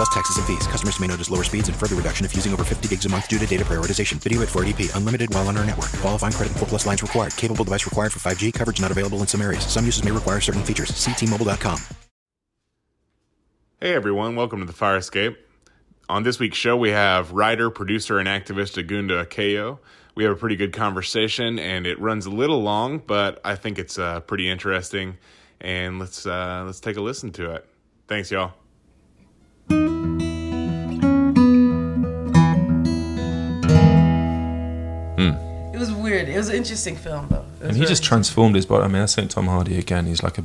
Plus taxes and fees. Customers may notice lower speeds and further reduction if using over 50 gigs a month due to data prioritization. Video at 480p. Unlimited while on our network. Qualifying credit 4 plus lines required. Capable device required for 5G. Coverage not available in some areas. Some uses may require certain features. See T-Mobile.com. Hey everyone, welcome to the Fire Escape. On this week's show, we have writer, producer, and activist Agunda Okeyo. We have a pretty good conversation, and it runs a little long, but I think it's uh, pretty interesting. And let's uh, let's take a listen to it. Thanks, y'all. Weird. It was an interesting film, though. And he just transformed his body. I mean, I think Tom Hardy again. He's like a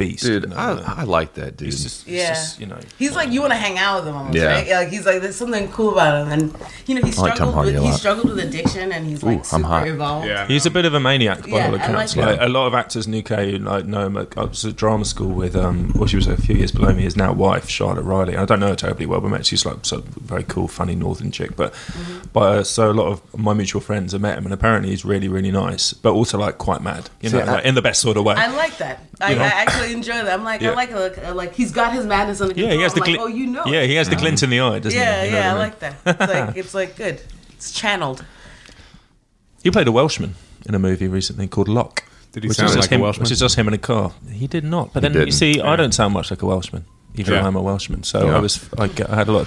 beast. Dude, you know, I, I like that dude. he's just, he's Yeah. just, you know. He's like you want to hang out with him almost, Yeah. right? Like he's like there's something cool about him, and you know he I like struggled Hardy with a he struggled with addiction, and he's like Ooh, I'm super hot. evolved. Yeah, He's a bit of a maniac by Yeah, all I accounts. like Like, a lot of actors in UK like know him. I was at drama school with um, well, she was a few years below me. His now wife Charlotte Riley. I don't know her terribly well, but met she's like so very cool, funny northern chick. But Mm-hmm. but uh, so a lot of my mutual friends have met him, and apparently he's really really nice, but also like quite mad. You know, See, I- like, in the best sort of way. I like that. I, You know? I actually enjoy that. I'm like Yeah. I like like, uh, like he's got his madness under yeah, he has the I'm like, glint. oh, you know. Yeah, he has the glint in the eye, doesn't yeah, he? You know yeah. I what like that. It's like it's like good. It's channeled. He played a Welshman in a movie recently called Locke. Did he which sound is like just a him, Welshman? Which is just him in a car. He did not. But then you didn't. see, I don't sound much like a Welshman, even Yeah. though I'm a Welshman. So Yeah. I was, I, get- I had a lot.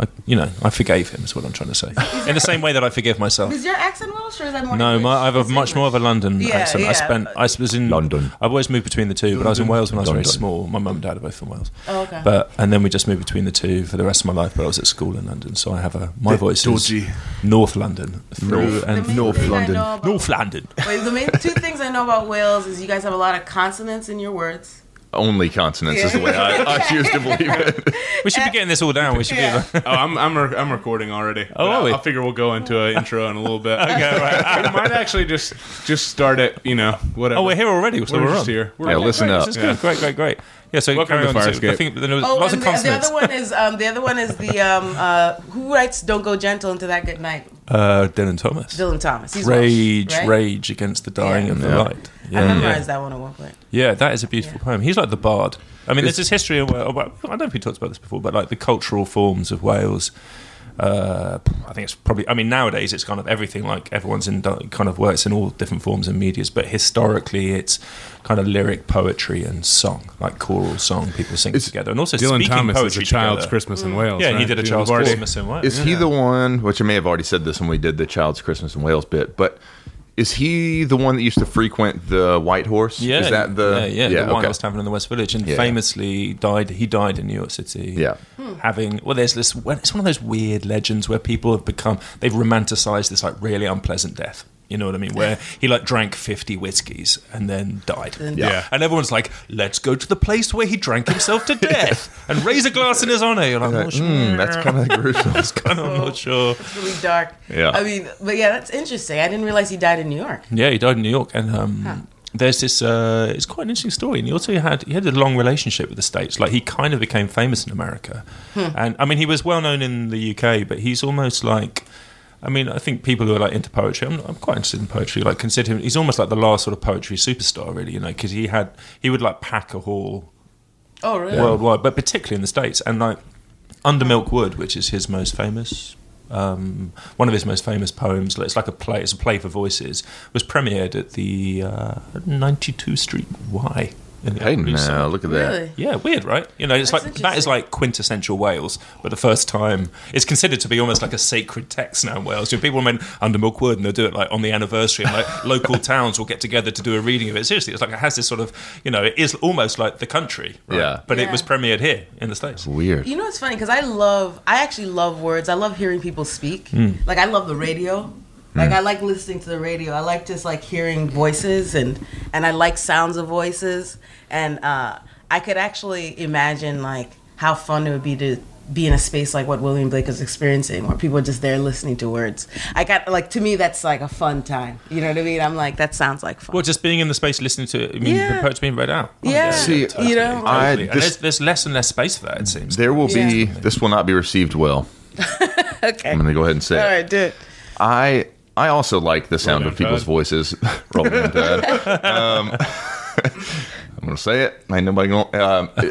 I, you know, I forgave him. Is what I'm trying to say. In the same way that I forgive myself. Is your accent Welsh or is that more? No, English? my, I have a It's much more of a London Yeah, accent. I yeah. spent, I was in London. I've always moved between the two, but I was in Wales when I was very London. small. My mum and dad are both from Wales. Oh, okay. But and then we just moved between the two for the rest of my life. But I was at school in London, so I have a my voice dodgy. is North London through North- and The main North thing I London. know about- North London. Wait, the main two things I know about Wales is you guys have a lot of consonants in your words. Only consonants is the way I, I choose to believe it. We should be getting this all down. We should Yeah. be. Oh, I'm I'm, re- I'm recording already. Oh, are I, we? I figure we'll go into an intro in a little bit. Okay, right. we might actually just just start it. You know, whatever. Oh, we're here already. So We're we're, just on. here. We're Yeah, on. listen Great, up. This is good. Great, great, great. Yeah. So Welcome carry to on. Fire Escape. I think there was Oh, lots and of the, the other one is um, the other one is the um, uh, who writes "Don't Go Gentle into That Good Night." Uh, Dylan Thomas. Dylan Thomas. He's Rage, Welsh, right? rage against the dying Yeah. and the Yeah. light. I Yeah, memorized yeah. that one at one point. Yeah, that is a beautiful Yeah. poem. He's like the bard. I mean, there's Is- this history of, well, I don't know if we talked about this before, but like the cultural forms of Wales. Uh, I think it's probably. I mean, nowadays it's kind of everything. Like everyone's in kind of works in all different forms and medias, but historically it's kind of lyric poetry and song, like choral song. People sing Is together, and also Dylan speaking Thomas is a child's together. Christmas in Wales. Yeah, he did a We've child's Christmas in Wales. Is he the one, which I may have already said this when we did the Child's Christmas in Wales bit, but is he the one that used to frequent the White Horse? Yeah, Is that the. yeah, yeah, the Wine okay. House Tavern in the West Village, and Yeah. famously died. He died in New York City. Yeah. Hmm. having well, there's this. well, It's one of those weird legends where people have become they've romanticized this like really unpleasant death. You know what I mean? Where he like drank fifty whiskeys and then died. Then Yeah. died. and everyone's like, "Let's go to the place where he drank himself to death and raise a glass in his honor." You're like, Like, "Oh, sure." mm, that's kind of gruesome. that's kind of I'm not sure. It's really dark. Yeah. I mean, but yeah, that's interesting. I didn't realize he died in New York. Yeah, he died in New York, and um, Huh. there's this. Uh, it's quite an interesting story, and he also had he had a long relationship with the states. Like he kind of became famous in America, and I mean he was well known in the UK, but he's almost like. I mean, I think people who are like into poetry, I'm, I'm quite interested in poetry. Like, consider him, he's almost like the last sort of poetry superstar, really. You know, because he had he would like pack a hall Oh, really? worldwide, but particularly in the states. And like Under Milk Wood, which is his most famous, um, one of his most famous poems. It's like a play. It's a play for voices. Was premiered at the uh, 92 Street Y. in the Hey, Upper East now, look at that. Really? Yeah, weird, right? You know, it's That's like that is like quintessential Wales, but the first time it's considered to be almost like a sacred text now in Wales. You know, people went under Milk Wood and they'll do it like on the anniversary, and like local towns will get together to do a reading of it. Seriously, it's like it has this sort of, you know, it is almost like the country, right? Yeah. But it was premiered here in the states. Weird. You know, it's funny because I love, I actually love words. I love hearing people speak. Hmm. Like, I love the radio. Like, I like listening to the radio. I like just like hearing voices and and I like sounds of voices. And uh, I could actually imagine like how fun it would be to be in a space like what William Blake is experiencing, where people are just there listening to words. I got like to me that's like a fun time. You know what I mean? I'm like that sounds like fun. Well, just being in the space listening to it, I mean, Yeah. the poets being read out. Oh, Yeah. See, you know, Totally. and this- there's, there's less and less space for that, it seems. There will be. This will not be received well. okay. I'm going to go ahead and say All it. right, do it. I I also like the sound Roll of people's voices. Roll Todd. Um, I'm going to say it. Ain't nobody going. Um, uh,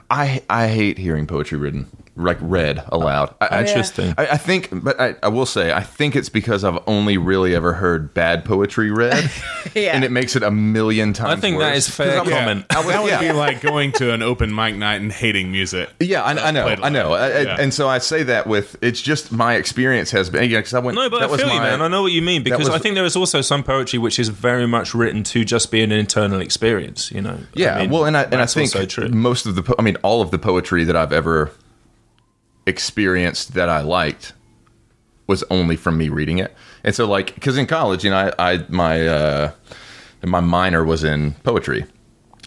I I hate hearing poetry written like read aloud. I, I, oh, Interesting. I, I think, but I, I will say, I think it's because I've only really ever heard bad poetry read, Yeah. and it makes it a million times. I think that worse. is fair 'Cause I'm- comment. I was- that would yeah. be like going to an open mic night and hating music. Yeah, I, I know, I know, live. I- I- Yeah. and so I say that with it's just my experience has been. Yeah, because I went. No, but that I was feel you, man. I know what you mean because was- I think there is also some poetry which is very much written to just be an internal experience. You know. Yeah, I mean, well, and I and I think true. most of the, po- I mean, all of the poetry that I've ever experienced that I liked was only from me reading it. And so, like, because in college, you know, I, I my uh, my minor was in poetry,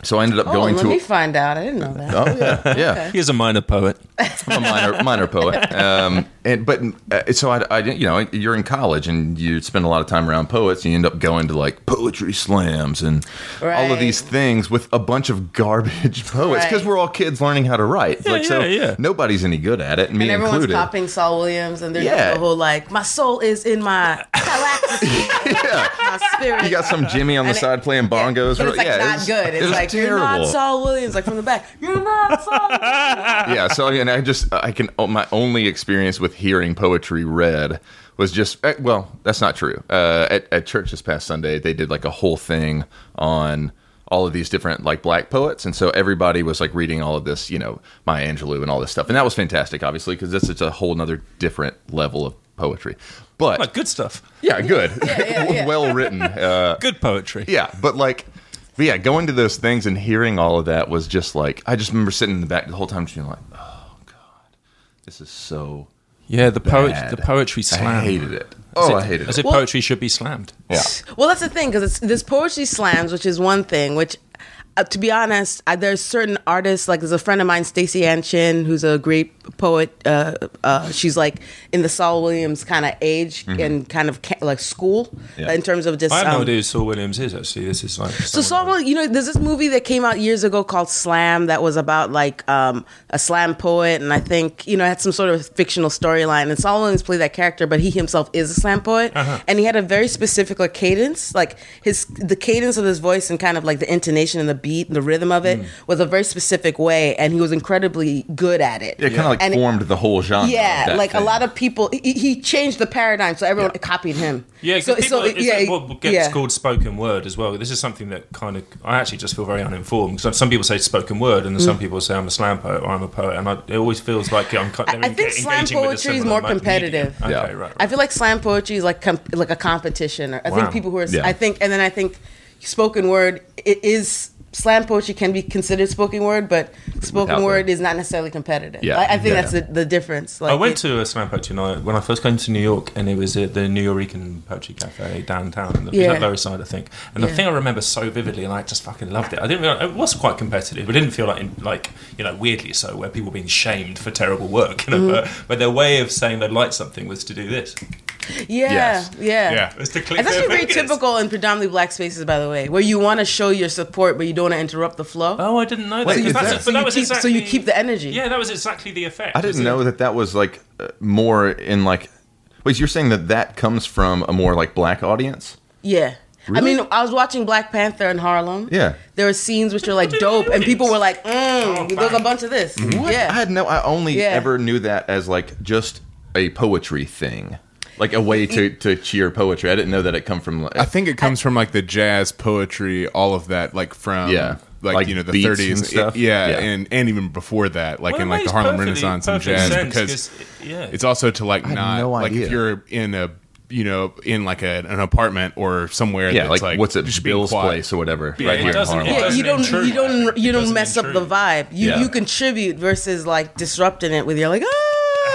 so I ended up Oh, going let to. me find out. I didn't know that. Oh yeah, yeah. He's a minor poet. I'm a minor minor poet. Um, and but uh, so I, I, you know, you're in college and you spend a lot of time around poets, and you end up going to like poetry slams and all of these things with a bunch of garbage poets because Right. we're all kids learning how to write. Yeah, like so, yeah, yeah. nobody's any good at it, me and everyone's included. copying Saul Williams, and there's Yeah. the whole like, my soul is in my galactic, yeah. my spirit. You got some Jimmy on the And it- side playing bongos. But it's like yeah, not it was- good. It's it was like you're terrible. not Saul Williams, like from the back. You're not Saul. Williams. yeah, so I mean, I just I can oh, my only experience with hearing poetry read was just eh, well, that's not true. Uh, at at church this past Sunday, they did like a whole thing on all of these different like black poets, and so everybody was like reading all of this, you know, Maya Angelou and all this stuff, and that was fantastic, obviously, because this is a whole nother different level of poetry. But Like good stuff. yeah, good, yeah, yeah. well written. Uh, Good poetry. yeah, but like, but yeah, going to those things and hearing all of that was just like I just remember sitting in the back the whole time, just being like, "Oh God, this is so Yeah, the poet, bad." the poetry slam. I hated it. Oh, I hated As it. if Well- poetry should be slammed. Yeah, Well, that's the thing because it's this poetry slams, which is one thing. Which, uh, to be honest, uh, there's certain artists like there's a friend of mine, Stacey Ann Chin, who's a great poet. Uh, uh, she's like in the Saul Williams kind of age and kind of ca- like school Mm-hmm. Yeah. in terms of just. I have no um, idea who Saul Williams is. Actually, this is like So Saul, Williams, you know, there's this movie that came out years ago called Slam that was about like um, a slam poet, and I think you know it had some sort of fictional storyline. And Saul Williams played that character, but he himself is a slam poet, and he had a very specific like cadence, like his the cadence of his voice and kind of like the intonation and the beat and the rhythm of it was a very specific way, and he was incredibly good at it. it kind of like And- formed the whole genre. yeah, of that like a lot of people, he, he changed the paradigm, so everyone copied him. Yeah, so, so, people, so it's yeah, like what gets yeah. called spoken word as well. This is something that kind of I actually just feel very uninformed because some people say spoken word, and then some people say I'm a slam poet or I'm a poet, and I, it always feels like I'm. they're Mm. I think slam engaging with a poetry is more competitive. Okay, Yeah. right. I feel like slam poetry is like com- like a competition. Or I Wow. think people who are Yeah. I think and then I think spoken word it is slam poetry can be considered spoken word, but spoken Without word the- is not necessarily competitive. Yeah. I, I think Yeah. that's the, the difference. Like I went it- to a slam poetry night when I first came to New York, and it was at the Nuyorican Poetry Cafe downtown, in the Yeah. yeah. Lower Side, I think. And the thing I remember so vividly, and I just fucking loved it. I didn't. Realize, it was quite competitive. It didn't feel like, in, like you know, weirdly so, where people were being shamed for terrible work. You know, Mm-hmm. but, but their way of saying they liked something was to do this. Yeah, Yes. yeah, Yeah. It was to click It's actually very typical in predominantly black spaces, by the way, where you want to show your support, but you don't want to interrupt the flow. Oh, I didn't know that. Wait, 'cause is that's- that- so, that you was keep, exactly, so you keep the energy. Yeah, that was exactly the effect. I didn't it? know that that was like uh, more in like. Wait, you're saying that that comes from a more like black audience? Yeah. I mean, I was watching Black Panther in Harlem. Yeah. There were scenes which are like dope, and people were like, mm, Oh, there's a bunch of this. What? Yeah. I had no. I only Yeah. ever knew that as like just a poetry thing, like a way to to cheer poetry. I didn't know that it come from. Like, I think it comes from like the jazz poetry, all of that, like from Yeah. like, Like you know the beats and 30s, stuff? yeah, Yeah. and and even before that, like Well, in like the Harlem perfectly- Renaissance and jazz, sense, because 'cause, yeah. it's also to like had not no like if you're in a you know in like a, an apartment or somewhere yeah, that's like, like, what's it, just Bill's place or whatever, Yeah, right here in Harlem. Yeah, you don't you don't you don't doesn't mess up the vibe. You Yeah. you contribute versus like disrupting it with your like ah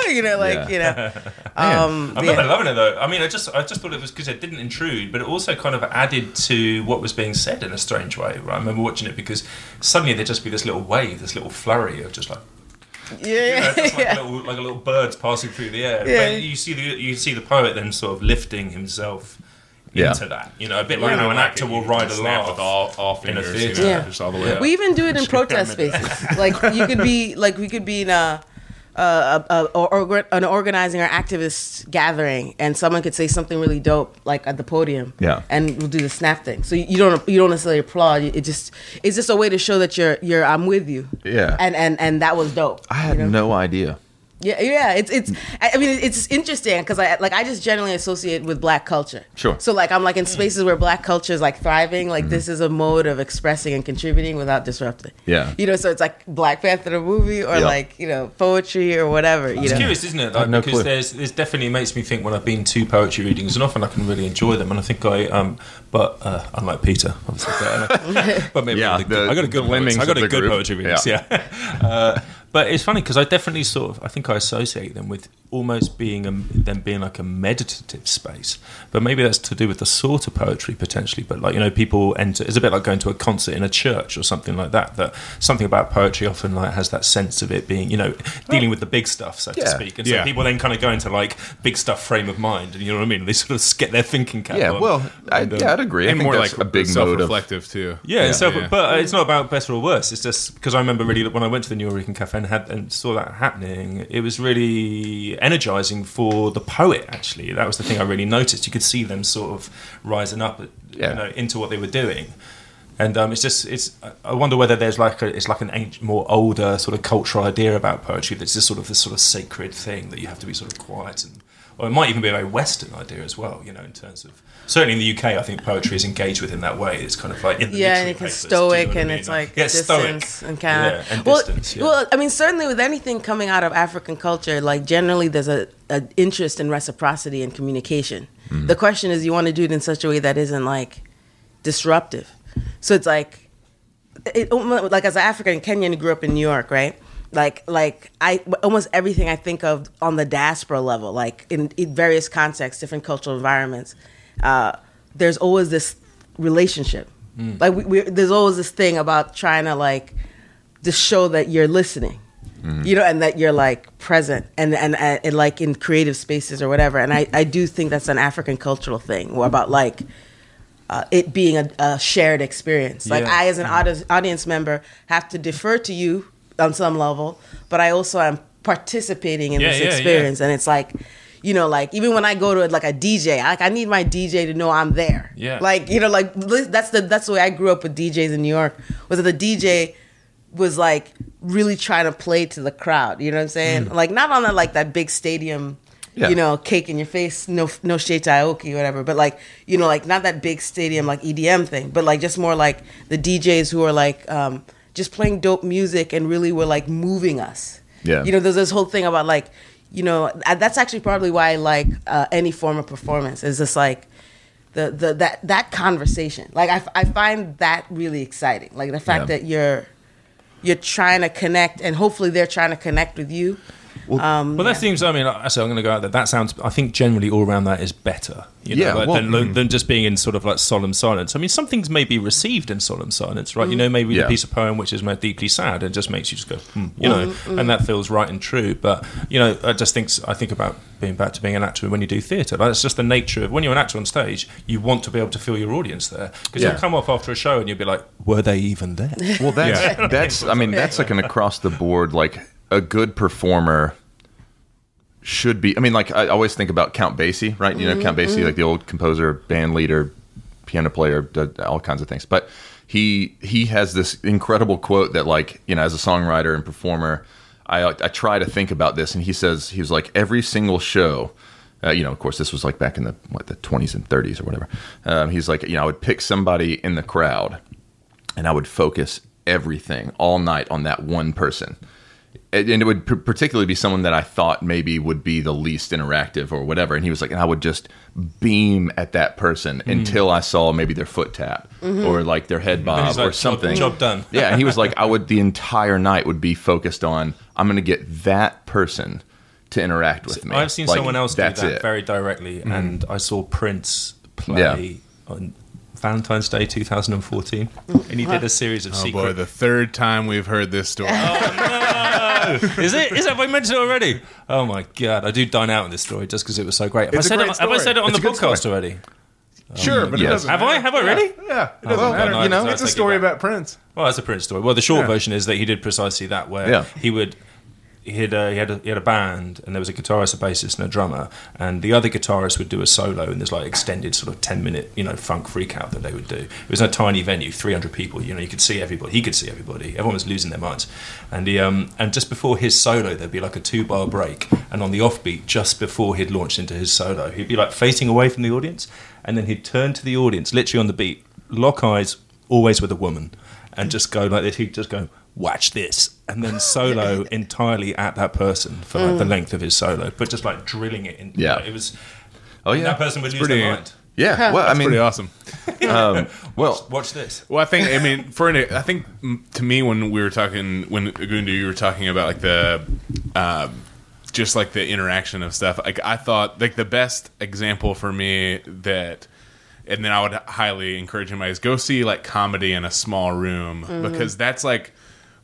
you know like Yeah. you know um I'm yeah. loving it though. I mean, I just I just thought it was because it didn't intrude, but it also kind of added to what was being said in a strange way. Right? I remember watching it because suddenly there'd just be this little wave, this little flurry of just like Yeah, It's like, yeah. a little, like a little bird passing through the air. Yeah. But you see the you see the poet then sort of lifting himself Yeah. into that. You know, a bit like Yeah, how an actor will ride a snap laugh with all, all in a fingers, you know, Yeah. just all the way Yeah. up. We even do it in protest spaces. Like you could be like we could be in a. Uh, a, a, or, an organizing or activist gathering, and someone could say something really dope, like at the podium, Yeah. and we'll do the snap thing. So you, you don't you don't necessarily applaud. It just it's just a way to show that you're you're I'm with you. Yeah. and and and that was dope. I had you know? no idea. Yeah, yeah. It's it's. I I mean, it's interesting because I like I just generally associate with black culture. Sure. So like I'm like in spaces where black culture is like thriving. Like this is a mode of expressing and contributing without disrupting. Yeah. You know, so it's like Black Panther the movie or Yeah. like you know poetry or whatever. You It's know. curious, isn't it? Like, no because clue. there's there's definitely makes me think when I've been to poetry readings, and often I can really enjoy them. And I think I um, but uh, unlike Peter, obviously, but, uh, maybe Yeah, I, got a good- the- I got a good the poets. lemmings I got a good group. poetry readings. Yeah. Yeah. uh, but it's funny because I definitely sort of I think I associate them with almost being a, them being like a meditative space. But maybe that's to do with the sort of poetry potentially. But like you know, people enter. It's a bit like going to a concert in a church or something like that. That something about poetry often like has that sense of it being you know dealing with the big stuff, so to speak. And so Yeah. people then kind of go into like big stuff frame of mind, and you know what I mean. They sort of get their thinking cap Yeah, on. well, I, And, um, yeah, I'd agree. I and think more that's like a big mode of self-reflective too. Yeah, and so, yeah. but uh, it's not about better or worse. It's just because I remember really when I went to the New York Cafe and had and saw that happening, it was really energizing for the poet. Actually, that was the thing I really noticed. You could see them sort of rising up, Yeah. you know, into what they were doing. And um, it's just it's. I wonder whether there's like a, it's like an ancient, more older sort of cultural idea about poetry that's just sort of this sort of sacred thing that you have to be sort of quiet and, or it might even be a very Western idea as well. You know, in terms of certainly in the UK, I think poetry is engaged with in that way. It's kind of like in the yeah, and literary it can papers, do you know stoic, what I and mean? it's like yeah, stoic. and kind of Yeah, and well, distance, yeah. well. I mean, certainly with anything coming out of African culture, like generally there's a, a interest in reciprocity and communication. Mm-hmm. The question is, you want to do it in such a way that isn't like disruptive. So it's like, it, like as an African Kenyan who grew up in New York, right? Like, like I almost everything I think of on the diaspora level, like in, in various contexts, different cultural environments, uh, there's always this relationship. Like we, we, there's always this thing about trying to like just show that you're listening, you know, and that you're like present, and and, and, and like in creative spaces or whatever. And I, I do think that's an African cultural thing about like uh, it being a, a shared experience. Like Yeah. I, as an audi- audience member, have to defer to you on some level, but I also am participating in Yeah, this yeah. experience, and it's like. You know, like even when I go to like a DJ, like I need my DJ to know I'm there. Yeah. Like you know, like that's the that's the way I grew up with DJs in New York. Was that the DJ was like really trying to play to the crowd. You know what I'm saying? Like not on a, like that big stadium, Yeah. you know, cake in your face, no no shade to Aoki or whatever. But like you know, like not that big stadium like EDM thing, but like just more like the DJs who are like um, just playing dope music and really were like moving us. Yeah. You know, there's this whole thing about like, you know, uh, that's actually probably why I like uh, any form of performance. Is just like the, the that that conversation. Like I, I find that really exciting. Like the fact Yeah. that you're you're trying to connect, and hopefully they're trying to connect with you. Um, Well, that seems. I mean, I so I'm going to go out there. That sounds. I think generally all around that is better. You know, Yeah, like, well, than, than just being in sort of like solemn silence. I mean, some things may be received in solemn silence, right? Mm-hmm. You know, maybe Yeah. a piece of poem which is more deeply sad and just makes you just go, hmm, you know, Mm-hmm. and that feels right and true. But you know, I just think I think about being back to being an actor when you do theatre. Like, That's just the nature of when you're an actor on stage. You want to be able to feel your audience there because Yeah. you'll come off after a show and you'll be like, were they even there? Well, that's that's. I mean, that's like an across the board. Like a good performer should be. I mean, like I always think about Count Basie, right? You know, Count Basie, like the old composer, band leader, piano player, all kinds of things. But he he has this incredible quote that, like, you know, as a songwriter and performer, I I try to think about this, and he says he was like every single show. Uh, you know, of course, this was like back in the what the 20s and 30s or whatever. Um, he's like, you know, I would pick somebody in the crowd and I would focus everything all night on that one person. And it would p- particularly be someone that I thought maybe would be the least interactive or whatever. And he was like, and I would just beam at that person Hmm. until I saw maybe their foot tap or like their head bob he's or something. "Job- done." yeah. And he was like, I would, the entire night would be focused on, I'm going to get that person to interact with me. I've seen Like, someone else do that it. very directly, and I saw Prince play Yeah. on Valentine's Day 2014, mm. and he did a series of Oh secret. boy, the third time we've heard this story. Oh, Is it? Is that? Have I mentioned it already? Oh my god! I do dine out in this story just because it was so great. Have, I It's a said, great it, have I said it on It's the podcast story. already? Sure, but it um, doesn't Have I? Have I really? Yeah, it doesn't well, matter. no, you know, I it's a story about Prince. Well, that's a Prince story. Well, the short Yeah. version is that he did precisely that, where Yeah. he would. He had, a, he, had a, he had a band, and there was a guitarist, a bassist, and a drummer. And the other guitarist would do a solo, and there's like extended sort of 10 minute, you know, funk freak out that they would do. It was a tiny venue, 300 people, you know, you could see everybody. He could see everybody. Everyone was losing their minds. And, he, um, and just before his solo, there'd be like a two bar break. And on the offbeat, just before he'd launched into his solo, he'd be like facing away from the audience, and then he'd turn to the audience, literally on the beat, lock eyes, always with a woman, and just go like this. He'd just go, watch this, and then solo entirely at that person for like the length of his solo, but just like drilling it in. Yeah. like, it was. Oh yeah. that person would lose pretty- their mind. Yeah. Well, I That's mean, pretty awesome. well, Watch this. Well, I think I mean for an, I think mm, to me when we were talking when Agunda you were talking about like the um, just like the interaction of stuff. Like I thought like the best example for me that and then I would highly encourage anybody is go see like comedy in a small room because that's like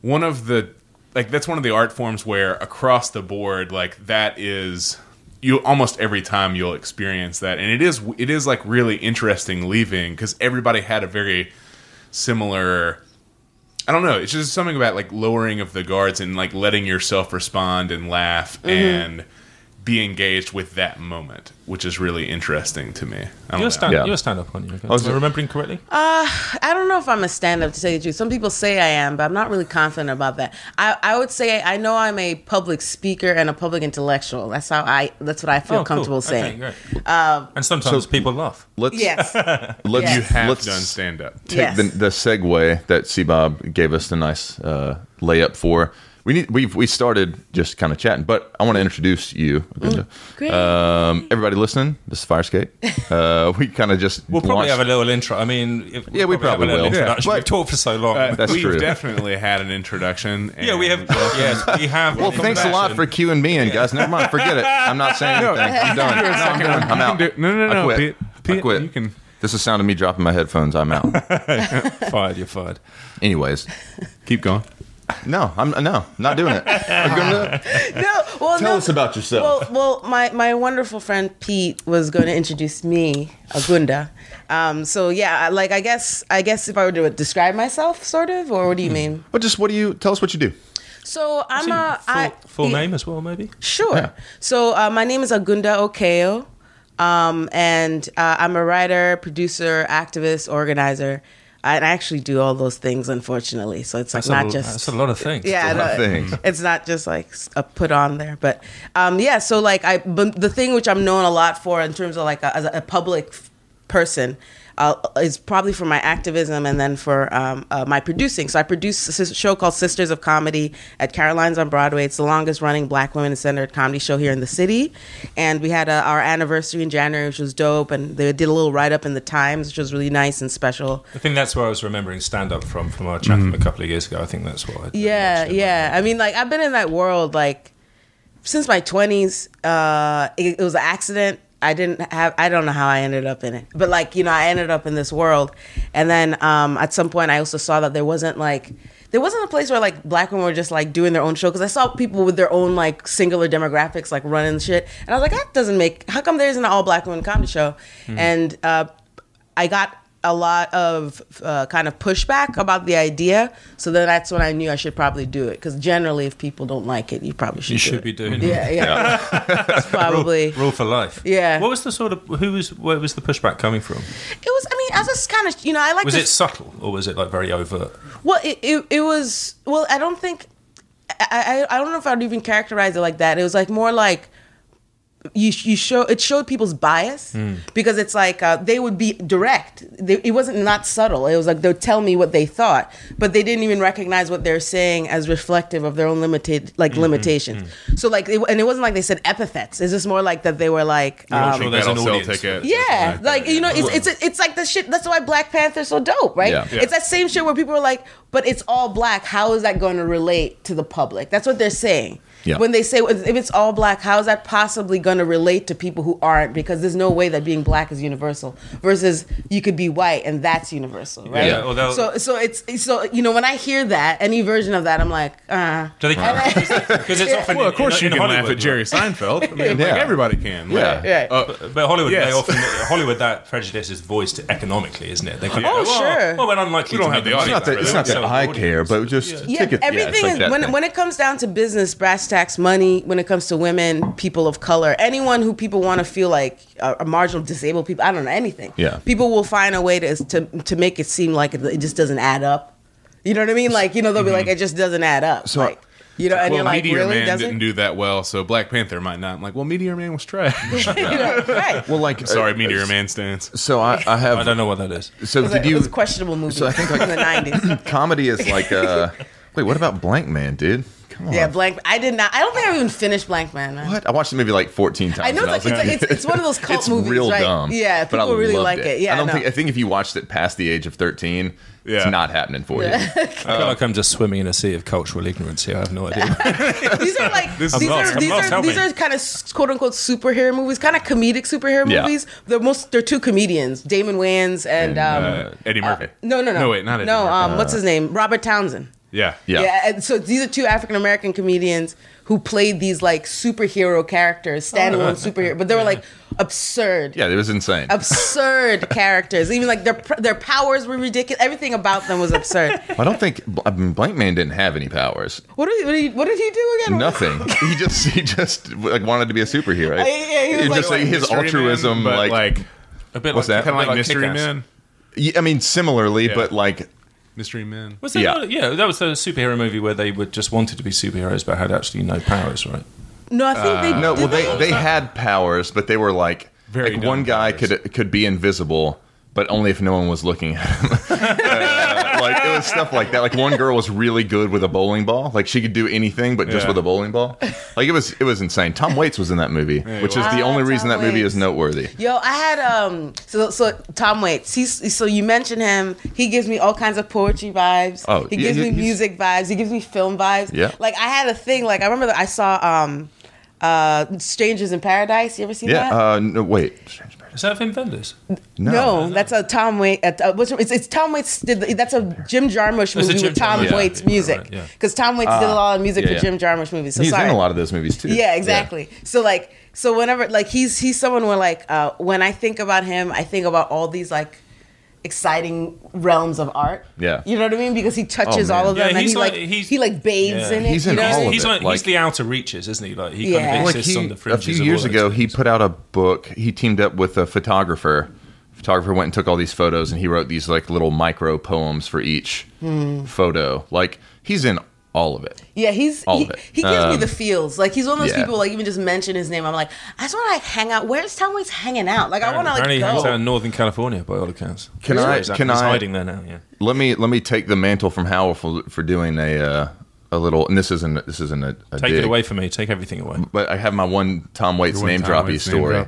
one of the like that's one of the art forms where across the board like that is you almost every time you'll experience that and it is it is like really interesting leaving because everybody had a very similar I don't know. It's just something about like lowering of the guards and like letting yourself respond and laugh mm-hmm. and be engaged with that moment, which is really interesting to me. I don't You're know. stand, Yeah. you're a stand up, aren't you? was Am I remembering correctly? Uh, I don't know if I'm a stand up to say the truth. Some people say I am, but I'm not really confident about that. I, I would say I know I'm a public speaker and a public intellectual. That's how I. That's what I feel Oh, cool. comfortable Okay, saying. and sometimes people laugh. let's Yes. let's Yes. You have let's done stand up. take Yes. the, the segue that C Bob gave us the nice uh, layup for. We need we've we started just kind of chatting, but I want to introduce you. Agunda. great. Um, everybody listening, this is Fire Escape. Uh, we kind of just We'll probably launched- have a little intro. I mean, if, Yeah, we we'll probably have a will. Introduction. Yeah. We've talked for so long. Uh, That's we've true. definitely had an introduction. yeah, we have. yes, we have. Well, thanks a lot for queuing me in, guys. Never mind, forget it. I'm not saying anything. I'm done. No, I'm, done. I'm out. do- no, no, I no, quit. Pete. I Pete, quit. you can- This is the sound of me dropping my headphones. I'm out. fired. You're fired. Anyways, keep going. No, I'm no, not doing it. Agunda, no, well, Tell no. us about yourself. Well, well, my, my wonderful friend Pete was going to introduce me, Agunda. Um, so yeah, like I guess I guess if I were to describe myself, sort of, or what do you mean? But just what do you tell us what you do? So I'm a full, I- full yeah, name as well, maybe. Sure. Yeah. So uh, my name is Agunda Okeyo, um, and uh, I'm a writer, producer, activist, organizer. I I actually do all those things, unfortunately. So it's like That's, not a, just that's a lot of things. yeah, a lot of no, things. It's not just like s- a put on there, but um, yeah. So like I, but the thing which I'm known a lot for in terms of like a, as a public person. Uh, is probably for my activism and then for um, uh, my producing. So I produce a show called Sisters of Comedy at Caroline's on Broadway. It's the longest running Black women centered comedy show here in the city, and we had uh our anniversary in January, which was dope. And they did a little write up in the Times, which was really nice and special. I think that's where I was remembering stand up from from our chat from a couple of years ago. I think that's what. I Yeah, yeah. I mean, like I've been in that world like since my twenties. Uh, it, it was an accident. I didn't have. I don't know how I ended up in it, but like you know, I ended up in this world, and then um, at some point, I also saw that there wasn't like there wasn't a place where like black women were just like doing their own show because I saw people with their own like singular demographics like running shit, and I was like, that doesn't make. How come there isn't an all black women comedy show? And uh, I got a lot of uh, kind of pushback about the idea. So then that's when I knew I should probably do it. Because generally, if people don't like it, you probably should. You should it. be doing it. Yeah, yeah. It's probably. Rule for life. Yeah. What was the sort of who was where was the pushback coming from? It was. I mean, I was kind of. You know, I like. Was to, it subtle or was it like very overt? Well, it, it it was. Well, I don't think. I, I I don't know if I'd even characterize it like that. It was like more like you you show it showed people's bias Hmm. because it's like uh, they would be direct. They, it wasn't not subtle. It was like they'd tell me what they thought, but they didn't even recognize what they're saying as reflective of their own limited like limitations. So like, it, and it wasn't like they said epithets. It's just more like that they were like. Um, sure there's an sell audience. tickets. yeah, Something like you know, it's it's it's like the shit. That's why Black Panther's so dope, right? Yeah. Yeah. It's that same shit where people are like, "But it's all black. How is that going to relate to the public?" That's what they're saying. Yeah. when they say if it's all black, how is that possibly going to relate to people who aren't? Because there's no way that being black is universal. Versus you could be white and that's universal, right? Yeah, well, they'll- so so it's so you know when I hear that any version of that, I'm like, uh, Do they? Because it's often Well, of course in, you in can Hollywood, laugh at Jerry? Seinfeld. I mean, Yeah. like everybody can. Yeah. Like, Right. uh, But, but Hollywood, Yes. they often Hollywood that prejudice is voiced economically, isn't it? They kind of Oh, go, well, sure. Well, we're unlikely We don't have the audience It's not that, for it. it's not that I care, but just yeah, ticket. everything like is when when it comes down to business, brass tacks, money. When it comes to women, people of color, anyone who people want to feel like are, are marginal, disabled people. I don't know anything. Yeah. people will find a way to to to make it seem like it, it just doesn't add up. You know what I mean? Like you know they'll be like it just doesn't add up. So- like, you know, and well, you're like, Meteor really Man doesn't? didn't do that well, so Black Panther might not. I'm like, well, Meteor Man was trash. you know, right? well, like Sorry, uh, Meteor Man stands. So I, I have. I don't know what that is. So It was, did it you? was a questionable movie. so I think, like- in the '90s. comedy is like. Uh, wait, what about Blankman, dude? Come on. Yeah, Blank. I did not. I don't think I even finished Blankman. man. What? I watched the movie like 14 times. I know it's was like, it's, like it's, it's one of those cult it's movies, real right? dumb. Yeah, but I people really loved like it. Yeah, I don't no. think. I think if you watched it past the age of 13, Yeah. it's not happening for you. I feel like I'm just swimming in a sea of cultural ignorance here. I have no idea. these are like This these is are lost. These lost. are these are kind of quote unquote superhero movies, kind of comedic superhero Yeah. movies. They're most they're two comedians, Damon Wayans and, um, Uh, Eddie Murphy. no no no No, wait, not Eddie no um what's his name Robert Townsend. Yeah. Yeah. and so these are two African American comedians who played these like superhero characters, standalone superhero, but they were like absurd. Yeah, it was insane. Absurd characters. Even like their their powers were ridiculous. Everything about them was absurd. I don't think I mean, Blank Man didn't have any powers. What did he, what did he, what did he do again? Nothing. he just he just like wanted to be a superhero. Uh, yeah, he was like- just like his Mystery Man, altruism, but like, like A bit What's like, that? kind of bit like Mystery Man. yeah, I mean, similarly, Yeah. but like Mystery Men. Was that Yeah. not- yeah, that was a superhero movie where they would just wanted to be superheroes but had actually no powers, right? No, I think they uh, no. Well, they they had powers, but they were like Very like one guy powers. could could be invisible, but only if no one was looking at him. Uh, like it was stuff like that. Like one girl was really good with a bowling ball. Like she could do anything, but just Yeah. with a bowling ball. Like it was it was insane. Tom Waits was in that movie, which is the Wow, only reason Tom that movie is noteworthy. Yo, I had um so so Tom Waits. He's so you mentioned him. He gives me all kinds of poetry vibes. Oh, he gives he- me music vibes. He gives me film vibes. Yeah. Like I had a thing. Like I remember that I saw um uh Strangers in Paradise. You ever seen that? Yeah. Uh, no, wait. Is that Wim Wenders? no, that's a Tom Waits. Uh, uh, it's, it's Tom Waits. Did that's a Jim Jarmusch movie Jim with Tom Jarmusch, Waits yeah, music. right, yeah. Because Tom Waits did a lot of music yeah, for. Jim Jarmusch movies. So He's sorry. in a lot of those movies too. Yeah, exactly. So like, so whenever like he's he's someone where like uh, when I think about him, I think about all these like exciting realms of art. Yeah. you know what I mean? Because he touches Oh, man. all of Yeah, them, and he's he like, like- he's- he like bathes Yeah. in it. He's you in know? all of he's it, like, like- he's the outer reaches, isn't he? Like he Yeah. kind of like exists he, on the a fringes. few of all years those ago, he things. put out a book. He teamed up with a photographer. Photographer went and took all these photos, and he wrote these like little micro poems for each Hmm. photo. Like he's in all of it. Yeah, he's All he, of it. he gives me Um, the feels. Like he's one of those yeah. people. Like even just mention his name, I'm like, I just want to like hang out. Where's Tom Waits hanging out? Like I want to like Apparently, he hangs out in Northern California by all accounts. Can So I- he's- can he's I- hiding there now? Yeah. Let me let me take the mantle from Howell for, for doing a uh, a little. And this isn't this isn't a, a Take dig, it away from me. Take everything away. But I have my one Tom Waits one name Tom droppy Waits name story. drop.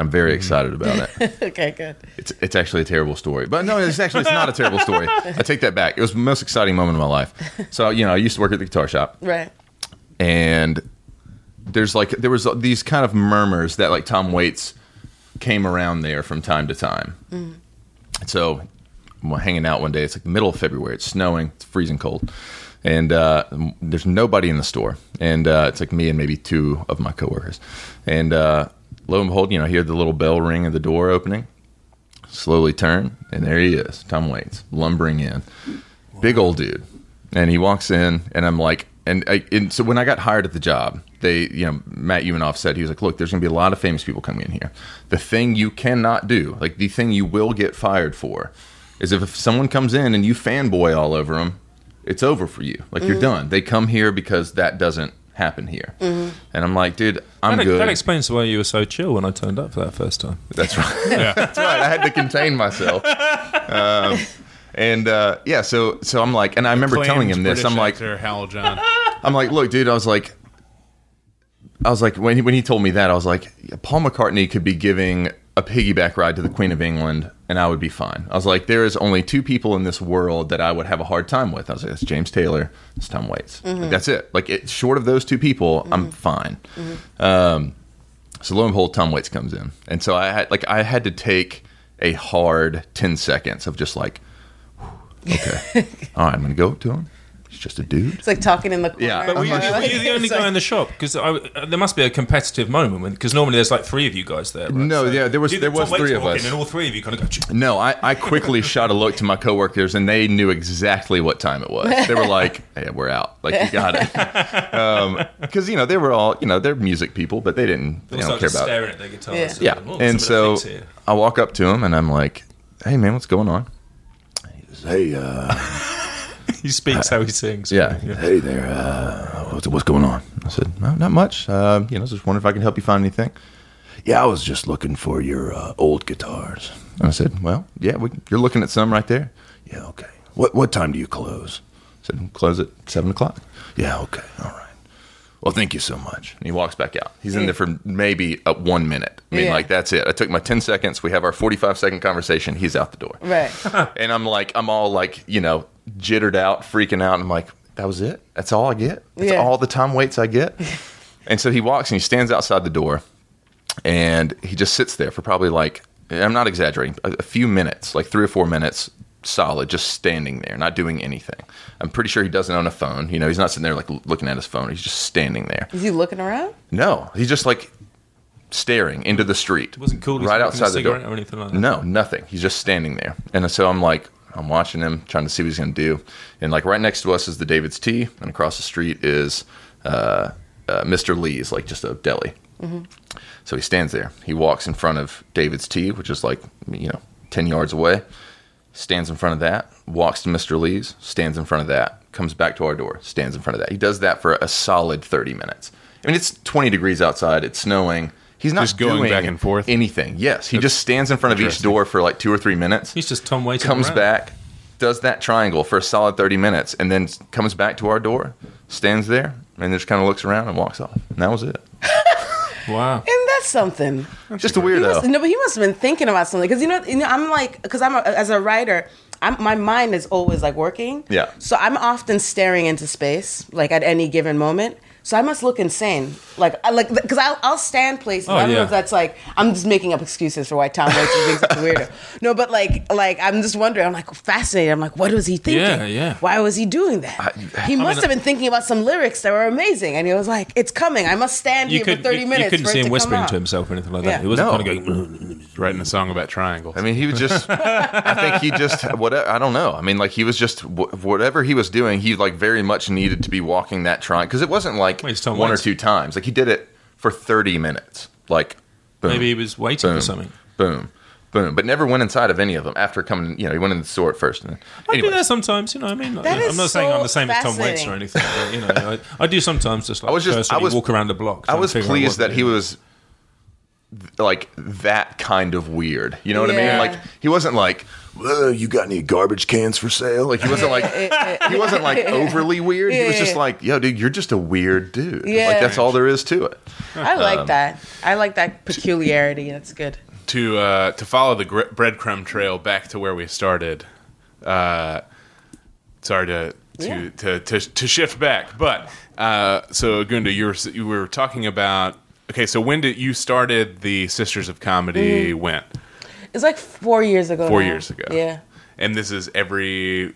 I'm very excited about it. okay, good. It's it's actually a terrible story, but no, it's actually it's not a terrible story. I take that back. It was the most exciting moment of my life. So you know, I used to work at the guitar shop, Right. and there's like there was these kind of murmurs that like Tom Waits came around there from time to time. So I'm hanging out one day. It's like the middle of February. It's snowing. It's freezing cold, and uh, there's nobody in the store. And uh, it's like me and maybe two of my coworkers. And uh, lo and behold, you know, I hear the little bell ring of the door opening. Slowly turn, and there he is, Tom Waits, lumbering in, big old dude. And he walks in, and I'm like, and, I, and so when I got hired at the job, they, you know, Matt Umanoff said he was like, look, there's going to be a lot of famous people coming in here. The thing you cannot do, like the thing you will get fired for, is if, if someone comes in and you fanboy all over them, it's over for you. Like you're mm-hmm. done. They come here because that doesn't happen here. And I'm like, dude, I'm that, good. that explains why you were so chill when I turned up for that first time. That's right. That's right. I had to contain myself. Um, and uh, yeah, so so I'm like, and I remember telling him this. I'm like, Hal John. I'm like, look, dude. I was like, I was like, when he, when he told me that, I was like, Paul McCartney could be giving a piggyback ride to the Queen of England, and I would be fine. I was like, there is only two people in this world that I would have a hard time with. I was like, it's James Taylor, it's Tom Waits. Like, mm-hmm. that's it. Like, it, short of those two people, I'm mm-hmm. fine. Mm-hmm. Um, so lo and behold, Tom Waits comes in, and so I had like I had to take a hard ten seconds of just like, okay, all right, I'm gonna go up to him. He's just a dude. It's like talking in the corner. Yeah. But were you, I'm were you the only It's like- guy in the shop? Because there must be a competitive moment because normally there's like three of you guys there. Right? No, yeah, there was- there was three of us. and all three of you kind of go. No, I, I quickly shot a look to my coworkers, and they knew exactly what time it was. They were like, "Hey, we're out. Like, you got it." Because you know they were all you know they're music people, but they didn't they They don't care about. staring at their guitars. Yeah. and, Yeah, oh, and so. I walk up to him, and I'm like, "Hey, man, what's going on?" He goes, "Hey, uh, he speaks how he sings. yeah, hey there, uh, what's what's going on?" I said, "No, not much. Uh, you know, just wondering if I can help you find anything." Yeah, I was just looking for your uh, old guitars. And I said, "Well, yeah, we, you're looking at some right there." Yeah, okay. What what time do you close? I said, "Close at seven o'clock." Yeah, okay, all right. Well, thank you so much. And he walks back out. He's in there for maybe uh, one minute. I mean, Yeah. like that's it. I took my ten seconds. We have our forty-five second conversation. He's out the door. Right. And I'm like, I'm all like, you know, jittered out, freaking out. And I'm like, that was it. That's all I get. That's Yeah. all the Tom Waits I get. and so he walks and he stands outside the door, and he just sits there for probably like, I'm not exaggerating, a, a few minutes, like three or four minutes, solid, just standing there, not doing anything. I'm pretty sure he doesn't own a phone. You know, he's not sitting there like looking at his phone. He's just standing there. Is he looking around? No, he's just like staring into the street. wasn't cool. right smoking a outside the door or anything like that. No, nothing. He's just standing there, and so I'm like, I'm watching him, trying to see what he's going to do, and like right next to us is the David's Tea, and across the street is uh, uh, Mr. Lee's, like just a deli. So he stands there. He walks in front of David's Tea, which is like you know ten yards away. Stands in front of that. Walks to Mr. Lee's. Stands in front of that. Comes back to our door. Stands in front of that. He does that for a solid thirty minutes. I mean, it's twenty degrees outside. It's snowing. He's not Just going doing back and forth? anything. Yes, he just stands in front of each door for like two or three minutes. He's just Tom Waits. comes around. back, does that triangle for a solid thirty minutes, and then comes back to our door, stands there, and just kind of looks around and walks off. And that was it. Wow. And that's something. Just a He must, weirdo. no, but he must have been thinking about something because you know, you know, I'm like, because I'm a, as a writer, I'm my mind is always like working. Yeah. So I'm often staring into space, like at any given moment. So I must look insane, like I like because I'll, I'll stand places. Oh, I don't know if that's like I'm just making up excuses for why Tom Waits is being such a weirdo. No, but like like I'm just wondering. I'm like fascinated. I'm like, what was he thinking? Yeah, yeah. Why was he doing that? he must have been thinking about some lyrics that were amazing, and he was like, "It's coming. I must stand here could, for 30 you, minutes." you couldn't for see it him to whispering to himself or anything like that. Yeah. He wasn't No. kind of going. Writing a song about triangles. I mean, he was just. I think he just. whatever. I don't know. I mean, like he was just whatever he was doing. He like very much needed to be walking that triangle because it wasn't like Well, he's Tom one or two times. Like he did it for thirty minutes. Like boom, Maybe he was waiting boom, for something. Boom, boom, but never went inside of any of them after coming. You know, he went in the store at first. And I do that sometimes, you know. I mean, That I'm is not saying I'm the same as Tom Waits or anything, but you know, I, I do sometimes just like I was just- I personally was- walk around the block. I was figure pleased that he was like that kind of weird. You know what I mean? Like he wasn't like, "Well, you got any garbage cans for sale?" Like he wasn't like he wasn't like overly weird. He was just like, "Yo, dude, you're just a weird dude." Yeah. Like that's all there is to it. I like Um, that. I like that peculiarity. That's good. to uh, to follow the gre- breadcrumb trail back to where we started. Uh, sorry to to, Yeah. to, to to shift back, but uh, so Gunda, you were you were talking about. Okay, so when did you started the Sisters of Comedy? Mm-hmm. When It's like four years ago. four now. years ago. Yeah. and this is every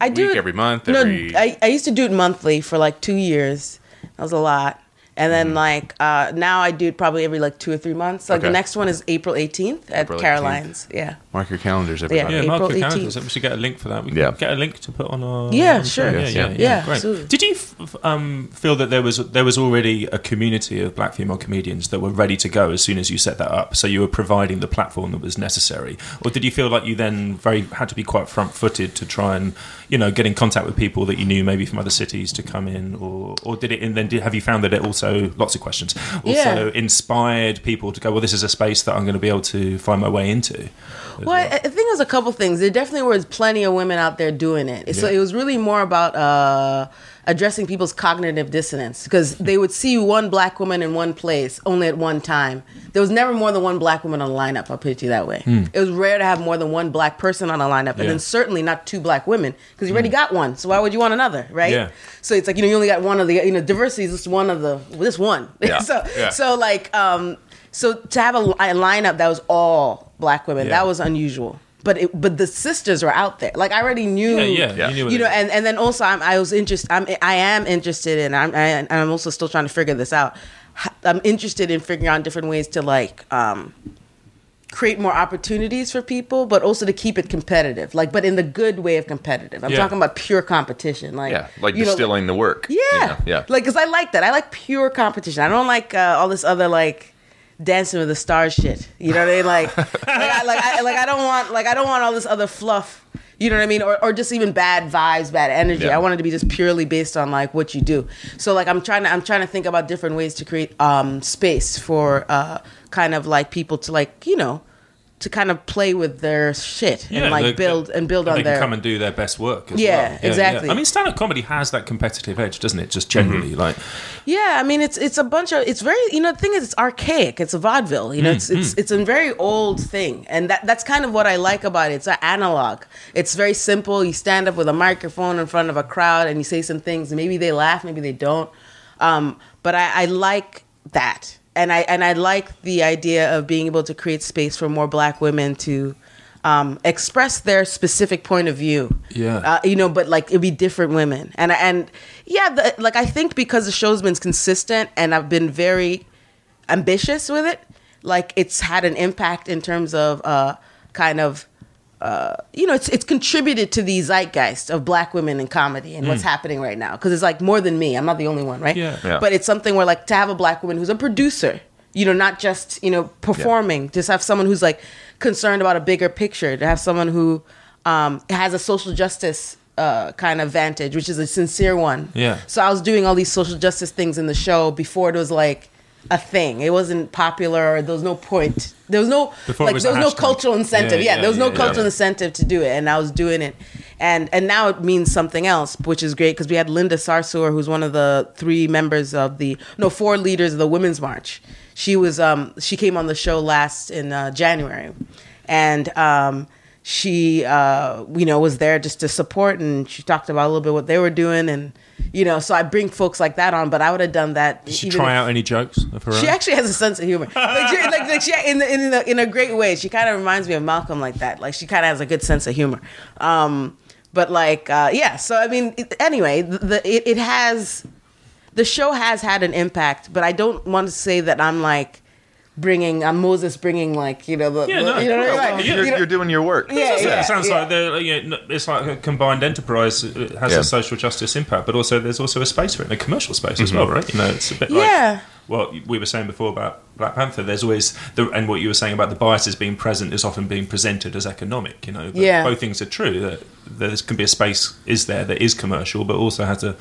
I do week, it- every month, No, I, I used to do it monthly for like two years. That was a lot. And then Mm-hmm. like uh, now I do it probably every like two or three months. Like Okay. the next one is April 18th at April 18th. Caroline's. Yeah. mark your calendars, everybody. Yeah, mark April your 18th. calendars. We should get a link for that. We can Yeah. get a link to put on our. Yeah, on the sure. show. Yes, yeah, yeah. yeah, Yeah, great. absolutely. Did you f- f- um, feel that there was there was already a community of black female comedians that were ready to go as soon as you set that up? So you were providing the platform that was necessary, or did you feel like you then very had to be quite front footed to try and you know get in contact with people that you knew maybe from other cities to come in, or or did it? And then did, have you found that it also lots of questions also Yeah. inspired people to go? Well, this is a space that I'm going to be able to find my way into. Well, I, I think it was a couple things. There definitely was plenty of women out there doing it. So it was really more about uh, addressing people's cognitive dissonance because they would see one black woman in one place only at one time. There was never more than one black woman on a lineup. I'll put it to you that way. It was rare to have more than one black person on a lineup, and Yeah. then certainly not two black women because you already got one. So why would you want another, right? Yeah. So it's like you know you only got one of the you know diversity is just one of the this one. Yeah. so Yeah. so like um so to have a, a lineup that was all black women Yeah. that was unusual. But it, but the sisters were out there. Like I already knew. Yeah, yeah, Yeah. You, knew You know, and, and then also I'm, I was interested. I'm I am interested in. I'm I, and I'm also still trying to figure this out. I'm interested in figuring out different ways to like um, create more opportunities for people, but also to keep it competitive. Like, but in the good way of competitive. I'm Yeah. talking about pure competition. Like, Yeah, like you know, distilling the work. yeah. you know, yeah. Like, cause I like that. I like pure competition. I don't like uh, all this other like dancing with the stars shit. You know what I mean? Like, like, I, like, I, like I don't want like I don't want all this other fluff. You know what I mean? Or, or just even bad vibes, bad energy. Yeah. I want it to be just purely based on like what you do. So like I'm trying to I'm trying to think about different ways to create um, space for uh, kind of like people to like you know to kind of play with their shit and like they- build and build on they their can come and do their best work. As Yeah, well. exactly. I mean, stand-up comedy has that competitive edge, doesn't it? Just generally, Mm-hmm. like Yeah, I mean it's it's a bunch of it's very you know the thing is it's archaic. It's a vaudeville. You know, it's it's it's a very old thing, and that that's kind of what I like about it. It's an analog. It's very simple. You stand up with a microphone in front of a crowd and you say some things. Maybe they laugh, maybe they don't. Um, but I, I like that, and I and I like the idea of being able to create space for more Black women to. Um, express their specific point of view, Yeah. uh, you know, but like it'd be different women, and and yeah, the, like I think because the show's been consistent and I've been very ambitious with it, like it's had an impact in terms of uh, kind of. Uh, you know, it's it's contributed to the zeitgeist of black women in comedy and what's happening right now because it's like more than me. I'm not the only one, right? Yeah. Yeah. But it's something where like to have a black woman who's a producer, you know, not just you know performing, just have someone who's like concerned about a bigger picture. To have someone who um, has a social justice uh, kind of vantage, which is a sincere one. Yeah. So I was doing all these social justice things in the show before it was like a thing. It wasn't popular. There was no point. There was no Before like was there was no hashtag. cultural incentive. Yeah, Yeah, there was no yeah, yeah, cultural yeah. incentive to do it, and I was doing it, and and now it means something else, which is great because we had Linda Sarsour, who's one of the three members of the no four leaders of the Women's March. She was um she came on the show last in uh, January, and um she uh you know was there just to support, and she talked about a little bit what they were doing, and you know so I bring folks like that on, but I would have done that. Did she try if- out any jokes of her she own? actually has a sense of humor. Like, she, like, like she, in, the, in, the, in a great way. She kind of reminds me of Malcolm like that. Like she kind of has a good sense of humor. Um, but like, uh, yeah. So I mean, it, anyway, the, the it, it has the show has had an impact. But I don't want to say that I'm like bringing I'm Moses bringing like you know the, Yeah, the- no, you know, what I mean? well, Like, yeah. You're, you know- you're doing your work. Yeah, Yeah, yeah, it sounds yeah. like they're, you know, it's like a combined enterprise. It has Yeah. a social justice impact, but also there's also a space for it, and a commercial space as mm-hmm. well, right? You know, it's a bit Yeah. like what we were saying before about Black Panther. There's always the and what you were saying about the biases being present is often being presented as economic. You know, but Yeah. both things are true. That there can be a space is there that is commercial, but also has a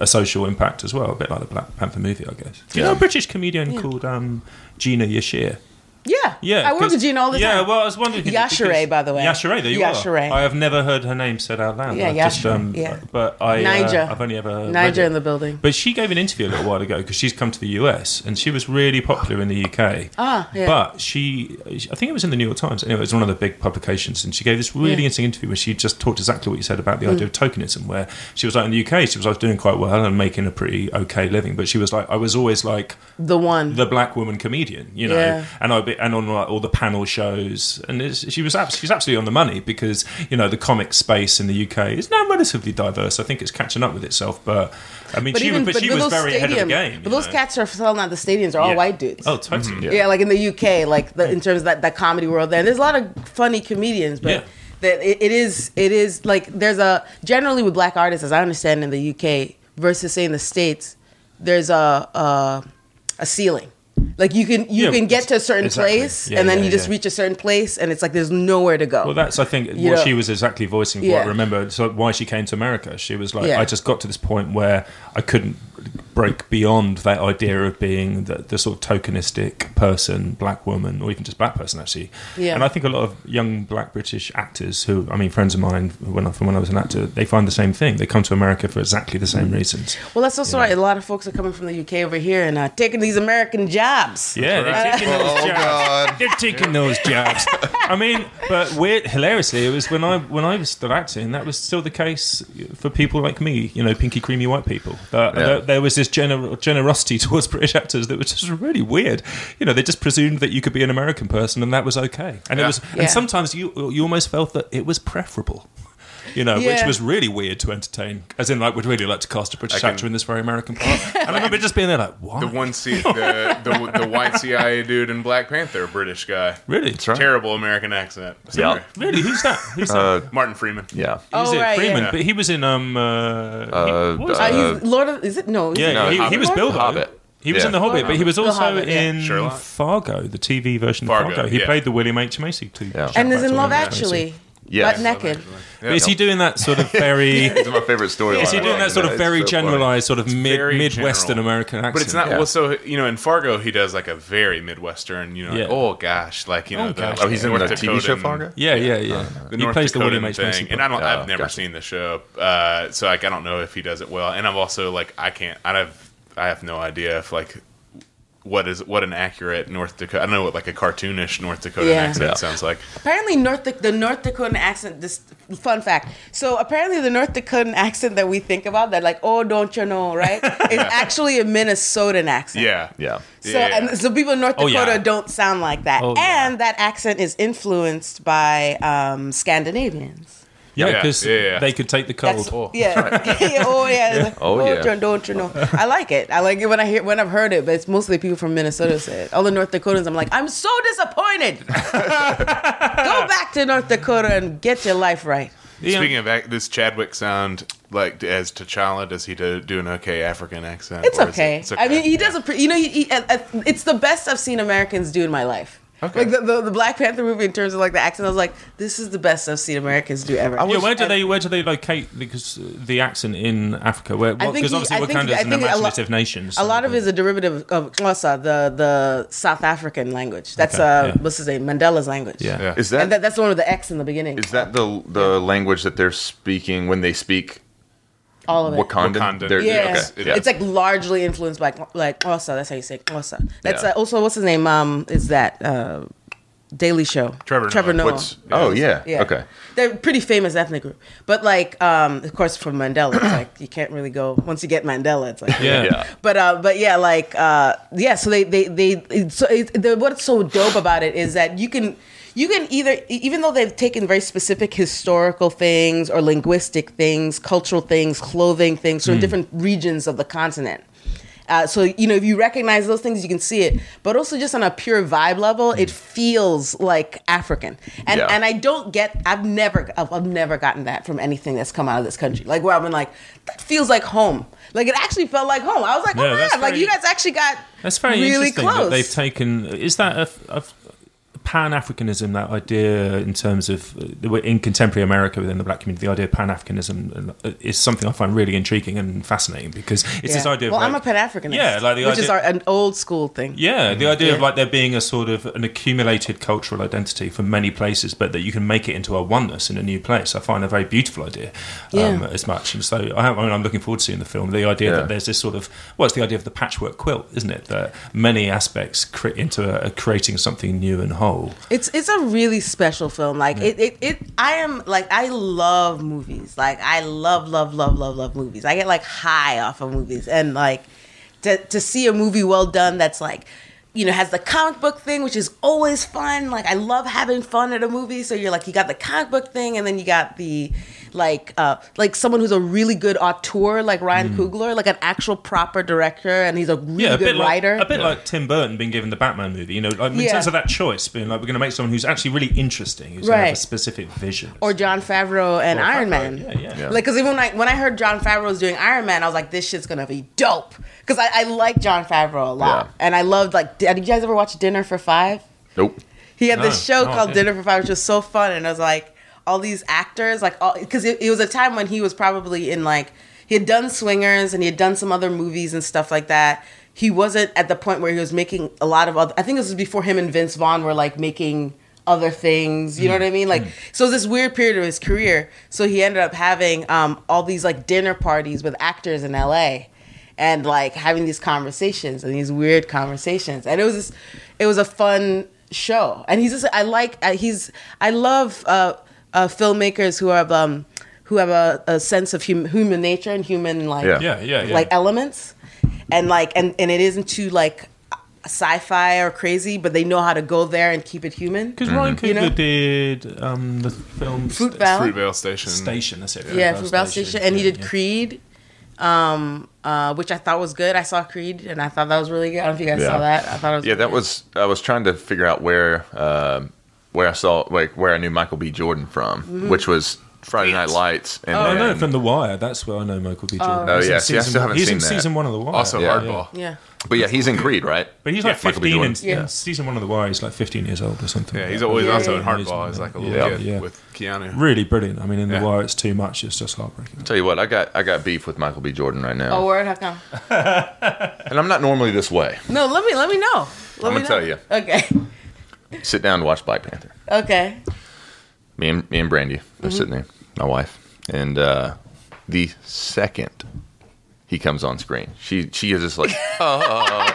a social impact as well, a bit like the Black Panther movie, I guess. Do you know a British comedian called um, Gina Yashir? Yeah, Yeah, I work with Gina all the yeah, time. well, I was wondering. Yashere, by the way. Yashere, there you Yashere. are. I have never heard her name said out loud. Yeah, I've just, Yashere, um, yeah. But I, Niger. uh, I've only ever Niger it. in the building. But she gave an interview a little while ago because she's come to the US and she was really popular in the UK. Ah, yeah. But she, I think it was in the New York Times. Anyway, it was one of the big publications, and she gave this really Yeah. Mm. interesting interview where she just talked exactly what you said about the idea of tokenism. Where she was like in the UK, she was like doing quite well and making a pretty okay living, but she was like, I was always like The one. the black woman comedian, you know, Yeah. and I'd be, and on like, all the panel shows, and it's, she was abs- she's absolutely on the money because you know the comic space in the UK is now relatively diverse. I think it's catching up with itself, but I mean, she, was, but she was those very ahead of the game. But those know. cats are selling out the stadiums are all Yeah. white dudes. Oh, totally. Mm-hmm. yeah. like in the UK, like the, in terms of that, that comedy world there. There's a lot of funny comedians, but Yeah. that it, it is it is like there's a generally with black artists, as I understand in the UK versus say in the states, there's a a, a ceiling. Like you can you Yeah, can get to a certain exactly. place, Yeah, and then yeah, you just reach a certain place, and it's like there's nowhere to go. Well, that's I think You what know- she was exactly voicing. What. I remember, so why she came to America. She was like. I just got to this point where I couldn't break beyond that idea of being the, the sort of tokenistic person, black woman, or even just black person actually. Yeah. And I think a lot of young black British actors who, I mean, friends of mine when I, from when I was an actor, they find the same thing. They come to America for exactly the same reasons. Well, that's also right. A lot of folks are coming from the UK over here and uh, taking these American jobs. Yeah, they're taking those Oh, jobs. God. They're taking those jobs. I mean, but weird, hilariously, it was when I when I was still acting. That was still the case for people like me, you know, pinky creamy white people. That, Yeah. that there was this gener- generosity towards British actors that was just really weird. You know, they just presumed that you could be an American person and that was okay. And it Yeah. was, Yeah. and sometimes you you almost felt that it was preferable. You know, which was really weird to entertain. As in, like, we'd really like to cast a British can- actor in this very American part. and I remember just being there, like, what? The one C, the, the the white CIA dude in Black Panther, British guy, really? right. terrible American accent. Yeah. Really? Who's that? Who's that? Uh, Martin Freeman. yeah. He's Oh, it, right, Freeman, yeah. but he was in um. Uh, he- Uh, what was Uh, uh, he's Lord of. Is it no? is yeah, it no, he, he was Bilbo. Hobbit. He was Yeah. in the Hobbit, but he was also Hobbit, yeah. in Sherlock? Fargo, the TV version Fargo, of Fargo. He yeah. played the William H Macy too. Yeah. and is in Love William Macy. Actually. Yes. Butt naked. But is he doing that sort of very? It's my favorite story. is he doing that sort of very generalized, sort of mid very Midwestern general. American accent? But it's not Yeah. well. So you know, in Fargo, he does like a very Midwestern. You know, Yeah. like, oh gosh, like you know, Oh, the. Oh, he's in the North TV show Fargo. Yeah, yeah, yeah. The he North plays the William H thing, Macy. and I don't. Oh, I've never gotcha. seen the show, uh, so like I don't know if he does it well. And I'm also like I can't. I have. I have no idea if like what is what an accurate North Dakota. I don't know what like a cartoonish North Dakota Yeah. accent Yeah. sounds like. Apparently, North the North Dakotan accent. This fun fact. So apparently, the North Dakotan accent that we think about, that like, oh, don't you know, right? Is actually a Minnesotan accent. Yeah, Yeah. So Yeah. and so people in North Oh, Dakota yeah. don't sound like that, Oh, yeah. and that accent is influenced by um, Scandinavians. Yeah, Yeah, because yeah, yeah. they could take the cold. That's, yeah. yeah. Oh yeah. Oh, yeah. Don't, don't you know? I like it. I like it when I hear when I've heard it, but it's mostly people from Minnesota say it. All the North Dakotans, I'm like, I'm so disappointed. Go back to North Dakota and get your life right. Yeah. Speaking of ac- this Chadwick sound like as T'Challa, does he do, do an okay African accent? It's Or is it- okay. it's okay. I mean, he does a pretty. You know, he, he, uh, uh, it's the best I've seen Americans do in my life. Okay. Like the, the the Black Panther movie in terms of like the accent, I was like, this is the best I've seen Americans do ever. yeah, where do they where do they locate because uh, the accent in Africa? Where I think because he- obviously I think- Wakanda's I an think a lot- imaginative nation. A lot of it is a derivative of Xhosa, the the South African language. That's Okay, uh, yeah. what's his name? Mandela's language. yeah. Yeah. Is and that that, that's the one with the X in the beginning. is that the the language that they're speaking when they speak all of it? Wakandan? Wakandan. They're- Yeah, Yes, it yeah. it's like largely influenced by like Xhosa. That's how you say Xhosa. That's Yeah. uh, also what's his name? Um, is that uh, Daily Show? Trevor Trevor Noah. Noah. What's oh yeah. Yeah. okay They're a pretty famous ethnic group. But like, um, of course, for Mandela, it's like you can't really go once you get Mandela. It's like Yeah. yeah But uh, but yeah, like uh, yeah. So they they they it, so it, the, what's so dope about it is that you can you can either even though they've taken very specific historical things or linguistic things, cultural things, clothing things from different regions of the continent. Uh, so you know if you recognize those things you can see it. But also just on a pure vibe level it feels like african. And Yeah. and i don't get i've never I've, I've never gotten that from anything that's come out of this country. Like where i've been like that feels like home. Like it actually felt like home. I was like oh Yeah, my that's god like you guys actually got That's very really interesting close that they've taken. Is that a, a Pan Africanism? That idea in terms of uh, in contemporary America within the black community, the idea of Pan Africanism is something I find really intriguing and fascinating because it's this Yeah. idea. well of i'm a pan-africanist Yeah, like the which idea, is our, an old school thing Yeah, the idea of like there being a sort of an accumulated cultural identity from many places, but that you can make it into a oneness in a new place. I find a very beautiful idea, um, as much. And so I, I mean, I'm looking forward to seeing the film. The idea Yeah. that there's this sort of well, it's the idea of the patchwork quilt, isn't it? That many aspects cre- into a, a creating something new and whole. It's it's a really special film. Like it, it, it I am like I love movies. Like I love, love, love, love, love movies. I get like high off of movies. And like to to see a movie well done that's like you know, has the comic book thing, which is always fun. Like I love having fun at a movie. So you're like, you got the comic book thing, and then you got the like, uh, like someone who's a really good auteur, like Ryan Coogler, like an actual proper director, and he's a really. Yeah, a good writer. like a bit like Tim Burton being given the Batman movie. You know, like, in Yeah. terms of that choice, being like we're going to make someone who's actually really interesting, who's going to have a specific vision. or Jon Favreau and Or Iron Favreau, Man. yeah, yeah. Yeah. Like, cause even like when I heard Jon Favreau was doing Iron Man, I was like, this shit's gonna be dope. Cause I, I like Jon Favreau a lot, Yeah. and I loved like. Did you guys ever watch Dinner for Five? nope He had this show Oh, called. Dinner for Five, which was so fun, and I was like all these actors, like all because it, it was a time when he was probably in like he had done Swingers and he had done some other movies and stuff like that. He wasn't at the point where he was making a lot of other. I think this was before him and Vince Vaughn were like making other things. You know what I mean? Like, so this weird period of his career. So he ended up having um, all these like dinner parties with actors in L.A. and like having these conversations and these weird conversations. And it was this, it was a fun show. And he's just I like uh, he's I love uh, uh, filmmakers who have um who have a, a sense of hum, human nature and human like Yeah. Yeah, yeah, yeah. like elements and like and and it isn't too like sci-fi or crazy but they know how to go there and keep it human Because Ryan Coogler You know? did um, the film Fruit Sta- Fruitvale Station. Station. That's it. yeah Fruitvale Station and he did yeah. Creed um uh which I thought was good I saw Creed and I thought that was really good I don't know if you guys Yeah. saw that I thought it was Yeah, that really was. I was trying to figure out where um where I saw like where I knew Michael B. Jordan from, Mm-hmm. which was Friday Night Lights. And Oh no, then- from The Wire. That's where I know Michael B. Jordan. Oh, He's in yeah, see, I season still one- haven't He's in that. season one of The Wire. Also, Yeah. Hardball. yeah but yeah, he's in Creed, right? But he's Yeah, like Michael B. 15 in, Jordan. Yeah. in season one of The Wire. He's like 15 years old or something. Yeah, he's always Yeah, also yeah, in yeah. Hardball He's like a little Yeah. kid Yeah. with Keanu. really brilliant. I mean, in Yeah. The Wire, it's too much. It's just heartbreaking. Tell you what, I got I got beef with Michael B. Jordan right now, oh word how come and I'm not normally this way. no let me let me know let I'm me gonna tell you. okay Sit down and watch Black Panther. okay Me and me and Brandy are sitting there, my wife, and uh, the second he comes on screen, she she is just like, oh,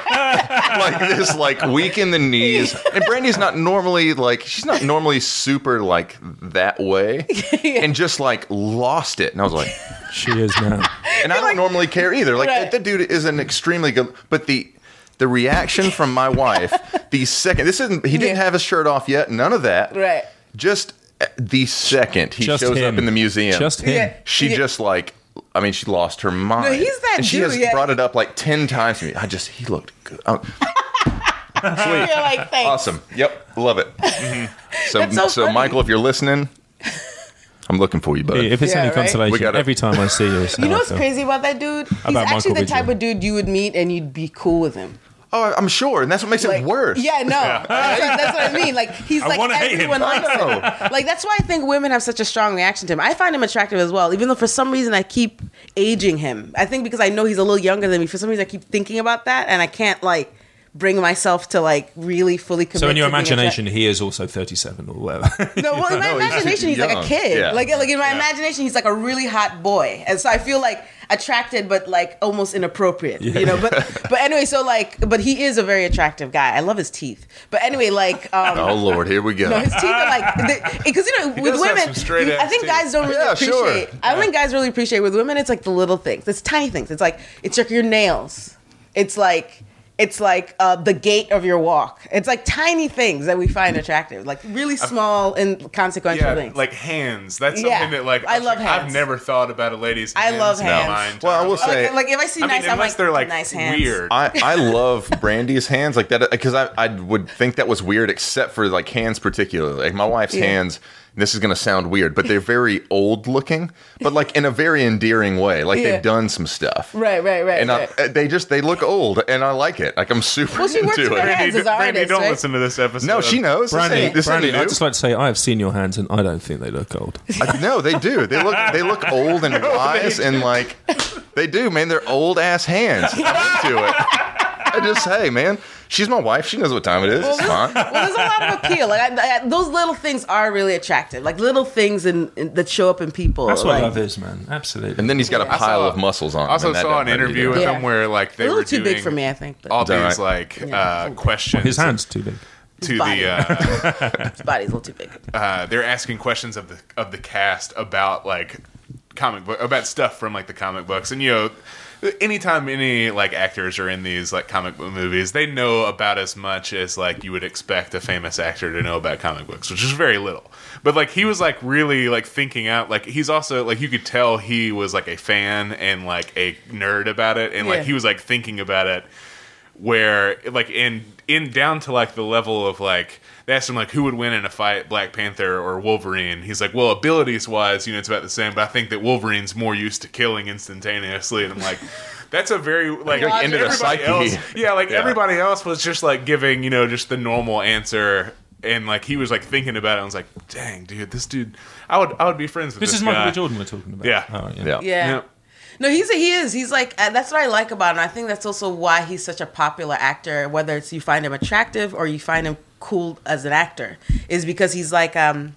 like this, like weak in the knees. And Brandy's not normally like she's not normally super like that way, and just like lost it. And I was like, She is now. and I don't normally care either. Like Right. the dude is an extremely good, but the the reaction from my wife, the second this isn't he didn't Yeah. have his shirt off yet, none of that. right Just uh, the second he Just shows him. up in the museum, Just him. Yeah. she Yeah. just like. I mean, she lost her mind. No, he's that and she dude, has yeah. brought it up like ten times to me. I just he looked good. Oh, you're like thanks awesome. Yep, love it. So, That's so so, funny. Michael, if you're listening, I'm looking for you, bud. If it's Yeah, any right? consolation, gotta- every time I see you, You know what's crazy about that dude? He's About actually Michael the B. type of dude you would meet and you'd be cool with him. Oh, I'm sure, and that's what makes Like, it worse. Yeah, no, That's, what, that's what I mean. Like he's I like wanna hate him. everyone likes him. Like that's why I think women have such a strong reaction to him. I find him attractive as well, even though for some reason I keep aging him. I think because I know he's a little younger than me. For some reason I keep thinking about that, and I can't like bring myself to like really fully commit. So in your to being attra- imagination, he is also 37 or whatever. No, well, in my No, imagination, he's, like a kid. Yeah. Like, like in my imagination, he's like a really hot boy, and so I feel like attracted, but like almost inappropriate. You know, but but anyway, so like, but he is a very attractive guy. I love his teeth. But anyway, like, um, Oh Lord, here we go. no, his teeth are like because you know with women, you- I ass think teeth. guys don't really Yeah, sure. appreciate. I don't think guys really appreciate with women. It's like the little things. It's tiny things. It's like it's like your nails. It's like. It's like uh, the gait of your walk. It's like tiny things that we find attractive, like really small and consequential Yeah, things. like hands. That's something Yeah. that like I love hands. I've never thought about a lady's. I hands love hands. my Well, I will life. say- like, like if I see I nice, mean, I'm unless like they're like nice hands. weird. I, I love Brandy's hands like that because I, I would think that was weird except for like hands particularly like my wife's Yeah. hands this is going to sound weird but they're very old looking but like in a very endearing way. Like Yeah. they've done some stuff. Right, right, right. and I, they just they look old and I like it. Like I'm super Well, she works into her it. hands as Brandy, artist, don't right? listen to this episode. no she knows. Brandy, this Brandy ain't I'd just like to say I have seen your hands and I don't think they look old. I- no they do. They look they look old and wise and like they do man. They're old ass hands. I'm into it. I just hey man she's my wife she knows what time it is it's fine well, there's a lot of appeal. Like I, I, those little things are really attractive. Like little things in, in that show up in people. That's what like, love is, man. Absolutely. And then he's got a Yeah. I pile saw- of muscles on. him, I also and saw an interview with Yeah. him where like they a were too doing big for me, I think. But all that these like uh, questions. his hands too big. to body. the uh, his body's a little too big. uh, they're asking questions of the of the cast about like comic book about stuff from like the comic books and you know anytime any like actors are in these like comic book movies they know about as much as like you would expect a famous actor to know about comic books which is very little but like he was like really like thinking out like he's also like you could tell he was like a fan and like a nerd about it and Yeah. like he was like thinking about it where like in in down to like the level of like they asked him like who would win in a fight black panther or wolverine he's like well abilities wise you know it's about the same but i think that wolverine's more used to killing instantaneously and i'm like that's a very like You're into the psyche. else yeah like Yeah. everybody else was just like giving you know just the normal answer and like he was like thinking about it. I was like, "Dang, dude, this dude, I would, I would be friends with This this, is Michael guy." B. Jordan we're talking about. Yeah. Oh, Yeah. Yeah. Yeah. No, he's a, he is. He's like uh, that's what I like about him. I think that's also why he's such a popular actor. Whether it's you find him attractive or you find him cool as an actor, is because he's like um,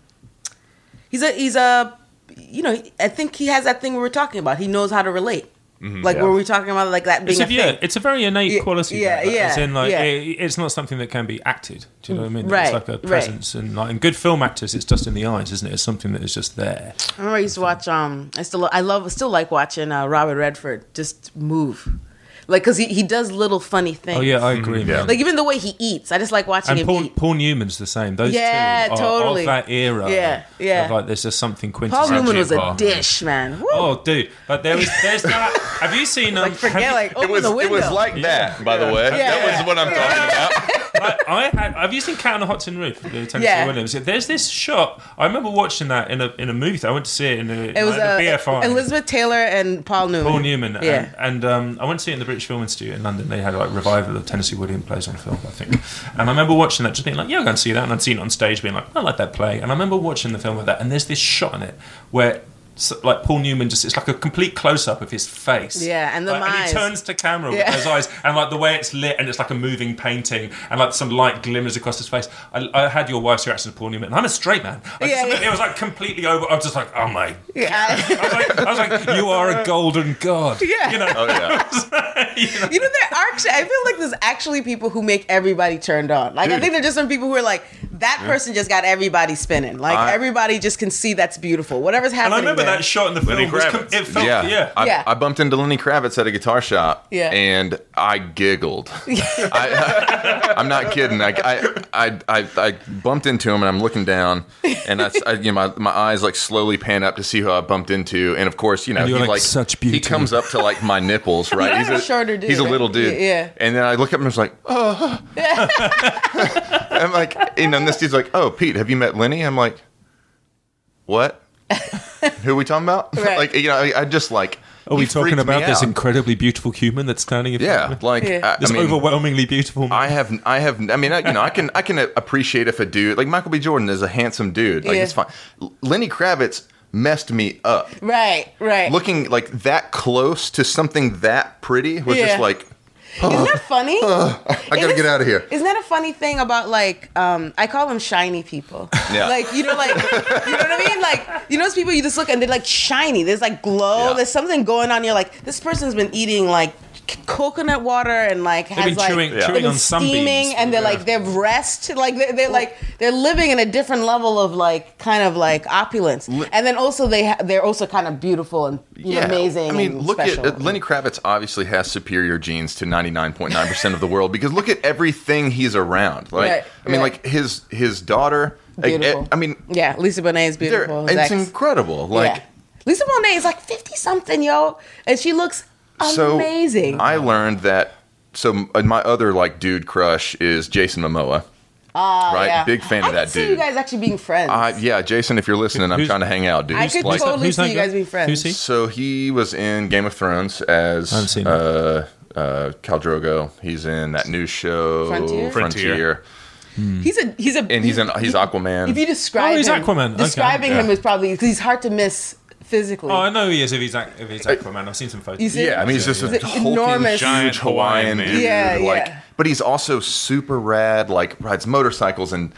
he's a he's a you know I think he has that thing we were talking about. He knows how to relate. Like Yeah. were we talking about like that being It's a, a yeah, thing? it's a very innate Yeah, quality. yeah, that, like, yeah, As in, like, yeah. it, it's not something that can be acted. Do you know what I mean? Right, It's like a right. presence, and like in good film actors, it's just in the eyes, isn't it? It's something that is just there. I remember I used to watch. Um, I still I love still like watching uh, Robert Redford just move, like because he, he does little funny things. Oh yeah, I agree. Yeah. like even the way he eats. I just like watching and him Paul, eat. Paul Newman's the same. Those Yeah, two are totally. of that era. Yeah, yeah. of, like there's just something Paul quintessential. Newman was a Paul. dish, man. Woo. Oh, dude! Like there was, there's that. Have you seen? Um, like forget have you- like open It was the it window. was like that, by the way. Yeah. That was what I'm talking about. like, I had. Have you seen Cat on the Hot Tin Roof? The Tennessee Yeah. Williams. There's this shot. I remember watching that in a in a movie. I went to see it in a, It was like, uh, the BFI. Elizabeth Taylor and Paul Newman. Paul Newman. Yeah. And, and um, I went to see it in the British Film Institute in London. They had like revival of Tennessee Williams plays on film, I think. And I remember watching that, just being like, yeah, I'll go and see that. And I'd seen it on stage, being like, I like that play. And I remember watching the film like that. And there's this shot in it where. S like Paul Newman, just it's like a complete close up of his face. Yeah, and the like, and he turns to camera Yeah. with those eyes, and like the way it's lit, and it's like a moving painting, and like some light glimmers across his face. I, I had your wife's reaction to Paul Newman, and I'm a straight man. I Yeah, just- yeah. It was like completely over. I was just like, oh my Yeah. I was, like, I was like, you are a golden god. Yeah. You know? Oh yeah. You know, there are actually, I feel like there's actually people who make everybody turned on. Like, I Dude. think there's just some people who are like, that person just got everybody spinning. Like, I- everybody just can see that's beautiful. Whatever's And happening. I that shot in the film. Lenny Was Kravitz. it felt, yeah. yeah. I, Yeah. I bumped into Lenny Kravitz at a guitar shop, Yeah. and I giggled. I, am not kidding. I, I, I, I, I bumped into him, and I'm looking down, and I, I you know, my, my eyes like slowly pan up to see who I bumped into, and of course, you know, he you're like, like "Such He comes up to like my nipples, right? You're a shorter dude, He's a right? little dude, Yeah, yeah. And then I look up and I was like, oh. I'm like, you know, and this dude's like, oh, Pete, have you met Lenny? I'm like, what? Who are we talking about? Right. like, you know, I, I just like. Are we talking about this incredibly beautiful human that's standing in front Yeah, of me? like Yeah. I, This I mean, overwhelmingly beautiful man. I have, I have, I mean, I, you know, I can, I can appreciate if a dude like Michael B. Jordan is a handsome dude, like Yeah. it's fine. Lenny Kravitz messed me up. Right, right. Looking like that close to something that pretty was Yeah. just like, Isn't that funny? I gotta get out of here. Isn't that a funny thing about like um I call them shiny people. Yeah. Like you know like you know what I mean? Like you know those people you just look and they're like shiny. There's like glow. Yeah. There's something going on. You're like this person's been eating like coconut water and like has been like chewing- they've chewing been on sunbeams. steaming and they're like they've rest like they're, they're like they're living in a different level of like kind of like opulence and then also they ha- they're also kind of beautiful and you know, amazing I mean, and look special. at uh, Lenny Kravitz. Obviously, has superior genes to ninety nine point nine percent of the world because look at everything he's around. Like, Right, I mean, right. like his his daughter. like, Beautiful. I mean, yeah Lisa Bonet is beautiful it's ex. incredible. Like. yeah. Lisa Bonet is like 50 something, yo. And she looks so amazing. I learned that. So uh, my other like dude crush is Jason Momoa. Ah, right, yeah. big fan I of that see dude. you guys actually being friends. Uh, yeah, Jason, if you're listening, I'm Who's- trying to hang out, dude. I could Like- totally Who's see you guy? guys being friends. Who's he? so he was in Game of Thrones as I haven't seen uh, uh, Khal Drogo. He's in that new show Frontier? Frontier. He's a he's a and he's in he's Aquaman. If you describe Oh, he's him, Aquaman. Okay. describing him is probably because he's hard to miss physically. Oh, I know he is if he's, Aqu- if he's Aquaman. I've seen some photos. See- yeah, I mean he's just a He's hulking, enormous. Giant huge Hawaiian Hawaiian man. dude. Yeah, like, yeah. but he's also super rad. Like rides motorcycles and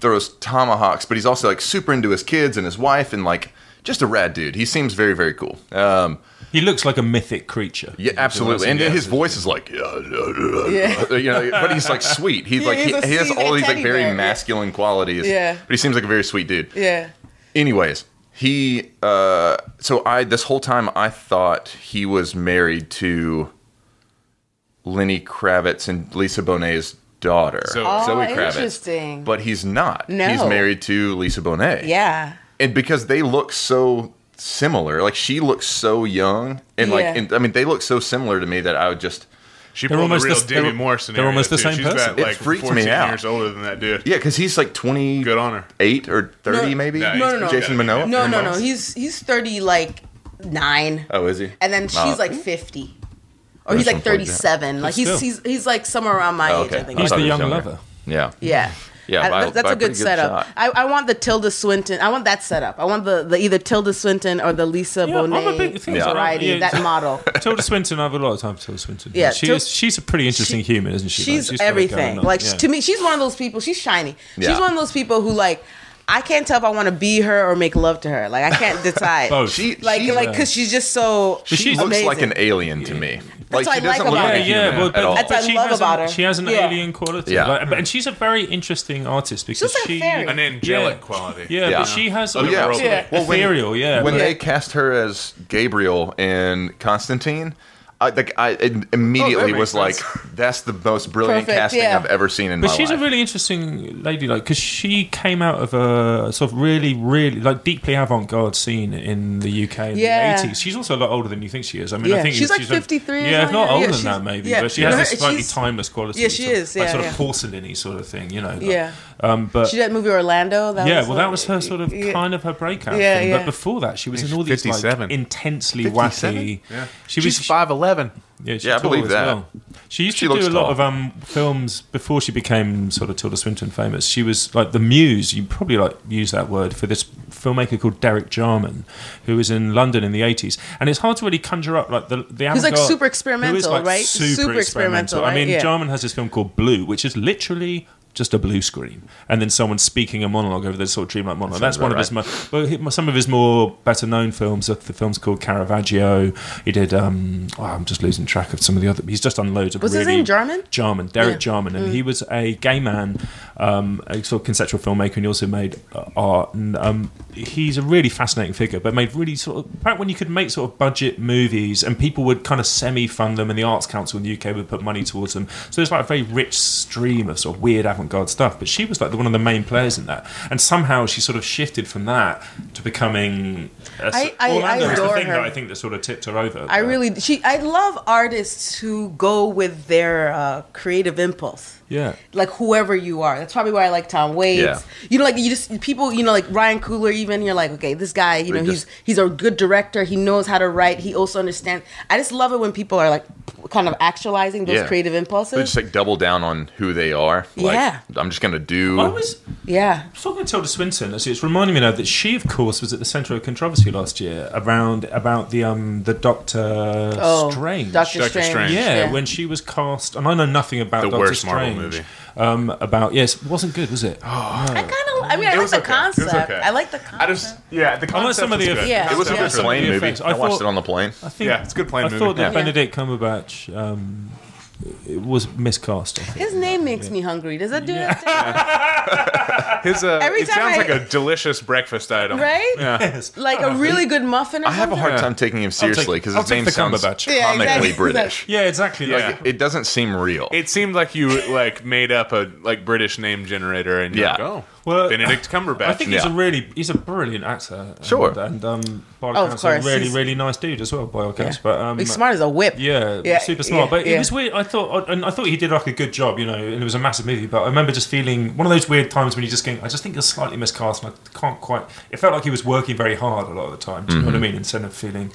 throws tomahawks. But he's also like super into his kids and his wife and like just a rad dude. He seems very very cool. Um, He looks like a mythic creature. Yeah, absolutely. And his voice is like, yeah, yeah, Yeah. you know, but he's like sweet. He's Yeah, like, he's he, a- he has all these like very bear, yeah. masculine qualities. Yeah. But he seems like a very sweet dude. yeah. Anyways, he, uh, so I, this whole time I thought he was married to Lenny Kravitz and Lisa Bonet's daughter, So- Oh, Zoe Kravitz. interesting. But he's not. No. He's married to Lisa Bonet. Yeah. And because they look so similar, like she looks so young, and like, and, I mean, they look so similar to me that I would just. She They're pulled almost a real the- Demi they're- Moore they're almost the too. same She's person. about It like freaks me 14 out. years older than that dude. Yeah, because he's like twenty Good on her. eight or thirty, No, maybe. no, No, no, no. Jason Momoa. No, no, Momoa? no. He's he's 30 like 9 Oh, is he? and then she's like 50. Or he's like 37. Like he's he's he's like somewhere around my Oh, age. I think. He's thought the young younger. lover. Yeah. Yeah. Yeah, I- by- that's, that's by a a good good setup. shot. I, I want the Tilda Swinton. I want that setup. I want the, the either Tilda Swinton or the Lisa Yeah, I'm a Bonet big- thing variety. yeah. that model. Tilda Swinton, I have a lot of time for Tilda Swinton. Yeah, she Til- is, she's a pretty interesting she- human, isn't she? Like, She's, everything. Like Yeah. to me, she's one of those people. She's shiny. She's Yeah. one of those people who like. I can't tell if I want to be her or make love to her. Like I can't decide. Both. She like she, like because she's just so. she she's looks like an alien to me. That's Like what she I like doesn't look about like a her. yeah, human yeah, at but, all. That's what I she love has about an, her. She has an Yeah. alien quality. Yeah. Like, but- and she's a very interesting artist because like she fairy. An angelic Yeah. quality. Yeah, Yeah. but she has Oh, yeah. sort of Yeah. Well, when- ethereal. yeah, when but- they cast her as Gabriel in Constantine, I, like, I immediately makes was like, "That's the most brilliant Perfect, casting yeah. I've ever seen in But my she's a really interesting lady, like because she came out of a sort of really, really like deeply avant-garde scene in the UK in Yeah. the eighties. She's also a lot older than you think she is. I mean, Yeah, I think she's like a- 53 or Yeah, if not something. older than that, maybe. yeah. But she has Yeah, this slightly timeless quality. Yeah, she sort of- is, like yeah, sort of porcelainy sort of thing, you know. like- Yeah. Um, but She did that movie Orlando. That yeah, was well, that was her sort of yeah. kind of her breakout Yeah, thing. yeah. But before that, she was in all these 57. like intensely 57? wacky. Yeah. She was five eleven. yeah, she's Yeah, I believe as that. Well. She used She to do looks a lot of um, films before she became sort of Tilda Swinton famous. She was like the muse. You probably like use that word for this filmmaker called Derek Jarman, who was in London in the eighties. And it's hard to really conjure up like the the. He's, like, avant-garde- super who is, experimental, like, right? Super, Super experimental. experimental, I mean. Yeah. Jarman has this film called Blue, which is literally. Just a blue screen, and then someone speaking a monologue over this sort of dreamlike monologue. That's one of his, mo- well, he- some of his more better known films. The film's called Caravaggio. He did. Um, oh, I'm just losing track of some of the other. He's just done loads of Was his really name Jarman? Jarman, Derek Yeah. Jarman, and he was a gay man, um, a sort of conceptual filmmaker, and he also made uh, art. And um, he's a really fascinating figure, but made really sort of back when you could make sort of budget movies, and people would kind of semi-fund them, and the Arts Council in the UK would put money towards them. So there's like a very rich stream of sort of weird avant-garde stuff. But she was like the, one of the main players in that, and somehow she sort of shifted from that to becoming. A, I- I- Orlando I is the adore thing her. that I think that sort of tipped her over. I but- really she I love artists who go with their uh, creative impulse. Yeah. Like whoever you are, that's probably why I like Tom Waits. Yeah. You know, like you just people, you know, like Ryan Coogler. Even you're like, okay, this guy, you know, They he's he's a good director. He knows how to write. He also understands. I just love it when people are like, kind of actualizing those Yeah. creative They impulses. just like double down on who they are. Like, Yeah. I'm just gonna do. I was yeah, talking to Tilda Swinton. It's it's reminding me now that she, of course, was at the centre of controversy last year around about the um the Doctor Oh, Strange. Doctor Doctor Strange. Strange. Yeah, Yeah. when she was cast, and I know nothing about The Doctor worst Marvel Strange. Movie. Um, about yes, it wasn't good, was it? Oh, I kind of. I mean, I like was the okay. It was concept. okay. I like the concept. I just yeah, the I like concept some of the good. Yeah. It was a Yeah. good plane movie. effects. I, I watched it on the plane. I think Yeah, it's a good plane I movie. thought that Yeah. Benedict Cumberbatch um, it was miscast. I think. His name makes me hungry. Does that do it? His uh, Every it time sounds I- like a delicious breakfast item. Right? Yeah. Like a really good muffin or I have a hard time taking him seriously because I'll his take name the sounds Cumberbatch. Yeah, comically exactly. British. Yeah, exactly. Yeah. Like, It doesn't seem real. It seemed like you like made up a like British name generator and you're Yeah. like, oh, Well, Benedict Cumberbatch. I think he's a really he's a brilliant actor. Sure. and, and um, by all Oh, of course, a really he's- really nice dude as well. By all accounts, Yeah. but um, He's smart as a whip. Yeah, Yeah, super smart. yeah, but it was weird. I thought, and I thought he did like a good job, you know, and it was a massive movie. But I remember just feeling one of those weird times when you just think, I just think you're slightly miscast, and I can't quite. It felt like he was working very hard a lot of the time. Do you know what I Mm-hmm. mean? Instead of feeling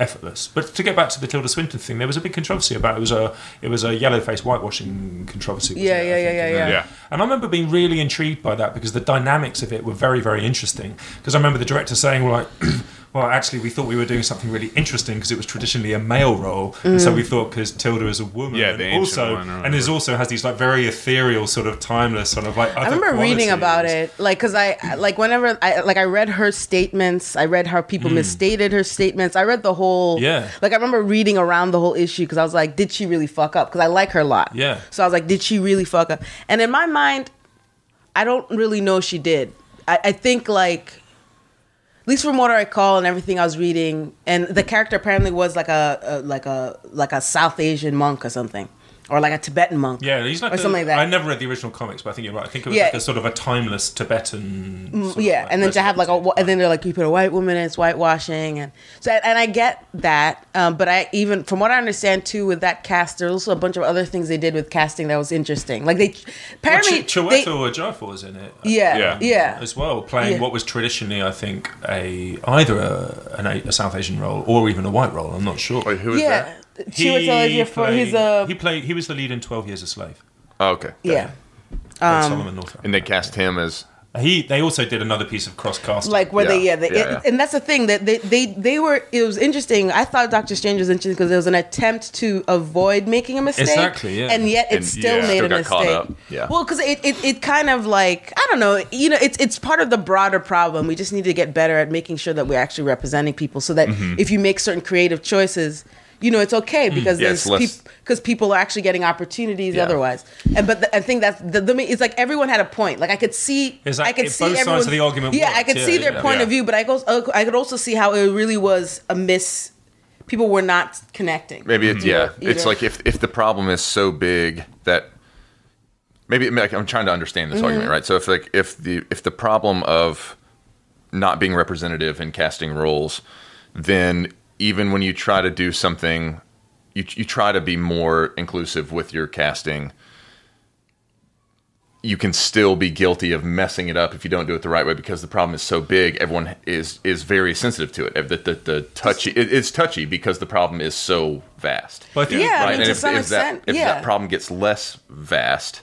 effortless. But to get back to the Tilda Swinton thing, there was a big controversy about it. It was a it was a yellow face whitewashing controversy. Yeah, it, yeah, think, yeah, yeah, yeah. Yeah. And I remember being really intrigued by that because the dynamics of it were very, very interesting. Because I remember the director saying, well, like, well, actually, we thought we were doing something really interesting because it was traditionally a male role. And Mm. so we thought because Tilda is a woman. Yeah, and the also, one and is also has these like very ethereal, sort of timeless, sort of like. I remember reading about it, like, cause I like whenever I like I read her statements. I read how people misstated her statements. I read the whole. Yeah. Like I remember reading around the whole issue because I was like, did she really fuck up? Because I like her a lot. Yeah. So I was like, did she really fuck up? And in my mind, I don't really know she did. I, I think like. Least from what I recall and everything I was reading, and the character apparently was like a, a like a like a South Asian monk or something, or like a Tibetan monk. Yeah, he's like or a- something like that. I never read the original comics, but I think you're right. I think it was Yeah. like a sort of a timeless Tibetan. yeah, like, and then to have like a, and then they're like you put a white woman in, it's whitewashing, and so and I get that, um, but I even from what I understand too with that cast, there's also a bunch of other things they did with casting that was interesting. Like they Well, apparently Ch- they- Chiwetel Ejiofor was in it. yeah, Yeah. yeah, as well, playing Yeah. what was traditionally, I think, a either a, an, a South Asian role or even a white role. I'm not sure. Wait, who is yeah. that? Chiwetel Ejiofor, played- he's a he played. He was the lead in Twelve Years a Slave. Oh, okay. yeah. Played Solomon Northup. Um, and they cast him as He they also did another piece of cross casting. like where they Yeah, yeah, they, yeah, yeah. and that's the thing that they, they they were it was interesting i thought doctor strange was interesting because it was an attempt to avoid making a mistake Exactly, yeah. and yet it And, still yeah, made still a got mistake up, yeah. well because it, it, it kind of like i don't know you know it's it's part of the broader problem we just need to get better at making sure that we're actually representing people so that Mm-hmm. if you make certain creative choices you know it's okay because Mm. Yeah, there's it's less- peop- because people are actually getting opportunities Yeah. otherwise and but the, i think that's the, the it's like everyone had a point like i could see It's like i could see both sides of everyone's- the argument yeah i could yeah, see their yeah. point Yeah. of view but i go i could also see how it really was a miss people were not connecting maybe it's yeah. Either. It's like if if the problem is so big that maybe like, I'm trying to understand this Mm-hmm. argument, right? So if like if the if the problem of not being representative in casting roles, then even when you try to do something, you you try to be more inclusive with your casting. You can still be guilty of messing it up if you don't do it the right way because the problem is so big. Everyone is is very sensitive to it. The, the, the touchy it, it's touchy because the problem is so vast. But I think- Yeah, I right? mean, and to if, some if extent, that if yeah. that problem gets less vast,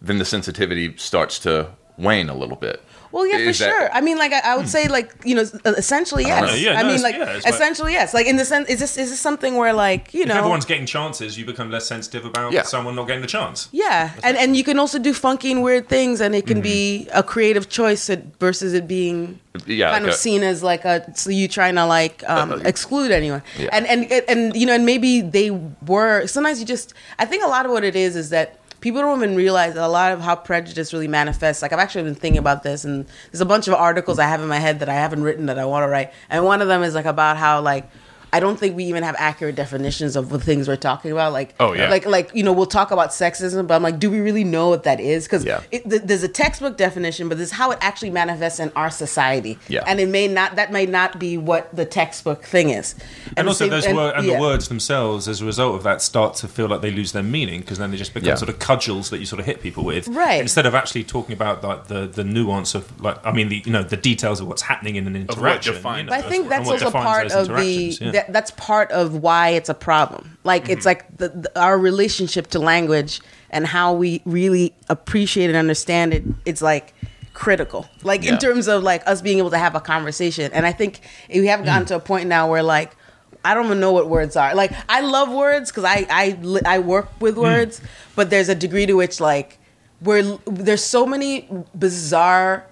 then the sensitivity starts to wane a little bit. Well, yeah, for Is that- sure. I mean, like I, I would hmm. say, like you know, uh, essentially yes. know. Yeah, I no, mean, like yeah, essentially yes. Like in the sense, is this is this something where like you if know, everyone's getting chances, you become less sensitive about Yeah. someone not getting the chance. yeah, and and you can also do funky and weird things, and it can be mm-hmm. a creative choice versus it being Yeah, kind like of a- seen as like a so you trying to like uh, um, exclude anyone, Yeah. and and and you know, and maybe they were. Sometimes you just, I think a lot of what it is is that people don't even realize a lot of how prejudice really manifests. Like I've actually been thinking about this, and there's a bunch of articles I have in my head that I haven't written that I want to write, and one of them is like about how like. I don't think we even have accurate definitions of the things we're talking about. Like, Oh, yeah. like, like you know, we'll talk about sexism, but I'm like, do we really know what that is? Because Yeah. th- there's a textbook definition, but this is how it actually manifests in our society. Yeah. and it may not. That may not be what the textbook thing is. And, the also, same- those and- word, and yeah. the words themselves, as a result of that, start to feel like they lose their meaning because then they just become Yeah. sort of cudgels that you sort of hit people with, Right. Instead of actually talking about like the the nuance of like, I mean, the you know the details of what's happening in an what interaction. defines you know, But I think that's also defines part of the interactions, yeah. That, that's part of why it's a problem. Like Mm-hmm. it's like the, the, our relationship to language and how we really appreciate and understand it. It's like critical. Like Yeah. in terms of like us being able to have a conversation. And I think we have Mm. gotten to a point now where like I don't even know what words are. Like I love words because I I I work Mm. with words, but there's a degree to which like where there's so many bizarre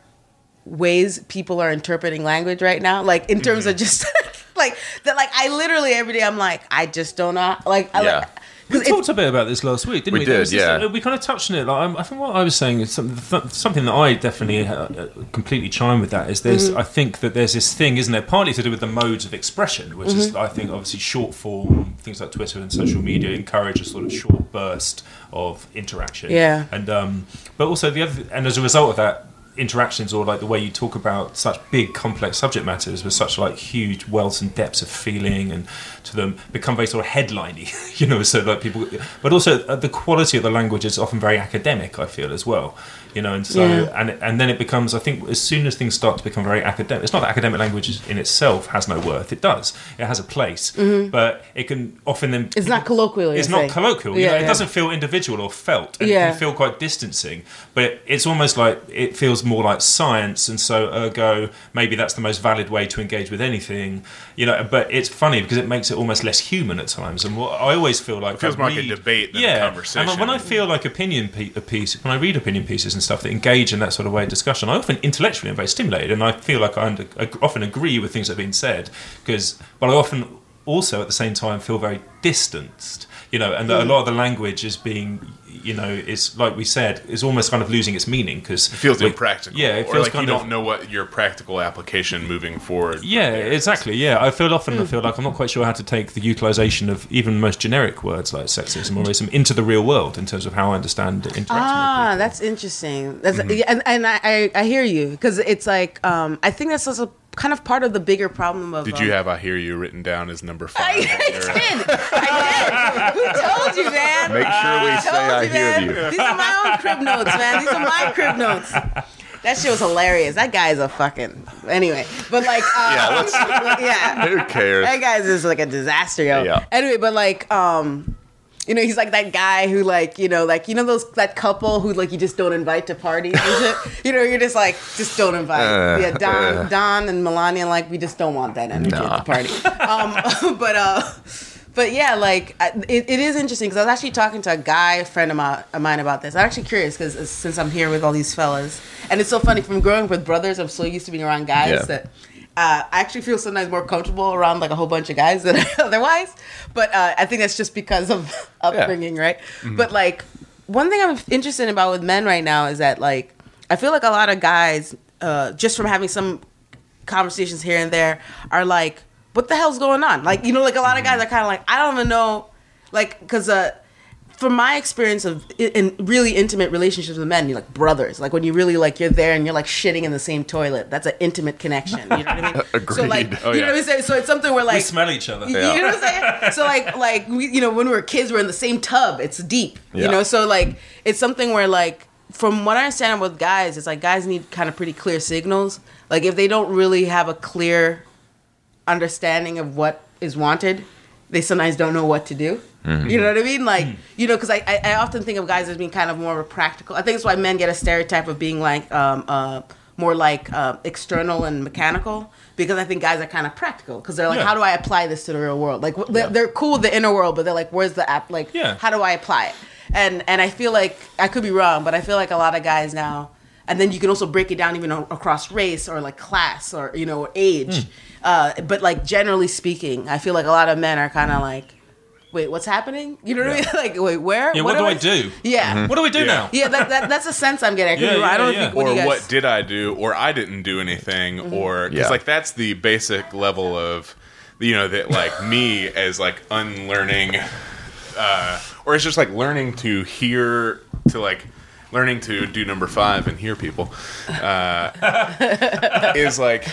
ways people are interpreting language right now like in terms Mm-hmm. of just like that like i literally every day i'm like i just don't know like I, Yeah. like, We 'cause talked a bit about this last week, didn't we? We There did, this- yeah. uh, we kind of touched on it. Like, I'm- think what I was saying is something, something that I definitely uh, uh, completely chime with. That is, there's, Mm-hmm. I think that there's this thing, isn't there? Partly to do with the modes of expression, which Mm-hmm. is, I think, obviously short form things like Twitter and social media encourage a sort of short burst of interaction. Yeah. and um, but also the other, and as a result of that. Interactions, or like the way you talk about such big, complex subject matters with such like huge wells and depths of feeling, and to them become very sort of headliney, you know. So like people, but also uh, the quality of the language is often very academic. I feel as well, you know, and so Yeah. and and then it becomes. I think as soon as things start to become very academic, it's not that academic language in itself has no worth. It does. It has a place, but it can often then Mm-hmm. It's not colloquial, It's not saying. colloquial. you Yeah, know, it yeah. doesn't feel individual or felt. And It Yeah. can feel quite distancing, but it's almost like it feels more like science, and so ergo maybe that's the most valid way to engage with anything, you know. But it's funny because it makes it almost less human at times, and what I always feel like It feels I more like a debate than a yeah, conversation. And when I feel like opinion pe- a piece, when I read opinion pieces and stuff that engage in that sort of way of discussion, I often intellectually am very stimulated, and I feel like I, under, I often agree with things that have been said, because but I often also at the same time feel very distanced, you know, and that a hmm. lot of the language is being, you know, is like we said, is almost kind of losing its meaning because it feels impractical. Yeah, it or feels like you of don't know what your practical application moving forward. yeah, exactly. Yeah, I feel often. I feel like I'm not quite sure how to take the utilization of even most generic words like sexism or racism into the real world in terms of how I understand interacting. ah with that's interesting that's Mm-hmm. yeah, and, and I, I i hear you because it's like um i think that's also kind of part of the bigger problem of Did um, you have "I hear you" written down as number five? I, I did. I did. Who told you, man? Make sure we Who say I you, hear man? you. These are my own crib notes, man. These are my crib notes. That shit was hilarious. That guy's a fucking anyway. But like, uh, Yeah, let's- yeah. Who cares? That guy's just like a disaster, yo. Yeah. Anyway, but like, um, You know, he's like that guy who, like, you know, like you know those that couple who like you just don't invite to parties. You know, you're just like just don't invite. Uh, yeah, Don, uh. Don, and Melania, like we just don't want that energy Nah. at the party. Um, but uh, but yeah, like I- it, it is interesting because I was actually talking to a guy a friend of, my, of mine about this. I'm actually curious because since I'm here with all these fellas, and it's so funny from growing up with brothers, I'm so used to being around guys Yeah. that uh, I actually feel sometimes more comfortable around like a whole bunch of guys than otherwise. But uh, I think that's just because of upbringing, right? But like one thing I'm interested about with men right now is that like I feel like a lot of guys, uh, just from having some conversations here and there, are like, "What the hell's going on?" Like you know, like a lot of guys are kind of like, "I don't even know," like because uh, from my experience of in really intimate relationships with men, you're like brothers. Like when you really like you're there and you're like shitting in the same toilet. That's an intimate connection. You know what I mean? So like, Agreed. Oh, you know what I'm saying? So it's something where like we smell each other. you know what I'm saying? So like like we, you know when we were kids we're in the same tub. It's deep. You know, so like it's something where like from what I understand with guys, it's like guys need kind of pretty clear signals. Like if they don't really have a clear understanding of what is wanted, they sometimes don't know what to do. You know what I mean? Like, you know, because I, I, I often think of guys as being kind of more of a practical. I think it's why men get a stereotype of being like um, uh, more like uh, external and mechanical. Because I think guys are kind of practical. Because they're like, Yeah. how do I apply this to the real world? Like, they're, they're cool with the inner world, but they're like, where's the app? Like, Yeah. how do I apply it? And and I feel like I could be wrong, but I feel like a lot of guys now. And then you can also break it down even a- across race or like class or you know age. Hmm. Uh, but like generally speaking, I feel like a lot of men are kind of like, wait, what's happening? You know what I mean? Like, wait, where? Yeah, what do I do? Yeah. What do we do Yeah. now? Yeah, that, that, that's a sense I'm getting. I, Yeah. I don't yeah. think what or you guys, what did I do, or I didn't do anything, Mm-hmm. or because Yeah. like that's the basic level of, you know, that like me as like unlearning, uh, or it's just like learning to hear, to like learning to do number five and hear people, uh, is like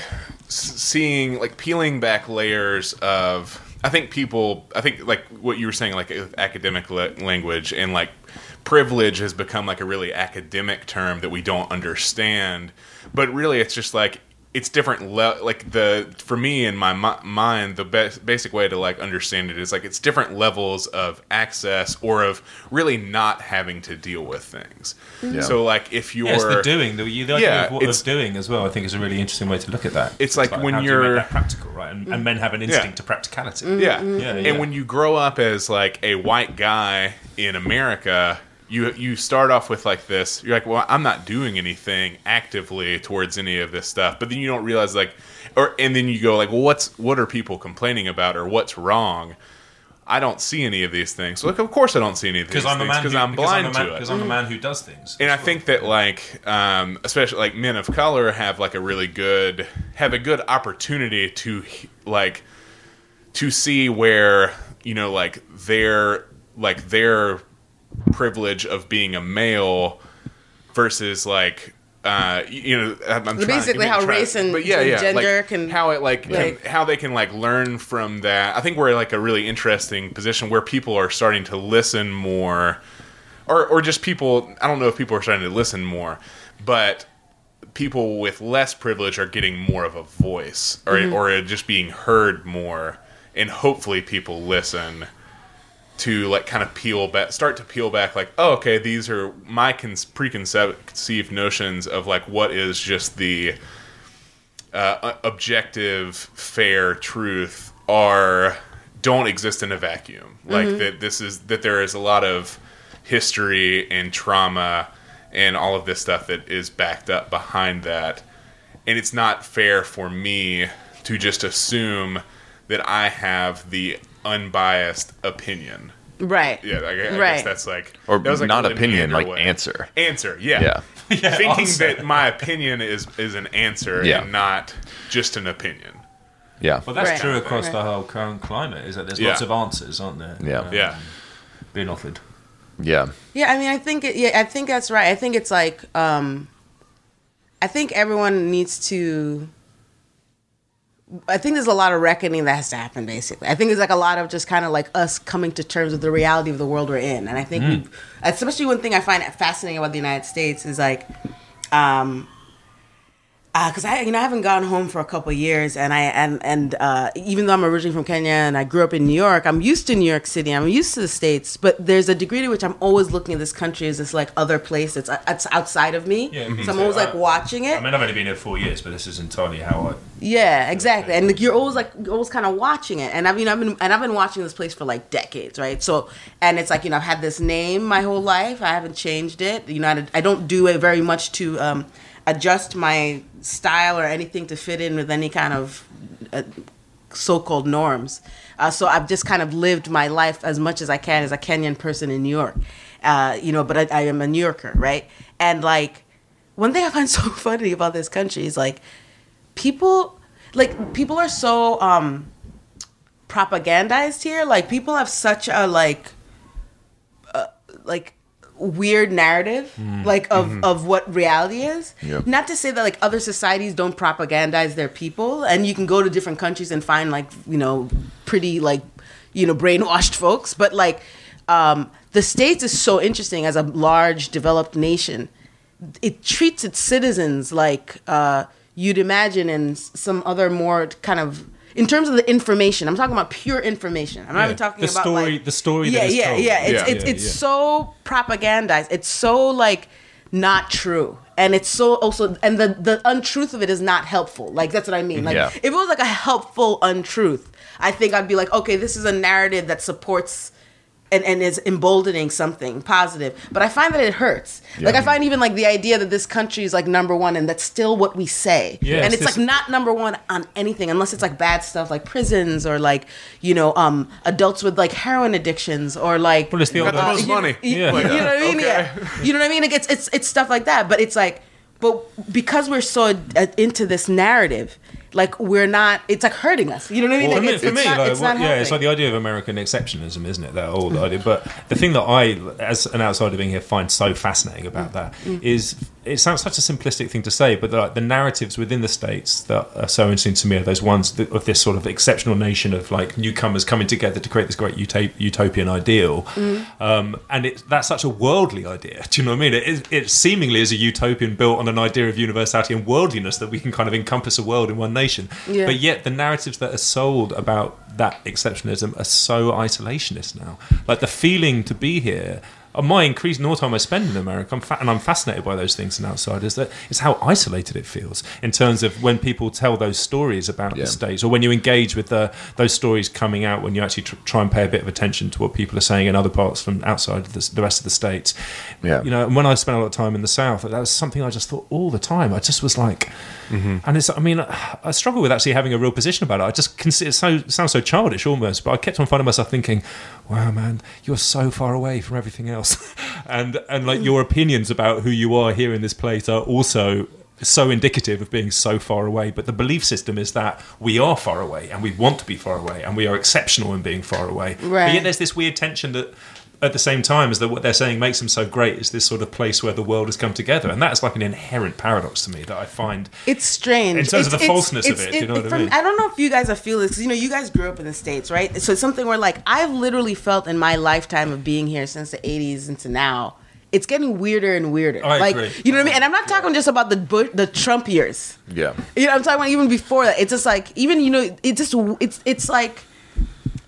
seeing like peeling back layers of. I think people. I think like what you were saying, like academic la- language and like privilege has become like a really academic term that we don't understand but really it's just like it's different le- like the for me in my mi- mind the best basic way to like understand it is like it's different levels of access or of really not having to deal with things mm-hmm. so like if you're Yeah, it's the doing. The, the idea Yeah, of, what, it's- of doing as well, I think, is a really interesting way to look at that. It's like when how do you you're- make that practical, right? And, and men have an instinct to practicality. Mm-hmm. Yeah. Mm-hmm. Yeah, And when you grow up as like a white guy in America, you you start off with like this. You're like, well, I'm not doing anything actively towards any of this stuff. But then you don't realize like, or and then you go like, well, what's what are people complaining about or what's wrong? I don't see any of these things. So like, of course I don't see any of these Because I'm a things man. because I'm blind I'm man, to it. Because I'm a man who does things. And I well. think that like, um, especially like men of color have like a really good have a good opportunity to like to see where you know like their like their privilege of being a male versus like uh you know I'm, I'm trying- Basically how trying- race and- but yeah, and yeah, gender like, can, how it like, can- how they can like learn from that. I think we're like a really interesting position where people are starting to listen more or or just people i don't know if people are starting to listen more but people with less privilege are getting more of a voice or or just being heard more and hopefully people listen to like kind of peel back start to peel back like oh okay these are my cons- preconceived notions of like what is just the uh, objective fair truth are don't exist in a vacuum. Like that this is that there is a lot of history and trauma and all of this stuff that is backed up behind that. And it's not fair for me to just assume that I have the unbiased opinion. right? Yeah, I, I guess Right. that's like Or that was like not opinion, like way. answer. Answer, yeah, Yeah. Thinking answer. that my opinion is is an answer Yeah. and not just an opinion. Yeah. Well, that's Right. true across Right. the whole current climate. Is that there's Yeah. lots of answers, aren't there? Yeah. um, Yeah, being offered. Yeah. Yeah, I mean, I think it, yeah, I think that's right. I think it's like, um, I think everyone needs to. I think there's a lot of reckoning that has to happen. Basically, I think there's like a lot of just kind of like us coming to terms with the reality of the world we're in, and I think, we, especially one thing I find fascinating about the United States is like, um, uh, because I, you know, I haven't gone home for a couple of years, and I and and uh, even though I'm originally from Kenya and I grew up in New York, I'm used to New York City. I'm used to the states, but there's a degree to which I'm always looking at this country as this like other place that's it's outside of me. Yeah, me so I'm always like I- watching it. I mean, I've only been here four years, but this is entirely how I. Yeah, exactly. And like, you're always like you're always kind of watching it. And I mean, I've been and I've been watching this place for like decades, right? So, and it's like you know, I've had this name my whole life. I haven't changed it. You know, I, I don't do it very much to um, adjust my style or anything to fit in with any kind of uh, so-called norms. Uh, so I've just kind of lived my life as much as I can as a Kenyan person in New York. Uh, you know, but I, I am a New Yorker, right? And like one thing I find so funny about this country is like people like people are so um propagandized here like people have such a like uh, like weird narrative like of of what reality is. Yep. not to say that like other societies don't propagandize their people and you can go to different countries and find like you know pretty like you know brainwashed folks but like um the states is so interesting as a large developed nation. It treats its citizens like uh, you'd imagine in some other more kind of in terms of the information. I'm talking about pure information. I'm not Yeah, even talking the about story- like, the story Yeah, is yeah, told. yeah. It's Yeah. it's, Yeah, it's yeah. so propagandized. It's so like not true. And it's so also, and the the untruth of it is not helpful. Like that's what I mean. Like Yeah. if it was like a helpful untruth, I think I'd be like, okay, this is a narrative that supports and, and is emboldening something positive. But I find that it hurts. Like I find even like the idea that this country is like number one and that's still what we say. Yeah, and it's it's this- like not number one on anything unless it's like bad stuff like prisons or like, you know, um adults with like heroin addictions or like Well, it's the Got the most you- money. You, Yeah. you know what I mean? Okay. Yeah. You know what I mean? Like it's it's it's stuff like that. But it's like, but because we're so uh, into this narrative, like we're not. It's like hurting us. You know what I mean? Well, like, for me, it's, for me, not, like, it's not yeah, it's like the idea of American exceptionalism, isn't it? That old idea. But the thing that I, as an outsider being here, find so fascinating about that mm. Mm. is it sounds such a simplistic thing to say, but like the narratives within the states that are so interesting to me are those ones that, of this sort of exceptional nation of like newcomers coming together to create this great utop- utopian ideal, mm. um, and it, that's such a worldly idea. Do you know what I mean? It, is- it seemingly is a utopian built on an idea of universality and worldliness that we can kind of encompass a world in one nation. Yeah. But yet the narratives that are sold about that exceptionalism are so isolationist now. Like the feeling to be here. uh, My increased more time I spend in America, I'm fa- and I'm fascinated by those things and outsiders. That it's how isolated it feels in terms of when people tell those stories about Yeah. the states, or when you engage with the, those stories coming out. When you actually tr- try and pay a bit of attention to what people are saying in other parts from outside of the, the rest of the states. Yeah. you know. And when I spent a lot of time in the South, that was something I just thought all the time. I just was like, Mm-hmm. and it's. I mean, I struggle with actually having a real position about it. I just consider it so sounds so childish almost, but I kept on finding myself thinking, "Wow, man, you're so far away from everything else," and and like your opinions about who you are here in this place are also so indicative of being so far away. But the belief system is that we are far away and we want to be far away and we are exceptional in being far away. But Right. yet there's this weird tension that at the same time as that what they're saying makes them so great is this sort of place where the world has come together and that's like an inherent paradox to me that i find It's strange. In terms of the it's- falseness of it's- it, you know what I mean? I don't know if you guys are feeling this because you know you guys grew up in the states, right? So it's something where like I've literally felt in my lifetime of being here since the '80s into now, it's getting weirder and weirder. I like agree. you know what I mean? And I'm not talking just about the Bush, the Trump years. Yeah. You know, I'm talking about even before that. It's just like even you know, it just it's it's like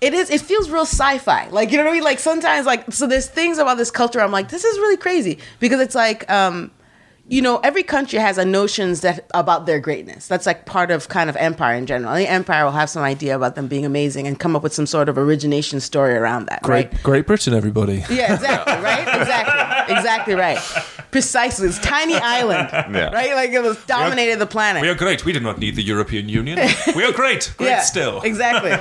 it is. It feels real sci-fi. Like you know what I mean? Like sometimes like so there's things about this culture. I'm like this is really crazy because it's like um you know every country has a notions that about their greatness. That's like part of kind of empire in general. Any empire will have some idea about them being amazing and come up with some sort of origination story around that. Right? Great Britain, everybody. Yeah, exactly, right? Exactly. Exactly right. Precisely. This tiny island. Yeah. Right? Like it was dominated the planet. we are great we do not need the european union we are great great yeah, still Exactly.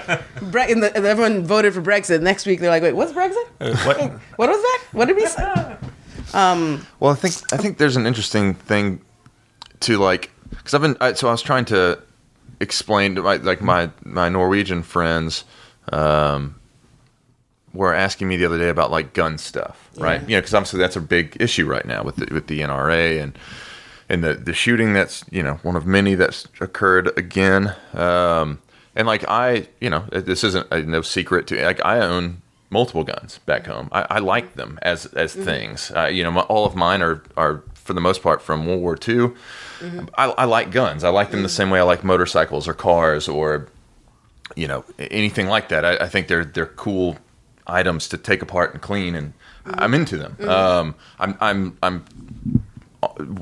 Bre- and the, and everyone voted for Brexit. Next week they're like, wait, what's Brexit? Uh, what- What was that? What did we say? Well, I think I think there's an interesting thing to like because I've been I, so I was trying to explain to my like my my Norwegian friends um, were asking me the other day about like gun stuff, right? Yeah. You know, because obviously that's a big issue right now with the, with the NRA and and the the shooting that's you know one of many that's occurred again. Um, and like I, you know, this isn't a, no secret to like I own multiple guns back home. I, I like them as as things. Uh, you know, my, all of mine are are for the most part from World War II. I, I like guns. I like them the same way I like motorcycles or cars or you know anything like that. I, I think they're they're cool items to take apart and clean, and I'm into them. Um, I'm I'm I'm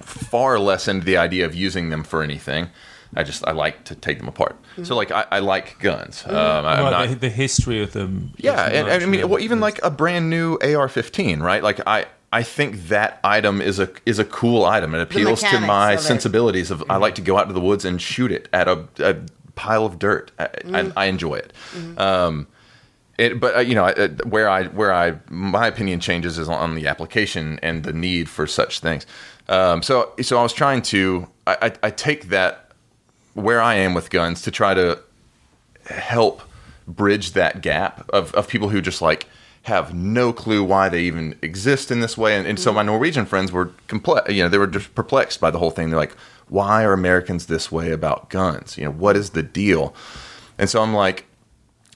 far less into the idea of using them for anything. I just I like to take them apart. So like I, I like guns. Um, I'm Well, not- the, the history of them. yeah, and, and I mean, well, even like a brand new AR-15, right? Like I, I think that item is a is a cool item. It appeals to my of sensibilities. Of I like to go out to the woods and shoot it at a, a pile of dirt. I, I, I enjoy it. Um, it, but uh, you know, uh, where I where I my opinion changes is on the application and the need for such things. Um, so so I was trying to I, I, I take that where I am with guns to try to help bridge that gap of, of people who just like have no clue why they even exist in this way. And, and so my Norwegian friends were complex, you know, they were just perplexed by the whole thing. They're like, why are Americans this way about guns? You know, what is the deal? And so I'm like,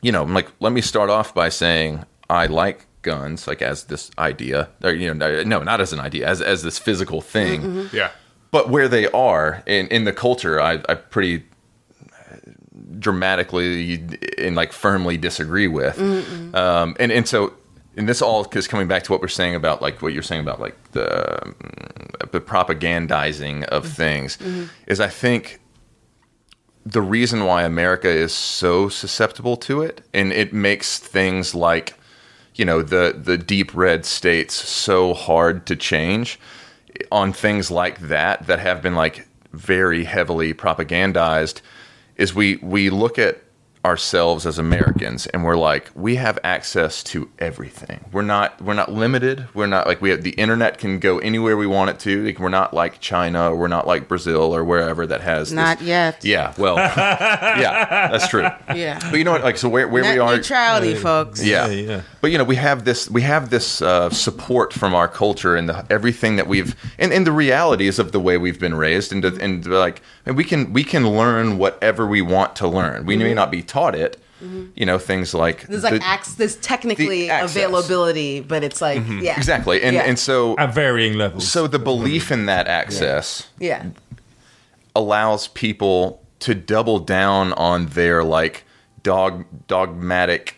you know, I'm like, let me start off by saying I like guns, like as this idea, or, you know, no, not as an idea, as, as this physical thing. Yeah. but where they are in, in the culture, I, I pretty dramatically and like firmly disagree with. Um, and and so and this all is coming back to what we're saying about like what you're saying about like the um, the propagandizing of things is I think the reason why America is so susceptible to it and it makes things like you know the the deep red states so hard to change on things like that that have been like very heavily propagandized is we we look at ourselves as Americans and we're like we have access to everything. We're not we're not limited. We're not like we have the internet can go anywhere we want it to. Like, we're not like China or we're not like Brazil or wherever that has this- Not yet. Yeah, well, yeah, that's true. Yeah. But you know what? Like so where where Net we are neutrality, folks. yeah. Yeah, yeah. But you know, we have this we have this uh, support from our culture and the, everything that we've and, and the realities of the way we've been raised and to, and like and we can we can learn whatever we want to learn. We may not be taught it. You know, things like Mm-hmm. There's like the- acts. There's technically the availability, but it's like yeah, exactly. And Yeah. and so at varying levels. so the belief in that access yeah. allows people to double down on their like dog dogmatic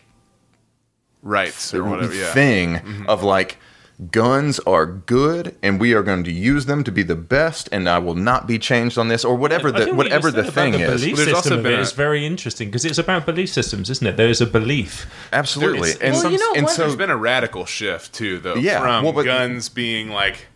Rights or whatever. Yeah. thing of like guns are good and we are going to use them to be the best and I will not be changed on this or whatever the think what you whatever the thing the is. belief There's also been it a- is very interesting because it's about belief systems, isn't it? There is a belief. Absolutely. There's- And, Well, you know and what? so There's been a radical shift too, though, Yeah, from well, but- guns being like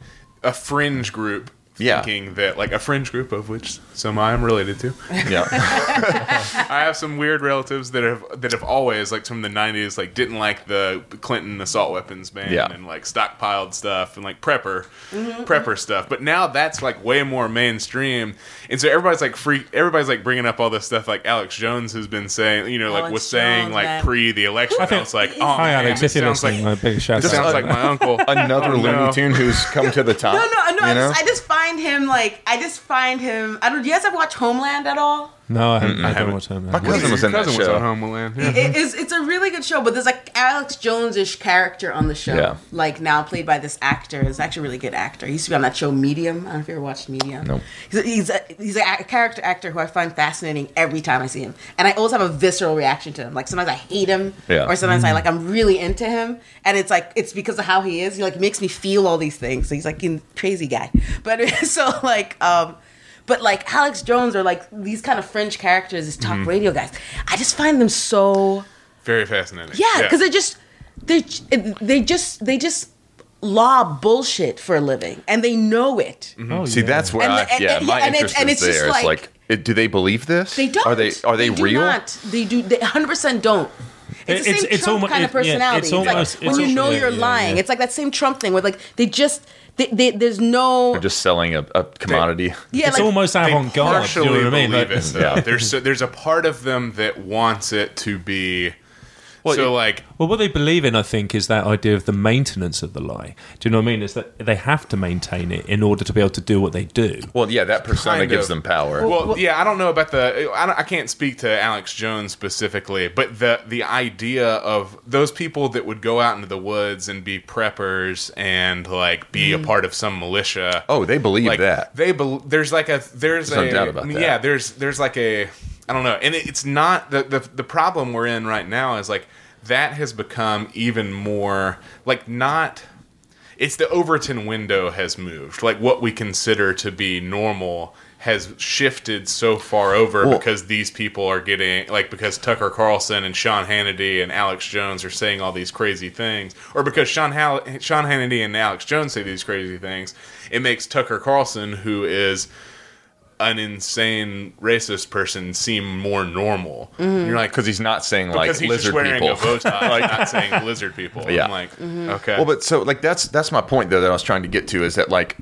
a fringe group. Yeah. Thinking that, like, a fringe group of which some I am related to. yeah. I have some weird relatives that have that have always, like, from the '90s, like, didn't like the Clinton assault weapons ban Yeah. and like stockpiled stuff and like prepper, mm-hmm. prepper stuff. But now that's like way more mainstream, and so everybody's like free. Everybody's like bringing up all this stuff, like Alex Jones has been saying, you know, like Alex was saying like man. pre the election. I, think- was like, oh, Hi, man, Alex. this sounds like my big shout this out. sounds like my uncle. Another Oh, Looney no. Tune who's come to the top. No, no, no. you I just, I just find him like I just find him. I don't. Do you guys ever watch Homeland at all? No, I, haven't, I don't haven't. watch that. My cousin was in that cousin was show. on Homeland. It- it is. It's a really good show, but there's like Alex Jones-ish character on the show. Yeah. Like now played by this actor. He's actually a really good actor. He used to be on that show Medium. I don't know if you ever watched Medium. Nope. He's a, he's a, he's a a character actor who I find fascinating every time I see him, and I always have a visceral reaction to him. Like sometimes I hate him, Yeah. or sometimes I like I'm really into him, and it's like it's because of how he is. He like makes me feel all these things. So he's like a crazy guy, but so like um. But like Alex Jones or like these kind of fringe characters, these talk mm-hmm. radio guys, I just find them so Very fascinating. yeah, because they just they they just they just lob bullshit for a living, and they know it. Mm-hmm. Oh, See, yeah. that's where And I, the- and- yeah, and- my and it's- interest and is it's just there. It's like- like, it, do they believe this? They don't. Are they are they, do real? Not. They do. They 100 percent don't. It's the It's- same it's Trump almo- kind it- of yeah, personality. it's It's, like almost- when you know almost- you're yeah, yeah, lying. yeah. It's like that same Trump thing where like they just they, they, there's no They're just selling a, a commodity. yeah it's like, almost they avant garde. You know what I mean? believe Like, it. Though. Yeah. There's so, there's a part of them that wants it to be so like Well, what they believe in, I think, is that idea of the maintenance of the lie. Do you know what I mean? Is that they have to maintain it in order to be able to do what they do. Well, yeah, that persona Kind gives them power. Well, yeah, I don't know about the. I, don't, I can't speak to Alex Jones specifically, but the the idea of those people that would go out into the woods and be preppers and like be a mm. part of some militia. oh, they believe like that. they bel there's like a there's, There's no a doubt about that. yeah there's there's like a I don't know, and it, it's not the, the the problem we're in right now is like that has become even more like not it's the Overton window has moved. Like what we consider to be normal has shifted so far over Well- because these people are getting like because Tucker Carlson and Sean Hannity and Alex Jones are saying all these crazy things, or because Sean Hall- Sean Hannity and Alex Jones say these crazy things, it makes Tucker Carlson, who is an insane racist person, seem more normal. And You're like because he's not saying like he's lizard just people. a bow tie, like not saying lizard people. Yeah. I'm like, mm-hmm. okay. Well, but so like that's that's my point though that I was trying to get to is that like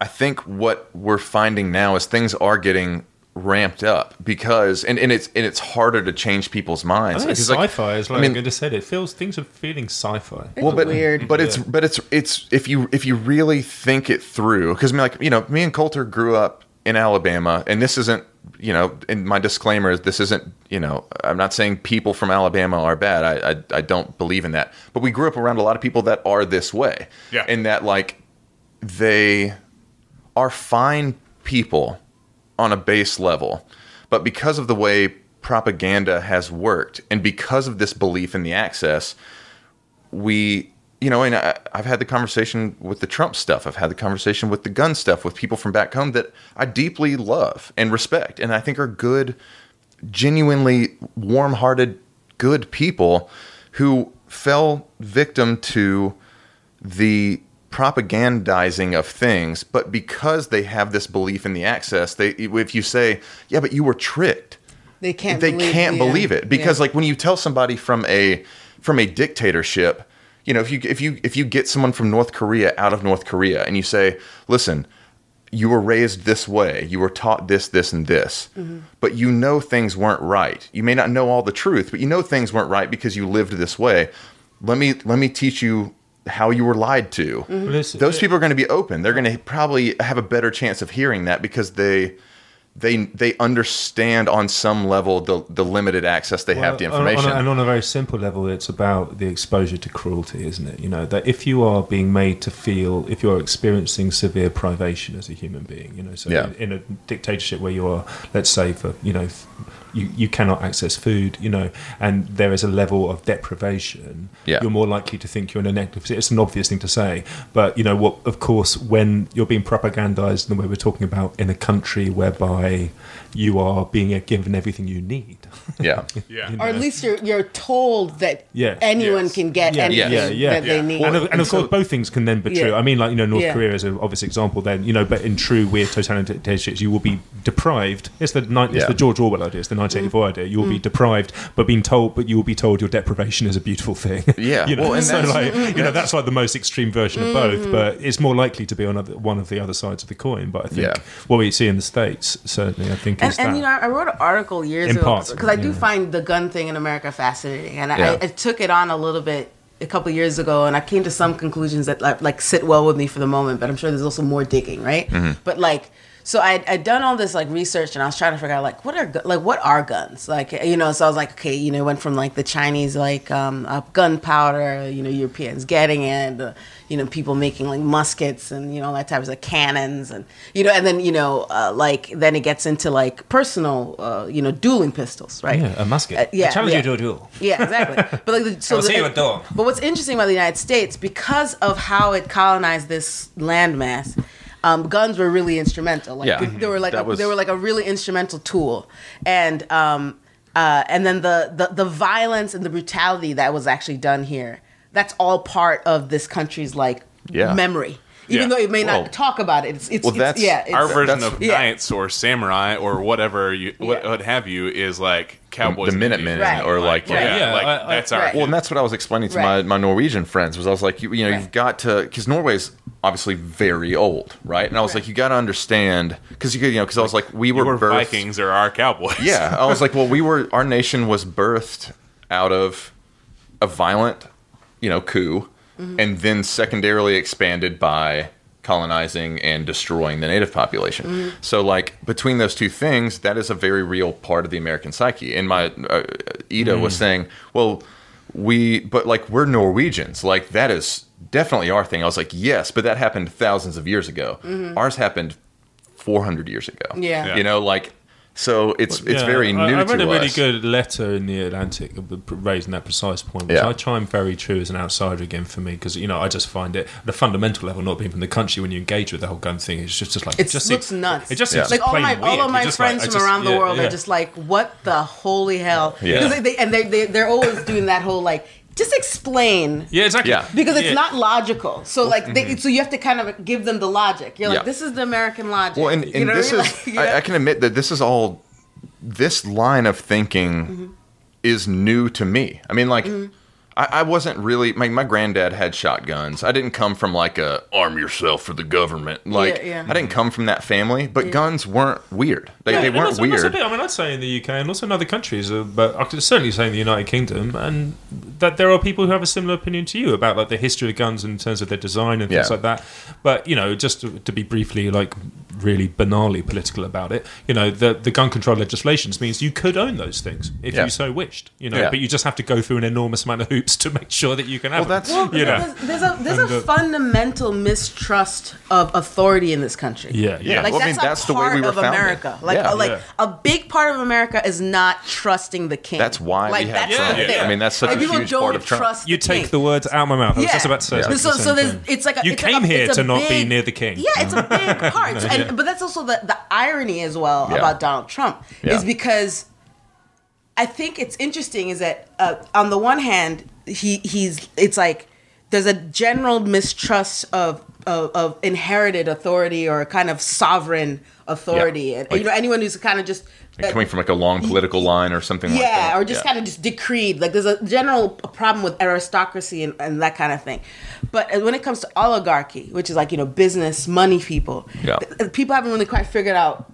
I think what we're finding now is things are getting ramped up because and, and it's and it's harder to change people's minds. I minds. think it's Because, like, sci-fi, as like I mean, I just said. It feels things are feeling sci-fi. well, but weird. but it's but it's it's if you if you really think it through because I mean, like you know me and Coulter grew up in Alabama and this isn't you know and my disclaimer is this isn't you know I'm not saying people from Alabama are bad. I I, I don't believe in that. But we grew up around a lot of people that are this way. Yeah. and that like they are fine people on a base level, but because of the way propaganda has worked and because of this belief in the access, we, you know, and I, I've had the conversation with the Trump stuff, I've had the conversation with the gun stuff with people from back home that I deeply love and respect, and I think are good, genuinely warm hearted, good people who fell victim to the propagandizing of things, but because they have this belief in the access, they if you say, "Yeah, but you were tricked," They can't. they believe, can't yeah. believe it because Yeah. like when you tell somebody from a from a dictatorship, you know, if you if you if you get someone from North Korea out of North Korea and you say, "Listen, you were raised this way. You were taught this, this, and this. Mm-hmm. But you know things weren't right. You may not know all the truth, but you know things weren't right because you lived this way. Let me let me teach you how you were lied to. Mm-hmm. Well, Those people are going to be open. They're going to probably have a better chance of hearing that because they they they understand on some level the the limited access they have to Well, on- information. on a- and on a very simple level, it's about the exposure to cruelty, isn't it? You know, that if you are being made to feel, if you're experiencing severe privation as a human being, you know, so Yeah. in, in a dictatorship where you are, let's say, for, you know, f- you, you cannot access food, you know, and there is a level of deprivation, Yeah. you're more likely to think you're in a negative. It's an obvious thing to say, but you know what? Of course, when you're being propagandized in the way we're talking about in a country whereby you are being given everything you need, yeah. yeah. or at least you're you're told that Yeah. anyone Yes. can get Yeah, anything yeah, yeah. that they need. and, of, and of and so- course, both things can then be true. Yeah. I mean, like you know, North Yeah. Korea is an obvious example. Then you know, but in true weird totalitarian dictatorships, you will be deprived. It's the ni- it's the George Orwell idea. It's the 1984 idea. You will be deprived, but being told, but you will be told your deprivation is a beautiful thing. Yeah. you know, Well, so that's- like you know, that's like the most extreme version of both. But it's more likely to be on other, one of the other sides of the coin. But I think Yeah. what we see in the states certainly, I think, and, is and that. you know, I wrote an article years In ago parts, because I do yeah. find the gun thing in America fascinating, and Yeah. I, I took it on a little bit a couple years ago, and I came to some conclusions that like, like sit well with me for the moment. But I'm sure there's also more digging, right? Mm-hmm. But like. So I I'd done all this like research and I was trying to figure out like what are like what are guns like you know so I was like okay you know it went from like the Chinese like um, uh, gunpowder you know Europeans getting it uh, you know people making like muskets and you know all that types of cannons and you know and then you know uh, like then it gets into like personal uh, you know dueling pistols right yeah, a musket. Uh, yeah, I challenge yeah. you to a duel. yeah, exactly. But like, the, so I'll see you at dawn. But what's interesting about the United States, because of how it colonized this landmass, um, guns were really instrumental. Like Yeah. they were like a, was- they were like a really instrumental tool, and um, uh, and then the, the the violence and the brutality that was actually done here. That's all part of this country's like Yeah. memory, even Yeah. though you may not Well- talk about it. It's it's, Well, it's yeah. It's, Our version of Yeah. knights or samurai or whatever you what, Yeah. what have you is like cowboys. the Minutemen Right. or like yeah, yeah. Yeah, like I- I- that's our Right. Well, and that's what I was explaining to Right. my, my Norwegian friends was I was like, you, you know, Right. you've got to because Norway's obviously very old, right? And I was Right. like, you got to understand because you could, you know, because I was like, we were, Your birthed, Vikings or our cowboys. Yeah, I was like, well, we were our nation was birthed out of a violent, you know, coup, mm-hmm. and then secondarily expanded by colonizing and destroying the native population. Mm-hmm. So, like between those two things, that is a very real part of the American psyche. And my uh, Ida was mm. saying, well, we, but like we're Norwegians, like that is definitely our thing. I was like, yes, but that happened thousands of years ago. Mm-hmm. Ours happened 400 years ago. Yeah. Yeah. you know, like. So it's it's Yeah, very new I, I to read a really good letter in the Atlantic raising that precise point, which Yeah. I chime very true as an outsider again for me because you know I just find it at a fundamental level, not being from the country, when you engage with the whole gun thing, it's just, just like It just looks seems- nuts. It just Yeah. seems like all plain my weird. all of my just like, friends I from just- around the yeah, world yeah. are just like, what the holy hell? Yeah. 'Cause They, they, and they, they they're always doing that whole like, just explain. yeah, exactly. Yeah. Because it's Yeah. not logical, so like, they, so you have to kind of give them the logic. You're like, Mm-hmm. Yeah. this is the American logic. Well, and, You know this I mean? is, Like, I. I can admit that this is all, this line of thinking Mm-hmm. is new to me. I mean, like, I, I wasn't really, my, my granddad had shotguns. I didn't come from like a arm yourself for the government. Like, Yeah, yeah. I didn't come from that family, but guns weren't weird. They, Yeah, they weren't that's- and that's weird. I mean, I'd say in the UK and also in other countries, uh, but I could certainly say in the United Kingdom, and that there are people who have a similar opinion to you about like the history of guns in terms of their design and things Yeah. like that. But you know, just to, to be briefly like really banally political about it, you know, the the gun control legislations means you could own those things if Yeah. you so wished. You know, Yeah. but you just have to go through an enormous amount of hoops to make sure that you can have. Well, them, that's- Well, you know. there's, there's a there's And, a uh, fundamental mistrust of authority in this country. Yeah, yeah. Like Well, I that's, mean, that's a the way part we were of founded. America. Like Yeah. like Yeah. a big part of America is not trusting the king. That's why like, we have that's Trump. the thing. I mean, that's such like, a people huge don't part of Trump. trust You take king. the words out of my mouth. I was just about to say Yeah. So, so there's it's like a, you it's came like a, here to not be near the king. Yeah, it's a big part. But that's also the, the irony as well about Donald Trump is because I think it's interesting is that uh, on the one hand he he's it's like there's a general mistrust of of, of inherited authority or kind of sovereign authority Yeah. and Like- you know anyone who's kind of just Like coming from like a long political line or something like that. yeah, or just kind of just decreed. Like there's a general problem with aristocracy and, and that kind of thing. But uh, when it comes to oligarchy, which is like you know business, money people, Yeah. people haven't really quite figured out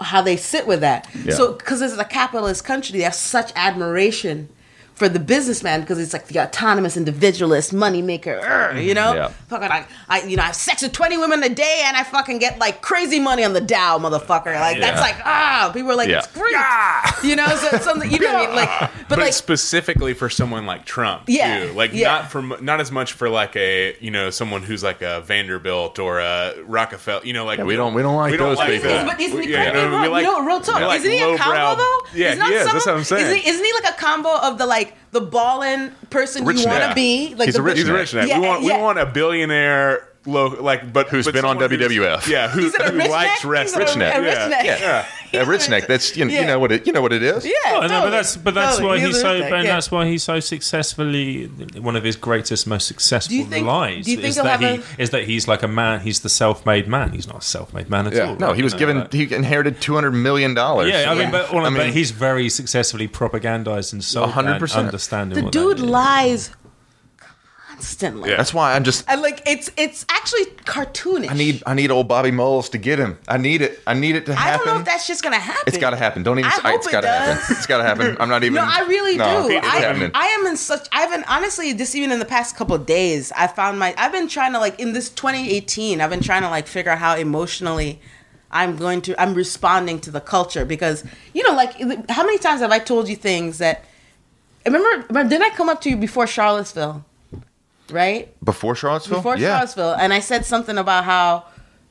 how they sit with that. Yeah. So because this is a capitalist country, they have such admiration for the businessman because it's like the autonomous individualist money maker, you know. Yeah. Fucking, I, I, you know, I have sex with twenty women a day and I fucking get like crazy money on the Dow, motherfucker. Like that's like ah, people are like Yeah. it's great, you know. So something you know what I mean, like, but, but like specifically for someone like Trump, Yeah, too. Like yeah. not for not as much for like a you know someone who's like a Vanderbilt or a Rockefeller. You know, like we don't- we don't like those people. that. But isn't he Yeah, kind of no, we like- no, real talk. like isn't he a combo lowbrow- though? Yeah, He's not he is. some That's what I'm saying. Isn't he, isn't he like a combo of the like the ballin' person Rich you want to be? Like He's the a rich He's a rich neck. Yeah, we want yeah. we want a billionaire. Low, like, but Who's but been on WWF. Yeah, who, who likes neck? wrestling. He's a- neck. a rich Yeah. neck. Yeah. Yeah, rich neck. That's you, Yeah. you know what it you know what it is. Yeah, Oh, no, but that's but that's Totally. why He's he's so rich neck, and yeah. that's why he's so successfully one of his greatest, most successful Do you think- lies do you think is that have he is that he's like a man. He's the self-made man. He's not a self-made man at Yeah. all. No, right? he was You know, given like- he inherited two hundred million dollars. yeah, I mean, but, well, I but mean- he's very successfully propagandized and sold 100%. that understanding. the dude lies constantly. Yeah. That's why I'm just And like it's it's actually cartoonish. I need I need old Bobby Mueller to get him. I need it. I need it to happen. I don't know if that's just gonna happen. it's got to happen. Don't even. I hope it's it got to happen. does. It's got to happen. I'm not even. No, I really No, do. I, I am in such. I've been honestly. Just even in the past couple of days, I found my. I've been trying to like in this 2018. I've been trying to like figure out how emotionally I'm going to. I'm responding to the culture because you know, like how many times have I told you things that. Remember, remember didn't I come up to you before Charlottesville? Right Before Charlottesville. before yeah. Charlottesville, and I said something about how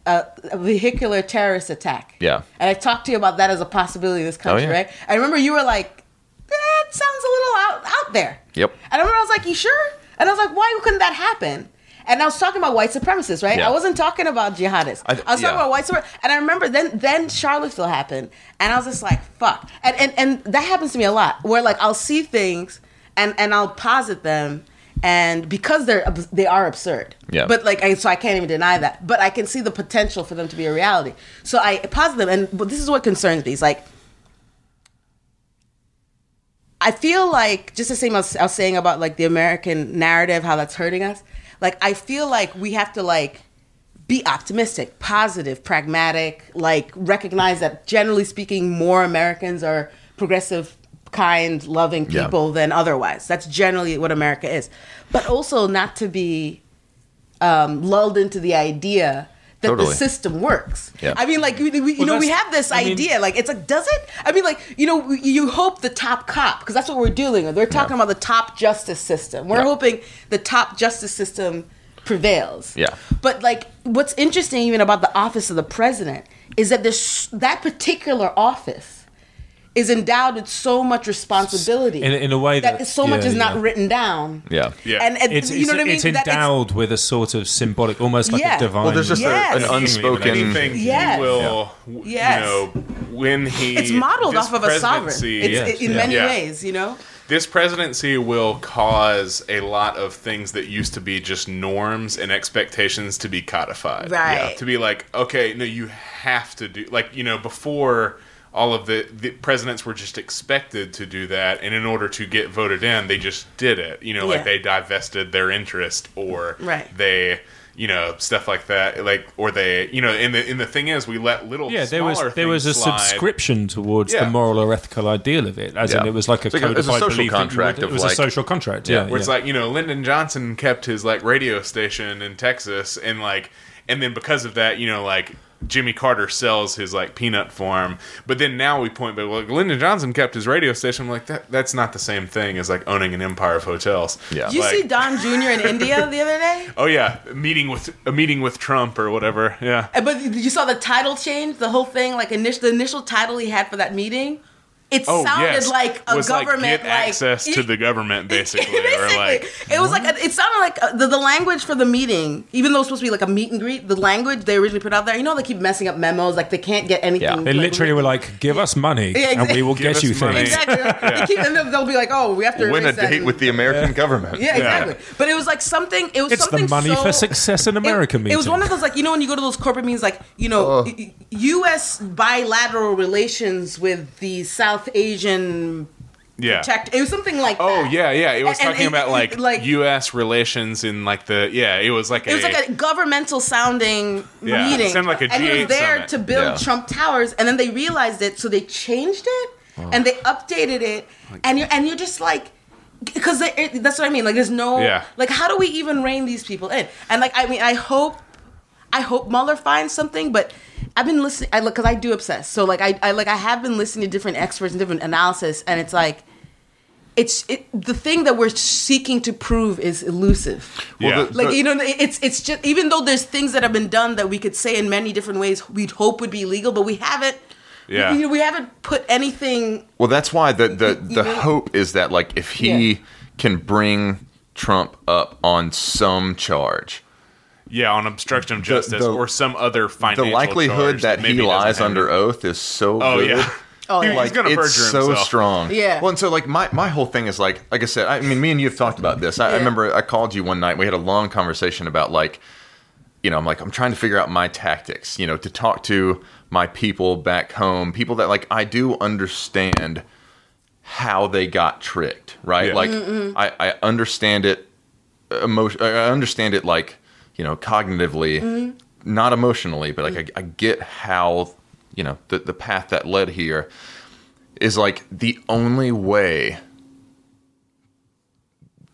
uh, a vehicular terrorist attack. Yeah. and I talked to you about that as a possibility in this country, yeah. right? I remember you were like, "That sounds a little out out there." Yep. And I remember I was like, "You sure?" And I was like, "Why couldn't that happen?" And I was talking about white supremacists, right? Yeah. I wasn't talking about jihadists. I, I- was talking yeah. about white supremacists. And I remember then then Charlottesville happened, and I was just like, "Fuck!" And and and that happens to me a lot, where like I'll see things and and I'll posit them. And because they're they are absurd, Yeah. But like, I, so I can't even deny that. But I can see the potential for them to be a reality. So I posit them, and but this is what concerns me. It's like I feel like just the same as I was saying about like the American narrative, how that's hurting us. Like I feel like we have to like be optimistic, positive, pragmatic, like recognize that generally speaking, more Americans are progressive kind, loving Yeah. people than otherwise. That's generally what America is. But also not to be um, lulled into the idea that Totally. the system works. Yeah. I mean, like we, we, you Well, know, we have this I mean- idea. like it's like, does it? I mean, like you know, you hope the top cop because that's what we're dealing with. We're talking about the top justice system. We're Yeah. hoping the top justice system prevails. Yeah. But like, what's interesting even about the office of the president is that there's that particular office is endowed with so much responsibility In- in a way that- so much yeah, is not yeah. written down. Yeah. Yeah. And, and It's, you know what I mean? it's That endowed with a sort of symbolic, almost like Yeah. a divine. Well, there's just a- an unspoken. anything Yes. he will, Yes. you know, when he it's modeled off of a sovereign. presidency- It's, Yes, in yeah. many Yeah. ways, you know. this presidency will cause a lot of things that used to be just norms and expectations to be codified. Right. Yeah, to be like, okay, no, you have to do like you know before all of the, the presidents were just expected to do that, and in order to get voted in, they just did it. You know, Yeah. like they divested their interest or Right. they. You know stuff like that, like or they, you know, and the and the thing is, we let little yeah, there was there was a slide. subscription towards Yeah. the moral or ethical ideal of it, as in it was like a It's like a- a social belief contract would- of It was like- a social contract. Yeah, where it's like you know Lyndon Johnson kept his like radio station in Texas and like and then because of that you know like Jimmy Carter sells his like peanut farm but then now we point back well Lyndon Johnson kept his radio station I'm like that that's not the same thing as like owning an empire of hotels Yeah. You Like- see Don Jr. in India the other day? oh yeah a meeting with a meeting with Trump or whatever yeah Uh, But you saw the title change, the whole thing, like initial, the initial title he had for that meeting. It oh sounded yes like a was government, like get like, access to the government basically, Basically, or like it was like a, it sounded like uh the, the language for the meeting, even though it was supposed to be like a meet and greet. The language they originally put out there, you know, they keep messing up memos, like they can't get anything. Yeah. they like, literally were like, "Give us money, Yeah, and we will Give get you money. things." exactly. They keep, and then they'll be like, "Oh, we have to Win a erase that." date with the American government. Yeah, exactly. But it was like something. It was It's the money so- for success in America it, meeting. It was one of those like you know when you go to those corporate meetings like you know y- U.S. bilateral relations with the South Asian yeah protect. It was something like Oh that. yeah, yeah. It was And- and talking it- about like, like- U.S. relations in like the yeah. It was like It was like a governmental sounding Yeah, it meeting, sounded like a and he was there summit. to build Yeah. Trump Towers, and then they realized it, so they changed it oh. and they updated it, and you're and you're just like, because that's what I mean. Like, there's no Yeah. like, how do we even rein these people in? And like, I mean, I hope, I hope Mueller finds something, but. I've been listening. I look because I do obsess. So like I, I like I have been listening to different experts and different analysis, and it's like, it's it, the thing that we're seeking to prove is elusive yeah. the- like you know it's it's just even though there's things that have been done that we could say in many different ways we'd hope would be legal but we haven't Yeah. we, we haven't put anything Well, that's why the the, mm-hmm. the know- hope is that like if he Yeah. can bring Trump up on some charge, yeah on obstruction of justice the- or some other financial the likelihood charge that he maybe lies under it. oth is so Oh good. Oh, yeah. Oh, He- yeah. he's Like gonna it's perjure so himself. strong. Yeah. Well, and so like my my whole thing is like like I said, I mean, me and you have talked about this. I, I remember I called you one night. We had a long conversation about like, you know, I'm like I'm trying to figure out my tactics. You know, to talk to my people back home, people that like I do understand how they got tricked, right? Yeah. Like I, I understand it emotion. I understand it like you know cognitively, mm-hmm. not emotionally, but like mm. I, I get how you know the the path that led here is like the only way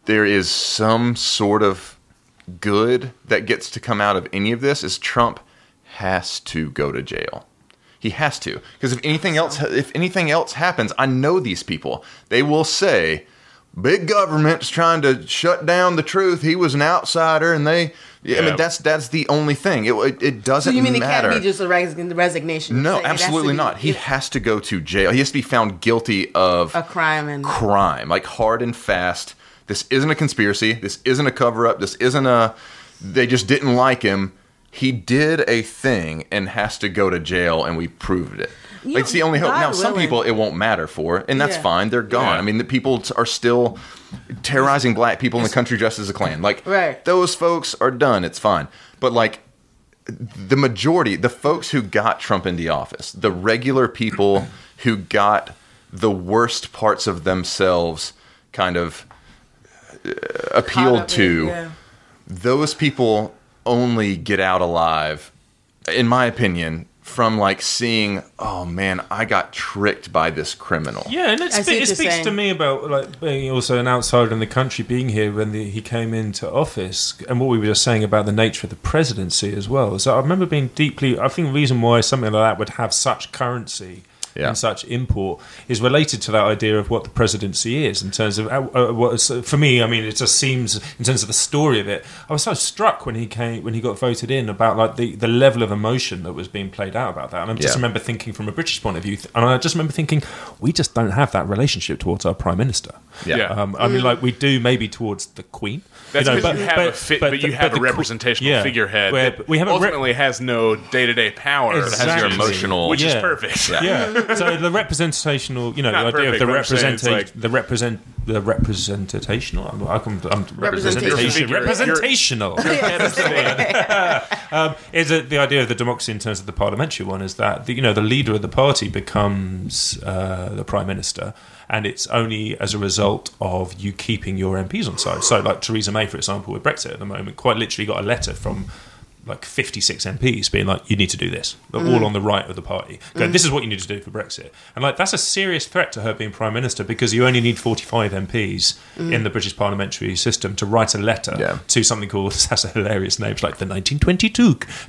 there is some sort of good that gets to come out of any of this is Trump has to go to jail. He has to because if anything else if anything else happens, I know these people. They will say big government's trying to shut down the truth. He was an outsider and they I mean that's that's the only thing. It it, it doesn't so you mean it can't be just a res- resignation no, It absolutely be not. He has to go to jail. He has to be found guilty of a crime and crime, like hard and fast. This isn't a conspiracy. This isn't a cover up. This isn't a. They just didn't like him. He did a thing and has to go to jail, and we proved it. You like it's the only hope. God Now, some willing. people it won't matter for, and that's Yeah. fine. They're gone. Yeah. I mean, the people are still terrorizing black people in the country just as a Klan. Like Right. those folks are done. It's fine. But like the majority, the folks who got Trump in the office, the regular people who got the worst parts of themselves kind of uh, appealed up in- to, yeah. those people only get out alive, in my opinion, from like seeing, oh man, I got tricked by this criminal. Yeah, and it's, I see it what you're speaks to me about like being also an outsider in the country, being here when the, he came into office, and what we were just saying about the nature of the presidency as well. So I remember being deeply. I think the reason why something like that would have such currency. Yeah. And such import is related to that idea of what the presidency is in terms of uh, uh, what is, for me. I mean, it just seems in terms of the story of it. I was so struck when he came when he got voted in about like the, the level of emotion that was being played out about that. And I just Yeah. remember thinking from a British point of view, and I just remember thinking we just don't have that relationship towards our prime minister. Yeah. Yeah. Um, I mean, like we do maybe towards the Queen. That's know, because you, have a fit, but, the- you have the a Qu- representational yeah, figurehead where that we have a re- ultimately has no day to day power. It has your Exactly. emotional. which is perfect. yeah. yeah. So the representational, you know, Not the idea perfect, of the but I'm saying it's represent, like- the represent, the representational. I'm, I can, I'm Representation. representation, representational. um, is it the idea of the democracy in terms of the parliamentary one is that the, you know the leader of the party becomes uh, the prime minister, and it's only as a result of you keeping your MPs on side. So, like Theresa May, for example, with Brexit at the moment, quite literally got a letter from like 56 MPs being like, you need to do this. They're all mm. on the right of the party. Going, mm. this is what you need to do for Brexit. And like, that's a serious threat to her being prime minister because you only need 45 MPs mm. in the British parliamentary system to write a letter Yeah. to something called, it has a hilarious name, it's like the 1922,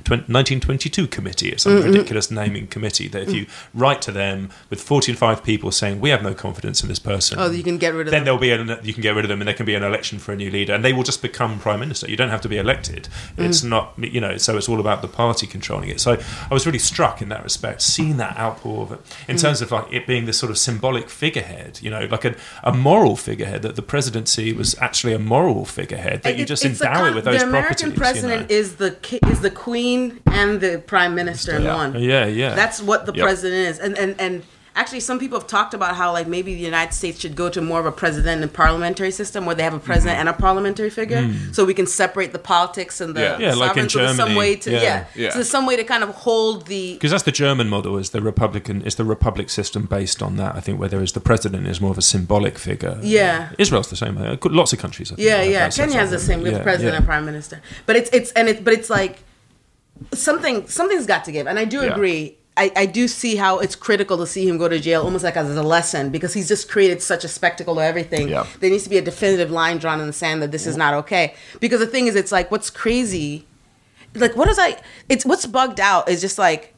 1922 committee. It's some ridiculous naming committee that if you write to them with 45 people saying, we have no confidence in this person. Oh, you can get rid of then them. there'll be an, you can get rid of them and there can be an election for a new leader and they will just become prime minister you don't have to be elected Mm. it's not you know so it's all about the party controlling it so i was really struck in that respect seeing that outpour of it in Mm. terms of like it being this sort of symbolic figurehead you know like a, a moral figurehead that the presidency was actually a moral figurehead that you just the endow it with those the American properties president you know? is the ki- is the queen and the prime minister in one. yeah yeah That's what the Yep. president is, and and and actually, some people have talked about how like maybe the United States should go to more of a president and parliamentary system where they have a president Mm-hmm. and a parliamentary figure, so we can separate the politics and the Yeah. Yeah, like in so there's some Germany. way to Yeah. yeah, Yeah. So there's some way to kind of hold the because that's the German model is the Republican is the Republic system based on that I think where there is the president is more of a symbolic figure Yeah. Israel's the same way lots of countries I think, Yeah, yeah. Kenya has the same with president and prime minister. But it's it's and it but it's like something something's got to give. And I do agree. I, I do see how it's critical to see him go to jail almost like as a lesson because he's just created such a spectacle of everything. Yeah. There needs to be a definitive line drawn in the sand that this is not okay. Because the thing is it's like what's crazy like what is I it's what's bugged out is just like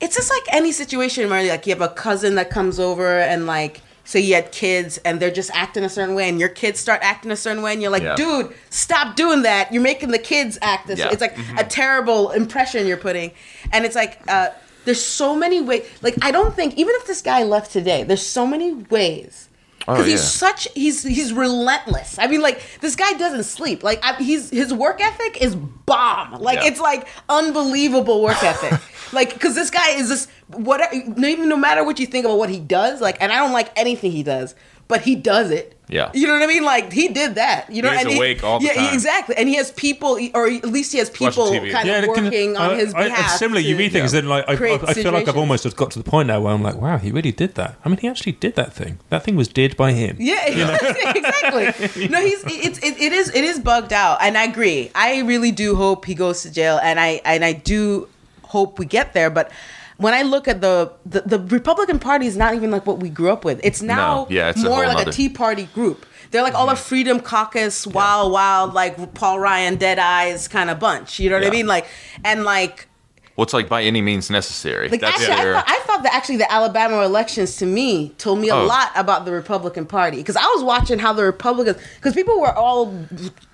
it's just like any situation where like you have a cousin that comes over and like say you had kids and they're just acting a certain way and your kids start acting a certain way and you're like Yeah. dude stop doing that you're making the kids act this Yeah. way it's like a terrible impression you're putting and it's like uh there's so many ways like i don't think even if this guy left today there's so many ways Oh, because he's yeah. such he's he's relentless. I mean, like this guy doesn't sleep. Like I, he's his work ethic is bomb. Like Yeah. it's like unbelievable work ethic. like because this guy is just whatever. Even no matter what you think about what he does, like, and I don't like anything he does, but he does it. Yeah. you know what I mean. Like he did that. You know, He's and he- awake all the yeah, time. exactly. And he has people, or at least he has people kind Yeah, of it can- working on I- his I- behalf. Similar, you to- read things, then like I, I, create I feel like I've almost just got to the point now where I'm like, wow, he really did that. I mean, he actually did that thing. That thing was did by him. Yeah, exactly. No, he's it's it, it is it is bugged out, and I agree. I really do hope he goes to jail, and I and I do hope we get there. But when I look at the the, the Republican Party is not even like what we grew up with. It's now No. Yeah, it's more whole like nother- a Tea Party group. They're like all a mhm. Freedom Caucus, wild, wild, like Paul Ryan, Dead Eyes kind of bunch. You know what I mean? Like, and like Well, it's like by any means necessary. like That's actually, I thought, I thought that actually the Alabama elections to me told me a Oh. lot about the Republican Party because I was watching how the Republicans because people were all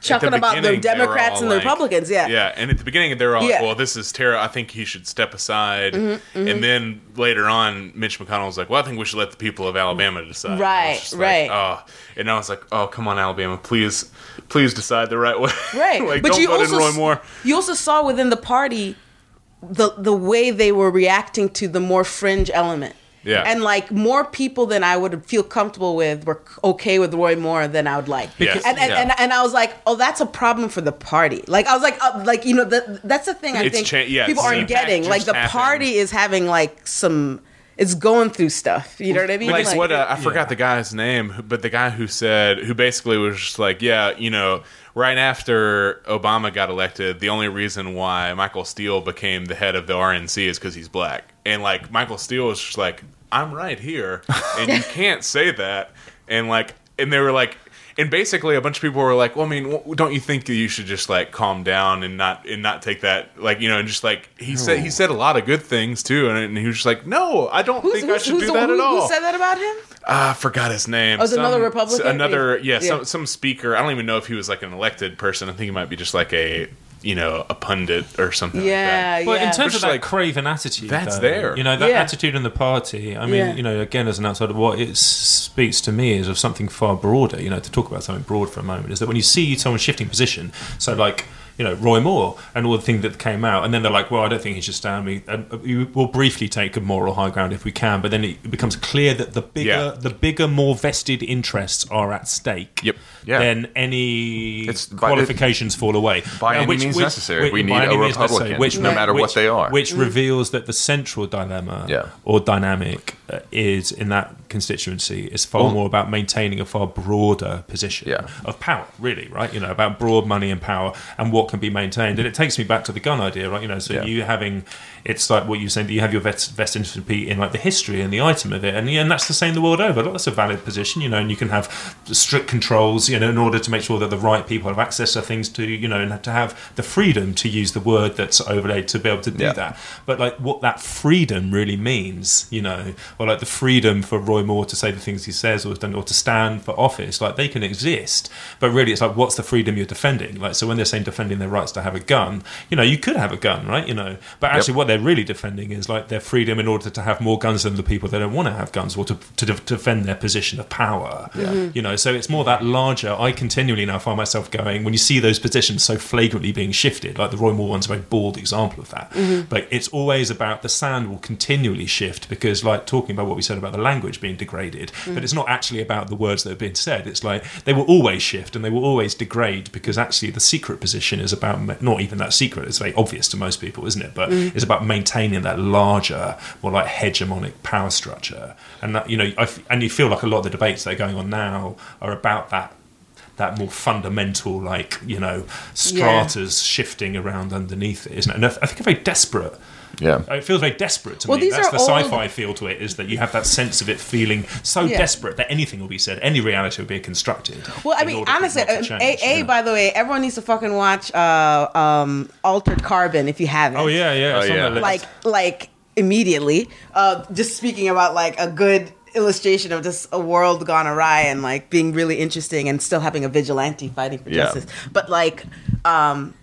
chuckling about the beginning, they were Democrats all and the like- Republicans. Yeah, Yeah, and at the beginning they were all Yeah. like, "Well, this is Tara. I think he should step aside." Mm-hmm, And then later on, Mitch McConnell was like, "Well, I think we should let the people of Alabama decide." And Right, like, right. oh, and I was like, "Oh, come on, Alabama, please, please decide the right way." right. like, but don't you vote also in Roy Moore. you also saw within the party the the way they were reacting to the more fringe element. Yeah. And like more people than I would feel comfortable with were okay with Roy Moore than I would like. Yes. And and, Yeah. and and I was like, oh, that's a problem for the party. Like I was like, uh, like you know, that that's the thing I It's think cha- yeah, people aren't getting. Like the happened. party is having like some. it's going through stuff. You know what I mean? like, what uh, I forgot the guy's name, but the guy who said who basically was just like, yeah, you know, right after Obama got elected, the only reason why Michael Steele became the head of the RNC is because he's black, and like Michael Steele was just like, I'm right here, and you can't say that, and like, and they were like. And basically, a bunch of people were like, "Well, I mean, don't you think you should just like calm down and not and not take that like you know and just like he said he said a lot of good things too, and, and he was just like, no, I don't Who's, think I should do that who, at all. Who said that about him? Ah, I forgot his name. Oh, it's another Republican? Another, yeah, Yeah. Some, some speaker. I don't even know if he was like an elected person. I think he might be just like a, you know, a pundit or something. Yeah, like that. But in terms Which of that like- craven attitude, That's though, there. You know that Yeah. attitude in the party. I mean, Yeah. you know, again, as an outsider, what it speaks to me is of something far broader. You know, to talk about something broad for a moment is that when you see someone shifting position, so like. You know Roy Moore and all the things that came out, and then they're like, "Well, I don't think he should stand me." And uh, we will briefly take a moral high ground if we can, but then it becomes clear that the bigger, Yeah. the bigger, more vested interests are at stake. Yep. Yeah. Then any It's by- qualifications fall away. By Uh, any means necessary. We need by a any means Republican, necessary, no matter what which- they are. Which reveals that the central dilemma Yeah. or dynamic uh, is in that constituency is far Well- more about maintaining a far broader position Yeah. of power, really, right? You know, about broad money and power and what can be maintained. And it takes me back to the gun idea, right? You know, so Yeah. you having it's like what you're saying that you have your vest, vested interest in like the history and the item of it, and yeah, and that's the same the world over. Look, That's a valid position, you know, and you can have strict controls, you know, in order to make sure that the right people have access to things to, you know, and to have the freedom to use the word that's overlaid to be able to do Yeah. that. But like what that freedom really means, you know, or like the freedom for Roy Moore to say the things he says or, or to stand for office, like they can exist. But really, it's like, what's the freedom you're defending? Like, so when they're saying defending their rights to have a gun, you know, you could have a gun, right? You know, but actually, what they're really defending is like their freedom in order to have more guns than the people they don't want to have guns or to, to de- defend their position of power. Mm-hmm. You know, so it's more that larger. I continually now find myself going when you see those positions so flagrantly being shifted, like the Roy Moore one's a very bald example of that. Mm-hmm. But it's always about the sand will continually shift because, like, talking about what we said about the language being degraded, mm-hmm. but it's not actually about the words that have been said. It's like they will always shift and they will always degrade because actually the secret position is about not even that secret. It's very obvious to most people, isn't it? But it's about maintaining that larger, more like hegemonic power structure, and that you know, I f- and you feel like a lot of the debates that are going on now are about that that more fundamental, like you know, stratas shifting around underneath it, isn't it? And I think a very desperate. Yeah. It feels very desperate to Well, me. these That's are the sci-fi feel to it. Is that you have that sense of it feeling so Yeah. desperate that anything will be said, any reality will be constructed. Well, I mean, order for it honestly, uh, change, a, a yeah. by the way, everyone needs to fucking watch uh, um, Altered Carbon if you haven't. Oh yeah, yeah. Oh, yeah. like like immediately. Uh, just speaking about like a good illustration of just a world gone awry and like being really interesting and still having a vigilante fighting for Yeah. justice. But like, um,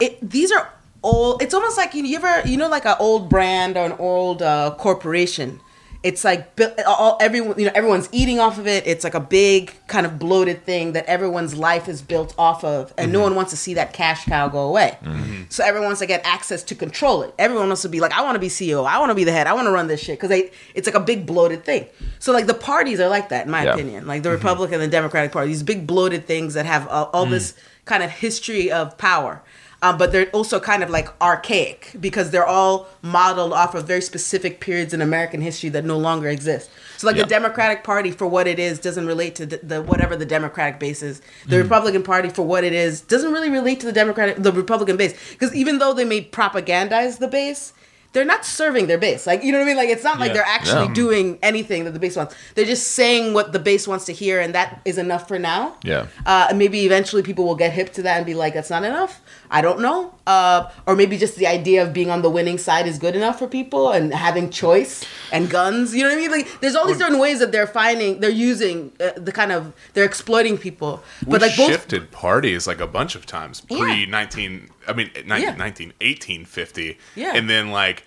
it these are old. It's almost like you, ever you know like an old brand or an old uh, corporation. It's like all everyone you know everyone's eating off of it. It's like a big kind of bloated thing that everyone's life is built off of, and no mm-hmm. one wants to see that cash cow go away. Mm-hmm. So everyone wants to get access to control it. Everyone wants to be like, I want to be CEO. I want to be the head. I want to run this shit because it's like a big bloated thing. So like the parties are like that, in my Yeah. opinion. Like the mm-hmm. Republican and the Democratic Party, these big bloated things that have all, all this kind of history of power. Um, but they're also kind of like archaic because they're all modeled off of very specific periods in American history that no longer exist. So, like Yeah. the Democratic Party, for what it is, doesn't relate to the, the whatever the Democratic base is. The Republican Party, for what it is, doesn't really relate to the Democratic, the Republican base. Because even though they may propagandize the base, they're not serving their base. Like you know what I mean? Like it's not like they're actually Yeah. doing anything that the base wants. They're just saying what the base wants to hear, and that is enough for now. Yeah. Uh, and maybe eventually people will get hip to that and be like, "That's not enough." I don't know. Uh, or maybe just the idea of being on the winning side is good enough for people and having choice and guns. You know what I mean? Like, there's all these certain ways that they're finding, they're using uh, the kind of, they're exploiting people. We But like both, shifted parties like a bunch of times Yeah. pre 19 I mean 19, Yeah. 19 1850 Yeah. and then like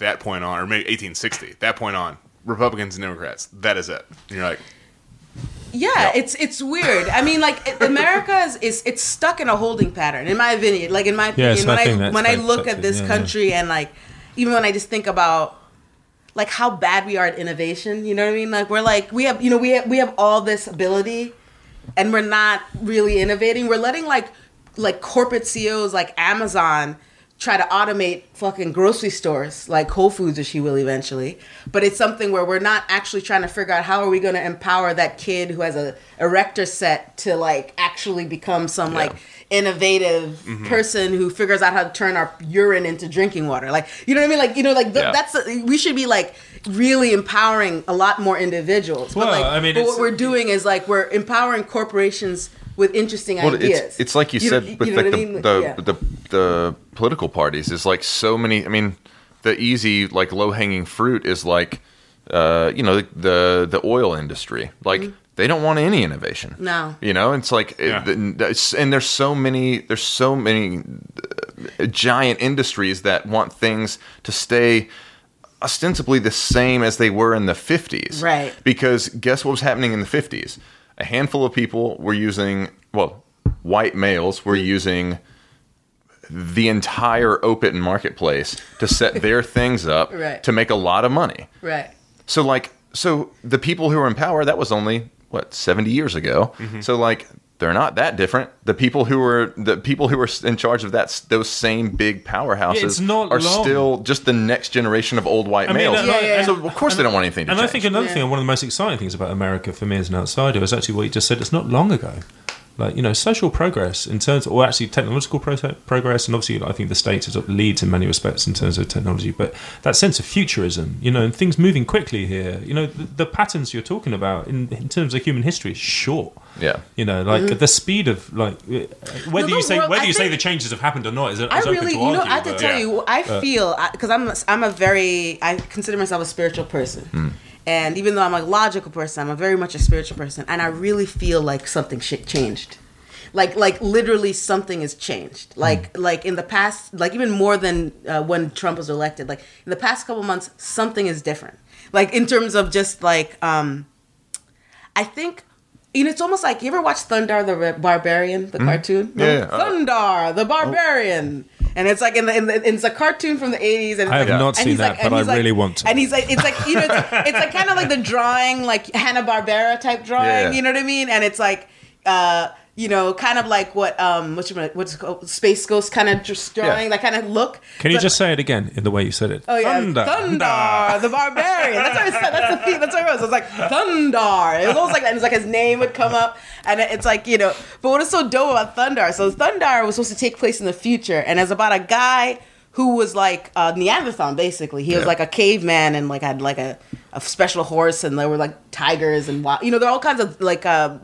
that point on or maybe 1860 that point on Republicans and Democrats that is it and you're like yeah, it's it's weird. I mean, like it- America is, is it's stuck in a holding pattern, in my opinion. Like in my opinion, Yes, when I I when I look at this yeah, yeah. country and like even when I just think about like how bad we are at innovation, you know what I mean? Like we're like we have you know we have we have all this ability, and we're not really innovating. We're letting like like corporate CEOs like Amazon try to automate fucking grocery stores like Whole Foods, or she will eventually. But it's something where we're not actually trying to figure out how are we going to empower that kid who has a erector set to like actually become some like innovative mm-hmm. person who figures out how to turn our urine into drinking water. Like, you know what I mean? Like, you know, like th- Yeah. that's we should be like really empowering a lot more individuals. Well, but like, I mean, but what we're doing is like we're empowering corporations with interesting Well, ideas. it's it's like you, know- said with know like the, I mean? the, Yeah. the the political parties is like so many. I mean, the easy like low hanging fruit is like uh, you know the the oil industry. Like they don't want any innovation. Mm-hmm. No. you know it's like Yeah. the- and there's so many there's so many uh, giant industries that want things to stay ostensibly the same as they were in the 50s. Right. Because guess what was happening in the 50s? A handful of people were using, well, white males were using the entire open marketplace to set their things up Right. to make a lot of money. right. So like so the people who were in power that was only what 70 years ago. Mm-hmm. So like they're not that different. The people who were the people who were in charge of that those same big powerhouses it's not are long. still just the next generation of old white I mean, males. Yeah, yeah, yeah. So of course they don't want anything to And change. I think another Yeah. thing, one of the most exciting things about America for me as an outsider is actually what you just said. It's not long ago. Like you know, social progress in terms, or actually technological pro- progress, and obviously I think the states is leads in many respects in terms of technology. But that sense of futurism, you know, and things moving quickly here. You know, the, the patterns you're talking about in, in terms of human history is short. Yeah. You know, like the speed of like uh, whether Mm-hmm. No, you say world- whether I you say the changes have happened or not is, is I open really, to you know, I have to tell Yeah. you, I feel because I'm a, I'm a very I consider myself a spiritual person, Hmm. And even though I'm a logical person, I'm a very much a spiritual person, and I really feel like something shit changed. Like, like literally something has changed. Hmm. Like, like in the past, like even more than uh, when Trump was elected. Like in the past couple months, something is different. Like in terms of just like, um, I think you know, it's almost like you ever watch Thunder the Barbarian, the cartoon? Mm-hmm. Yeah, yeah. Uh, Thundarr the Barbarian, and it's like in the, in the it's a cartoon from the eighties. And it's I have like, not and seen that, like- but I like- really want to. And he's like, it's like you know, it's, it's like kind of like the drawing, like Hanna Barbera type drawing. Yeah. You know what I mean? And it's like, uh, you know, kind of like what um, what's what's called? Space Ghost kind of just drawing, Yeah. that kind of look. Can you But- just say it again in the way you said it? Oh yeah, Thunder. Thundarr, the barbarian. That's what I said. That's the theme. That's what it was. It was like Thundarr. It was almost like that. And it's like his name would come up, and it's like you know. But what is so dope about Thundarr? So Thundarr was supposed to take place in the future, and it's about a guy who was like a Neanderthal. Basically, he was like a caveman and like had like a, a special horse, and there were like tigers and wild, you know, there are all kinds of like uh,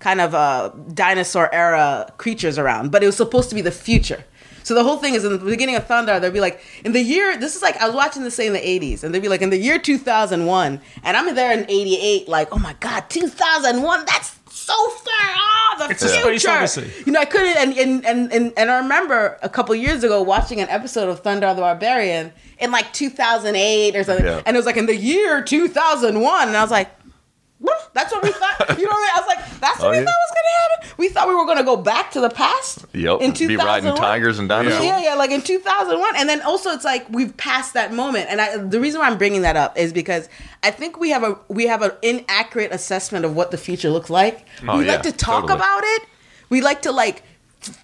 kind of uh, dinosaur era creatures around. But it was supposed to be the future. So the whole thing is in the beginning of Thunder, they'd be like, in the year, this is like, I was watching this say in the 80s, and they'd be like, in the year 2001, and I'm there in 88, like, oh my God, 2001, that's so far off, the It's a future. space odyssey. You know, I couldn't, and, and, and, and, and I remember a couple years ago watching an episode of Thunder the Barbarian in like 2008 or something, Yeah. and it was like in the year 2001, and I was like, "Well, that's what we thought. You know what I mean? I was like, that's what Oh, we yeah. thought was gonna happen. We thought we were gonna go back to the past. Yep. In Be riding 2001. tigers and dinosaurs. Yeah, yeah, like in 2001. And then also it's like we've passed that moment. And I, the reason why I'm bringing that up is because I think we have a we have an inaccurate assessment of what the future looks like. Oh, we yeah, like to talk totally. about it. We like to like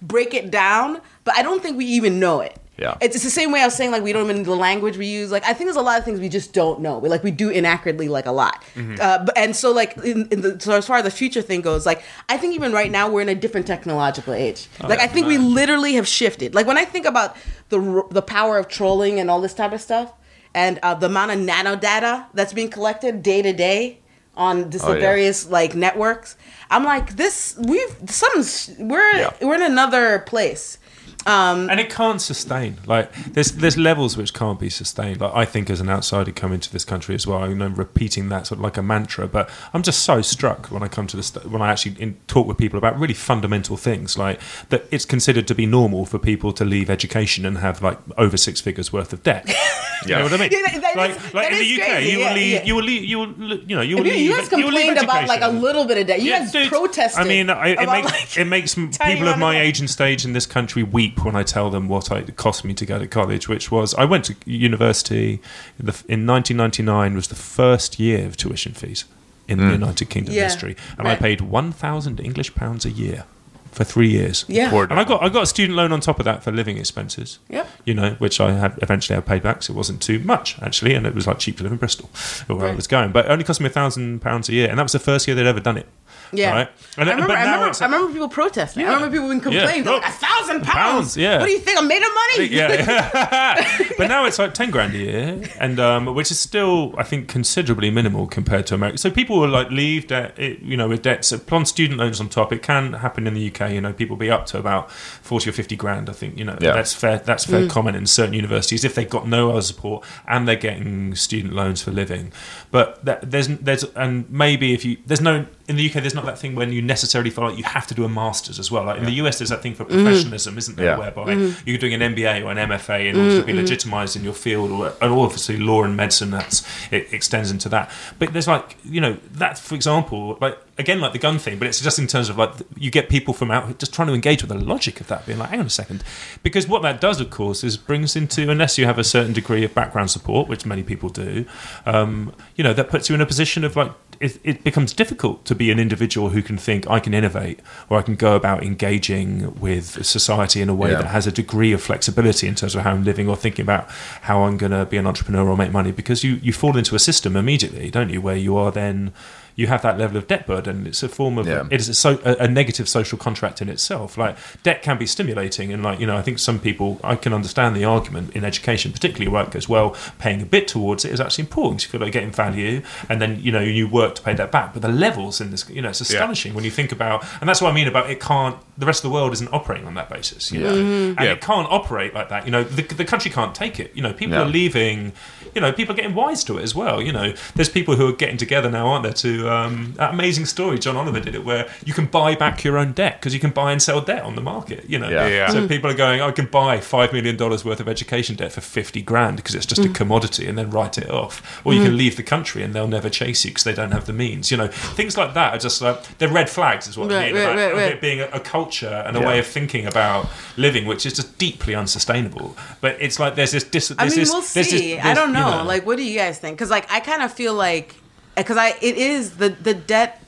break it down, but I don't think we even know it. Yeah. It's, it's the same way I was saying like we don't even the language we use. Like I think there's a lot of things we just don't know. We like we do inaccurately like a lot. Uh, but, and so like in, in the, so as far as the future thing goes, like I think even right now we're in a different technological age. like I think we literally have shifted. Like when I think about the r- the power of trolling and all this type of stuff, and uh, the amount of nano data that's being collected day to day on this Oh, yeah. various like networks, I'm like this. We've some, we're Yeah. we're in another place. Um, and it can't sustain. Like there's there's levels which can't be sustained. Like I think as an outsider coming to this country as well, I know repeating that sort of like a mantra. But I'm just so struck when I come to this when I actually in, talk with people about really fundamental things, like that it's considered to be normal for people to leave education and have like over six figures worth of debt. You know what I mean? Yeah, that- like is- like in the UK, crazy, you will yeah, leave, yeah. you will leave, you will, you know, you will leave. you guys complained about like a little bit of debt. You Yeah, guys dude, protested. I mean, I, it makes like, it makes people of my age and stage in this country weep when I tell them what I, it cost me to go to college, which was I went to university in, the, in 1999 was the first year of tuition fees in the hmm. United Kingdom Yeah, history, and I paid 1,000 English pounds a year. for three years. Yeah. Poor And I got I got a student loan on top of that for living expenses. Yep. You know, which I had eventually I paid back, so it wasn't too much actually, and it was like cheap to live in Bristol, or where I was going. But it only cost me a thousand pounds a year, and that was the first year they'd ever done it. Yeah. Right? I remember, but I, remember, it's- I remember people protesting. Yeah. I remember people being complaining. Yeah. Like, a thousand pounds? Pounds, yeah. What do you think? I'm made of money? yeah, but now it's like ten grand a year, and um, which is still, I think, considerably minimal compared to America. So people will like leave debt, it, you know, with debts upon student loans on top. It can happen in the UK. You know, people be up to about forty or fifty grand. I think you know Yeah. that's fair. That's fair common in certain universities if they've got no other support and they're getting student loans for living. But that, there's there's and maybe if you there's no in the UK there's not that thing when you necessarily feel like you have to do a masters as well. Like in the US there's that thing for mm. professionalism, isn't there? Yeah. Whereby mm-hmm. you're doing an MBA or an MFA in order to be mm-hmm. mm-hmm. legitimised in your field, or and obviously law and medicine that's it extends into that. But there's like you know that for example, like again like the gun thing, but it's just in terms of like you get people from out just trying to engage with the logic of that, being like, hang on a second, because what that does, of course, is brings into unless you have a certain degree of background support, which many people do, um, you know, that puts you in a position of like it, it becomes difficult to be an individual who can think I can innovate or I can go about engaging with society in a way Yeah. that has a degree of flexibility in terms of how I'm living or thinking about how I'm going to be an entrepreneur or make money because you, you fall into a system immediately, don't you, where you are then you have that level of debt burden. It's a form of Yeah. it is a, so, a, a negative social contract in itself. Like debt can be stimulating, and like you know, I think some people I can understand the argument in education, particularly where it goes well. Paying a bit towards it is actually important. You feel like you're getting value, and then you know you work to pay that back. But the levels in this, you know, it's astonishing when you think about, and that's what I mean about it. Can't the rest of the world isn't operating on that basis? You know, mm-hmm. and Yeah. it can't operate like that. You know, the, the country can't take it. You know, people No. are leaving. You know, people are getting wise to it as well. You know, there's people who are getting together now, aren't there? To um, that amazing story, John Oliver did it, where you can buy back your own debt because you can buy and sell debt on the market. You know, Yeah. Yeah. so hmm. people are going, I can buy five million dollars worth of education debt for fifty grand because it's just a hmm. commodity, and then write it off. Or you can hmm. leave the country and they'll never chase you because they don't have the means. You know, things like that are just like they're red flags, is what I mean. right, about right, right. it being a, a culture and a Yeah. way of thinking about living, which is just deeply unsustainable. But it's like there's this. Dis- I mean, this- we'll there's this- see. I don't you know. Like, what do you guys think? Because, like, I kind of feel like, because I, it is the the debt.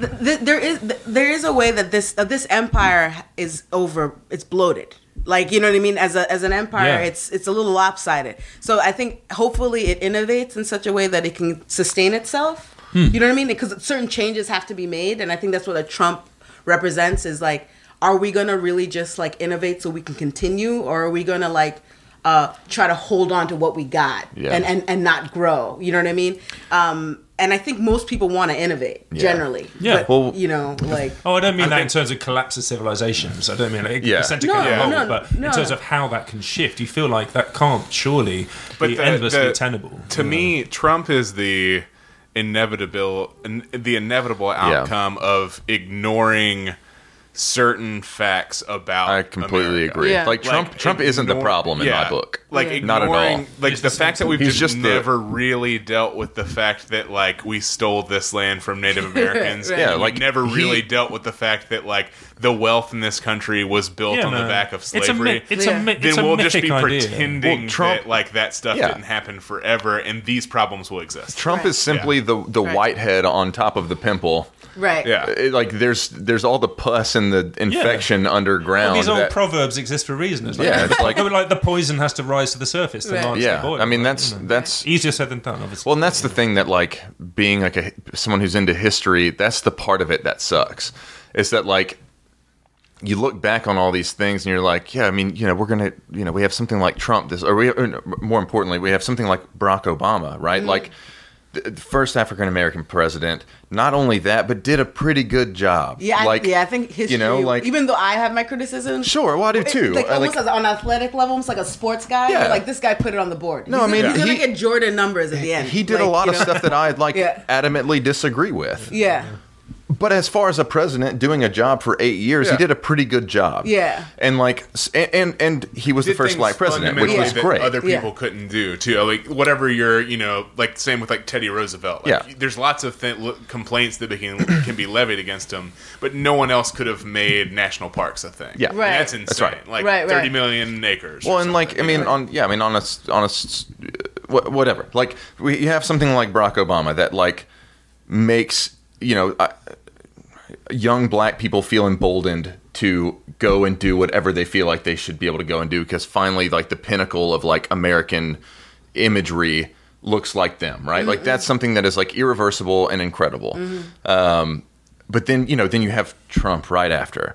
th th there is there is a way that this that this empire is over. It's bloated. Like you know what I mean. As a as an empire, Yeah. it's it's a little lopsided. So I think hopefully it innovates in such a way that it can sustain itself. Hmm. You know what I mean? Because certain changes have to be made, and I think that's what a Trump represents. Is like, are we gonna really just like innovate so we can continue, or are we gonna like uh, try to hold on to what we got Yeah. and, and and not grow? You know what I mean? Um, and I think most people want to innovate generally. Yeah. But, Well- you know, like Oh, I don't mean I that think- in terms of collapse of civilizations. I don't mean like Yeah. eccentric No, as a whole, no, but no. in terms of how that can shift, you feel like that can't surely But be the- endlessly the- tenable. To me, Trump is the inevitable, the inevitable outcome of ignoring certain facts about. I completely America. agree. Yeah. Like Trump, Like, Trump isn't the problem in yeah, my book. Like Yeah. Not at all. ignoring, Like He's the just- fact that we've he's just, just the- never really dealt with the fact that like we stole this land from Native Americans. right. Yeah, like, we never he- really dealt with the fact that like the wealth in this country was built Yeah, on the back of It's a slavery. It's Yeah. a myth. then It's we'll just be idea. pretending Well, Trump- that like that stuff Yeah. didn't happen forever, and these problems will exist. Trump Right. is simply the the Right. whitehead on top of the pimple. Right. Yeah. It- like there's there's all the pus and the infection underground. Well, these old that- proverbs exist for a reason. It's like, Yeah, it's like- like the poison has to rise to the surface to Right. launch yeah, the boil. I mean that's You know. that's easier said than done, obviously. well, and that's the thing that like being like a someone who's into history. That's the part of it that sucks. Is that like you look back on all these things and you're like, yeah, I mean, you know, we're gonna, you know, we have something like Trump. This, or we, or more importantly, we have something like Barack Obama, right? Mm-hmm. Like the first African American president. Not only that, but did a pretty good job. Yeah, I- like yeah, I think history. You know, like even though I have my criticisms, Sure, well, I do it- too. Like I almost like- as on an athletic level, almost like a sports guy. Yeah. Like this guy put it on the board. No, He's I mean, gonna, he's gonna he- get Jordan numbers at the end. he did a lot of know? stuff that I'd like Yeah. adamantly disagree with. Yeah, But as far as a president doing a job for eight years, Yeah. he did a pretty good job. Yeah. and like, and and, and he was the first black president, which fundamentally was that great. Other Yeah. people couldn't do too. Like whatever you're, you know, like same with like Teddy Roosevelt. Like, Yeah. there's lots of th- complaints that can can be levied against him, but no one else could have made national parks a thing. Yeah. And Right. that's insane. That's right. Like Right, right. thirty million acres. or well, and like, I something. mean, on yeah, I mean, on a on a uh, whatever. Like, we you have something like Barack Obama that like makes you know. Uh, Young black people feel emboldened to go and do whatever they feel like they should be able to go and do because finally like the pinnacle of like American imagery looks like them, right? Like that's something that is like irreversible and incredible. Um, but then you know, then you have Trump right after.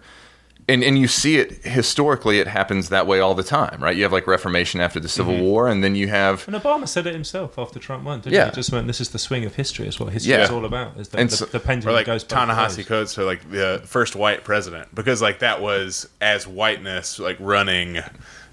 And, and you see it historically, it happens that way all the time, right? You have like Reformation after the Civil mm-hmm. War, and then you have And Obama said it himself after Trump won, didn't Yeah. he? Just went, this is the swing of history, is what history Yeah. is all about. Is the, And the, so- the or pendulum like goes both Ta-Nehisi ways. Coates, so like the first white president, because like that was as whiteness like running.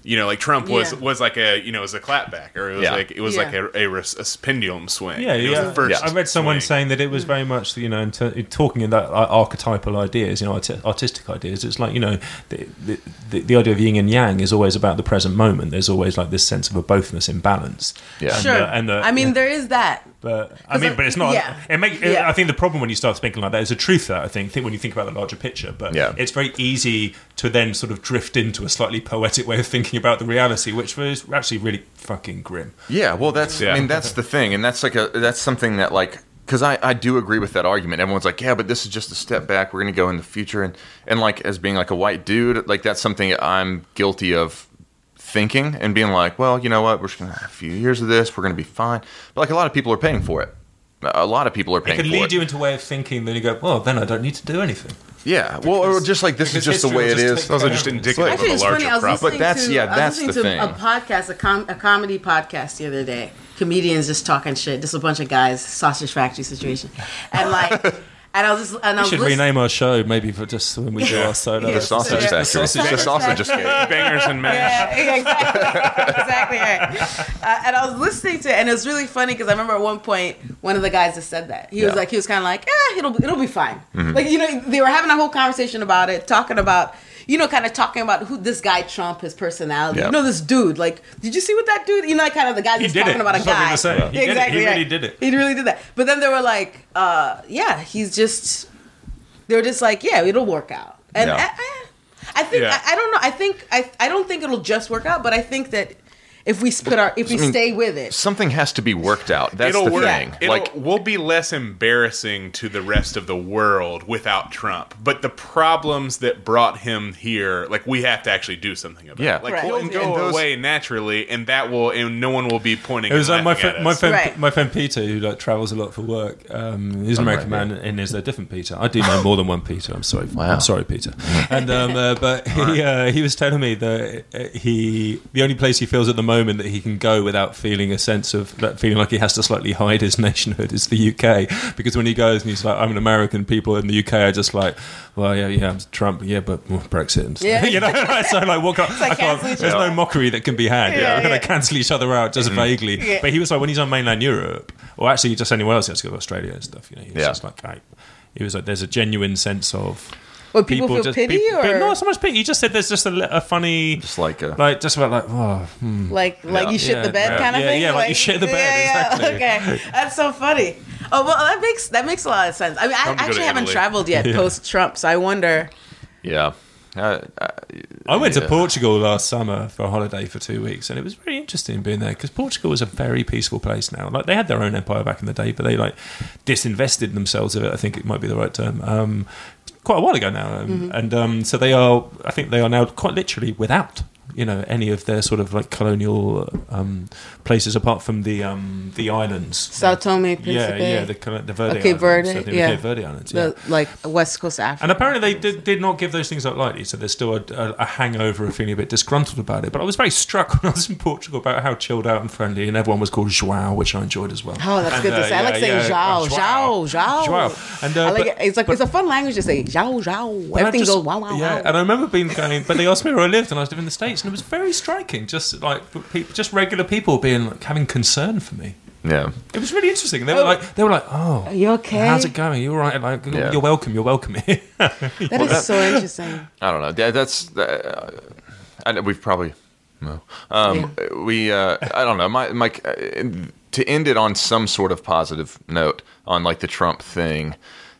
You know, like Trump was Yeah. was like a you know it was a clapback or it was Yeah. like it was Yeah. like a, a, a pendulum swing. Yeah, It was yeah. the first I read someone swing. saying that it was very much, you know, in ter- talking in that uh, archetypal ideas, you know, arti- artistic ideas. It's like, you know, the, the, the, the idea of yin and yang is always about the present moment. There's always like this sense of a bothness in balance. Yeah. And, Sure. uh, and, uh, I mean, yeah. there is that. But I mean, I- but it's not. yeah. It make. Yeah. I think the problem when you start thinking like that is a truth that I think. think when you think about the larger picture, but Yeah. it's very easy to then sort of drift into a slightly poetic way of thinking about the reality, which was actually really fucking grim. Yeah, well, that's Yeah. I mean that's the thing, and that's like a that's something that like because I I do agree with that argument. Everyone's like, yeah, but this is just a step back. We're gonna go in the future, and and like as being like a white dude, like that's something I'm guilty of thinking and being like, well, you know what, we're just gonna have a few years of this. We're gonna be fine. But like a lot of people are paying for it. A lot of people are paying. It paying could lead it. you into a way of thinking. Then you go, well, then I don't need to do anything. yeah, well, or just like this is just the way it is. it just is. take Those are just of it. indicative But- of a larger funny. I was problem. But that's- to, yeah, I was that's listening the to a podcast, a, com- a comedy podcast the other day. Comedians just talking shit. Just a bunch of guys, sausage factory situation, and like, and I was just, and I We was should listening- rename our show maybe for just when we do our solo. Yeah. The sausage Yeah. factory. Sausage The sausage escape. bangers and mash. Yeah, yeah, exactly, exactly right. Uh, and I was listening to it, and it was really funny because I remember at one point one of the guys just said that he was like, he was kind of like, eh, it'll it'll be fine. Like you know, they were having a whole conversation about it, talking about. You know, kind of talking about who this guy Trump, his personality. Yeah. You know, this dude. Like, did you see what that dude? You know, like kind of the guy He that's did talking it. about a That's what we guy. were saying. He did it. exactly. He right. really did it. He really did that. But then they were like, uh, yeah, he's just. They were just like, yeah, it'll work out. And Yeah. I, I, I think Yeah. I, I don't know. I think I I don't think it'll just work out, but I think that if we put our if we I mean, stay with it, Something has to be worked out. That's It'll the work. thing. It'll, Like we'll be less embarrassing to the rest of the world without Trump. But the problems that brought him here, like we have to actually do something about. Yeah. like Right. he'll And- go and those- away naturally, and that will, and no one will be pointing. It was and like my friend, at my friend, Right. my friend Peter, who like travels a lot for work. Um, he's an Oh, American right, man, and is a different Peter. I do know more than one Peter. I'm sorry, Wow. I'm sorry, Peter. And um, uh, but he uh, he was telling me that uh, he the only place he feels at the moment that he can go without feeling a sense of that feeling like he has to slightly hide his nationhood is the UK because when he goes and he's like I'm an American, people in the UK are just like, well yeah yeah I'm Trump yeah but well, Brexit and stuff. Yeah. you know so like what can, like I can't, there's other no mockery that can be had. Yeah, Yeah, yeah. They cancel each other out just mm-hmm. vaguely. Yeah. But he was like, when he's on mainland Europe, or actually just anywhere else, he has to go to Australia and stuff. You know, he was Yeah. just like, right. He was like, there's a genuine sense of. Well, people feel just, pity people- or- not so much pity. He just said there's just a, a funny, just like a, like just about like, oh, like like you shit Yeah, the bed yeah, kind of yeah, thing. yeah, like you shit the bed, Yeah, yeah, exactly. Okay, that's so funny. Oh well, that makes that makes a lot of sense. I mean, I Time to go to actually haven't Italy. traveled yet Yeah. post Trump, so I wonder. yeah. Uh, uh, I went to Portugal last summer for a holiday for two weeks, and it was very interesting being there because Portugal is a very peaceful place now. Like they had their own empire back in the day, but they like disinvested themselves of it. I think it might be the right term. Um, quite a while ago now, um, and um, so they are. I think they are now quite literally without. You know any of their sort of like colonial um, places apart from the um, the islands. Sao Tome, Principe. yeah, yeah, the, the Verde Okay, Islands. Verde, think yeah. Verde Islands. Yeah. the like West Coast Africa. And apparently they did, did not give those things up lightly, so there's still a, a, a hangover of feeling a bit disgruntled about it. But I was very struck when I was in Portugal about how chilled out and friendly, and everyone was called João, which I enjoyed as well. Oh, that's And, good to uh, say. I like saying yeah, Zhao, Zhao, Zhao. João. And, uh, I like but- it. It's like but- it's a fun language to say. But I Everything just- goes wow, wow, yeah, wow. and I remember being going, but they asked me where I lived, and I was living in the states, and it was very striking. Just like people, just regular people being like having concern for me. yeah. It was really interesting. They were like, they were like, oh, Are you okay? how's it going? You all right? Like, Yeah. you're welcome. You're welcome here. That is so interesting. I don't know. That, that's uh, I, we've probably no. Um, We uh, I don't know. My my uh, to end it on some sort of positive note on like the Trump thing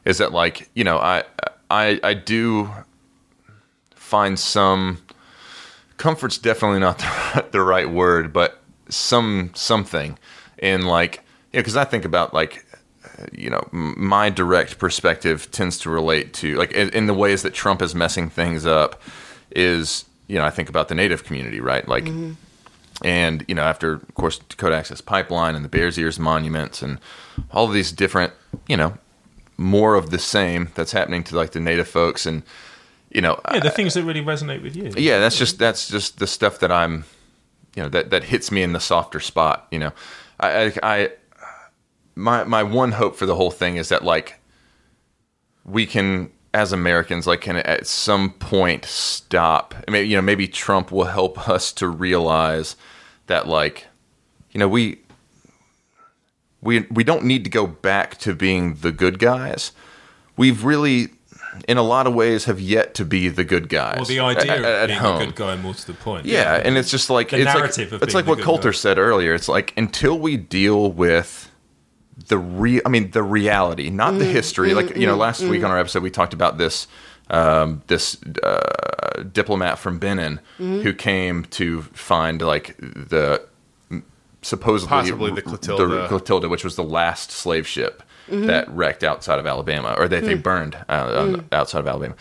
is that like you know I I I do find some comfort's definitely not the, the right word, but some something in like yeah because I think about like you know, my direct perspective tends to relate to like in, in the ways that Trump is messing things up. Is you know, I think about the Native community, right? Like, mm-hmm. and you know, after of course Dakota Access Pipeline and the Bears Ears monuments and all of these different, you know, more of the same that's happening to like the Native folks and you know, Yeah, the things that really resonate with you. yeah that's just that's just the stuff that i'm you know that that hits me in the softer spot you know i i, I my my one hope for the whole thing is that like we can as americans like can at some point stop I mean, you know maybe trump will help us to realize that like you know we we we don't need to go back to being the good guys we've really in a lot of ways have yet to be the good guys Well, the idea at, of at being home a good guy more to the point. yeah, and it's just like The it's narrative like of it's like the what good Coulter guy. said earlier. It's like until we deal with the real, I mean, the reality, not Mm, the history. like you know, last week on our episode, we talked about this um, this uh, diplomat from Benin Mm-hmm. who came to find like the supposedly Possibly the Clotilda. Clotilda, which was the last slave ship that wrecked outside of Alabama, or that they burned uh, on- outside of Alabama.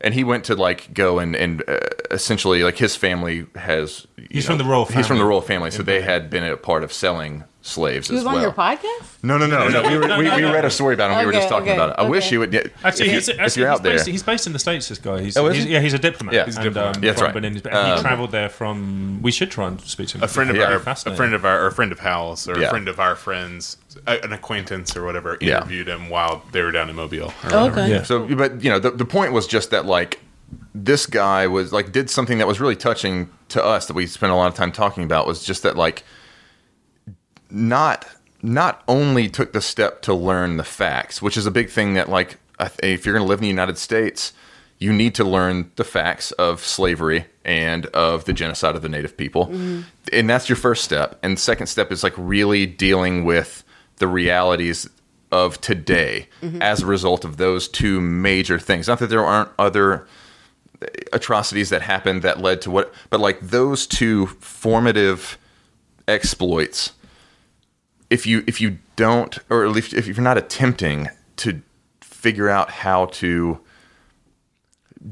And he went to like go and and uh, essentially like his family has. you He's from the royal family. He's from the royal family, so they had been a part of selling slaves He as was well. on your podcast. No, no, no, no. We, were, we, we read a story about him. we were just talking okay, about it. I wish you would. Get, Actually, if, he's, you, actually if you're he's out there, based, he's based in the states. This guy, he's, Oh, he's yeah, he's a diplomat. Yeah, he's a and. Um, Yeah, that's right. Benin. And Um, he travelled there from. We should try and speak to him. a friend of Yeah. our a friend of our or a friend of Hal's or Yeah. a friend of our friends, an acquaintance or whatever, Yeah. interviewed him while they were down in Mobile. Oh, okay. Yeah. So, but you know, the, the point was just that like this guy was like did something that was really touching to us that we spent a lot of time talking about was just that like not not only took the step to learn the facts, which is a big thing that like if you're going to live in the United States, you need to learn the facts of slavery and of the genocide of the native people. Mm-hmm. And that's your first step. And second step is like really dealing with the realities of today mm-hmm. as a result of those two major things. Not that there aren't other atrocities that happened that led to what but like those two formative exploits if you if you don't or at least if you're not attempting to figure out how to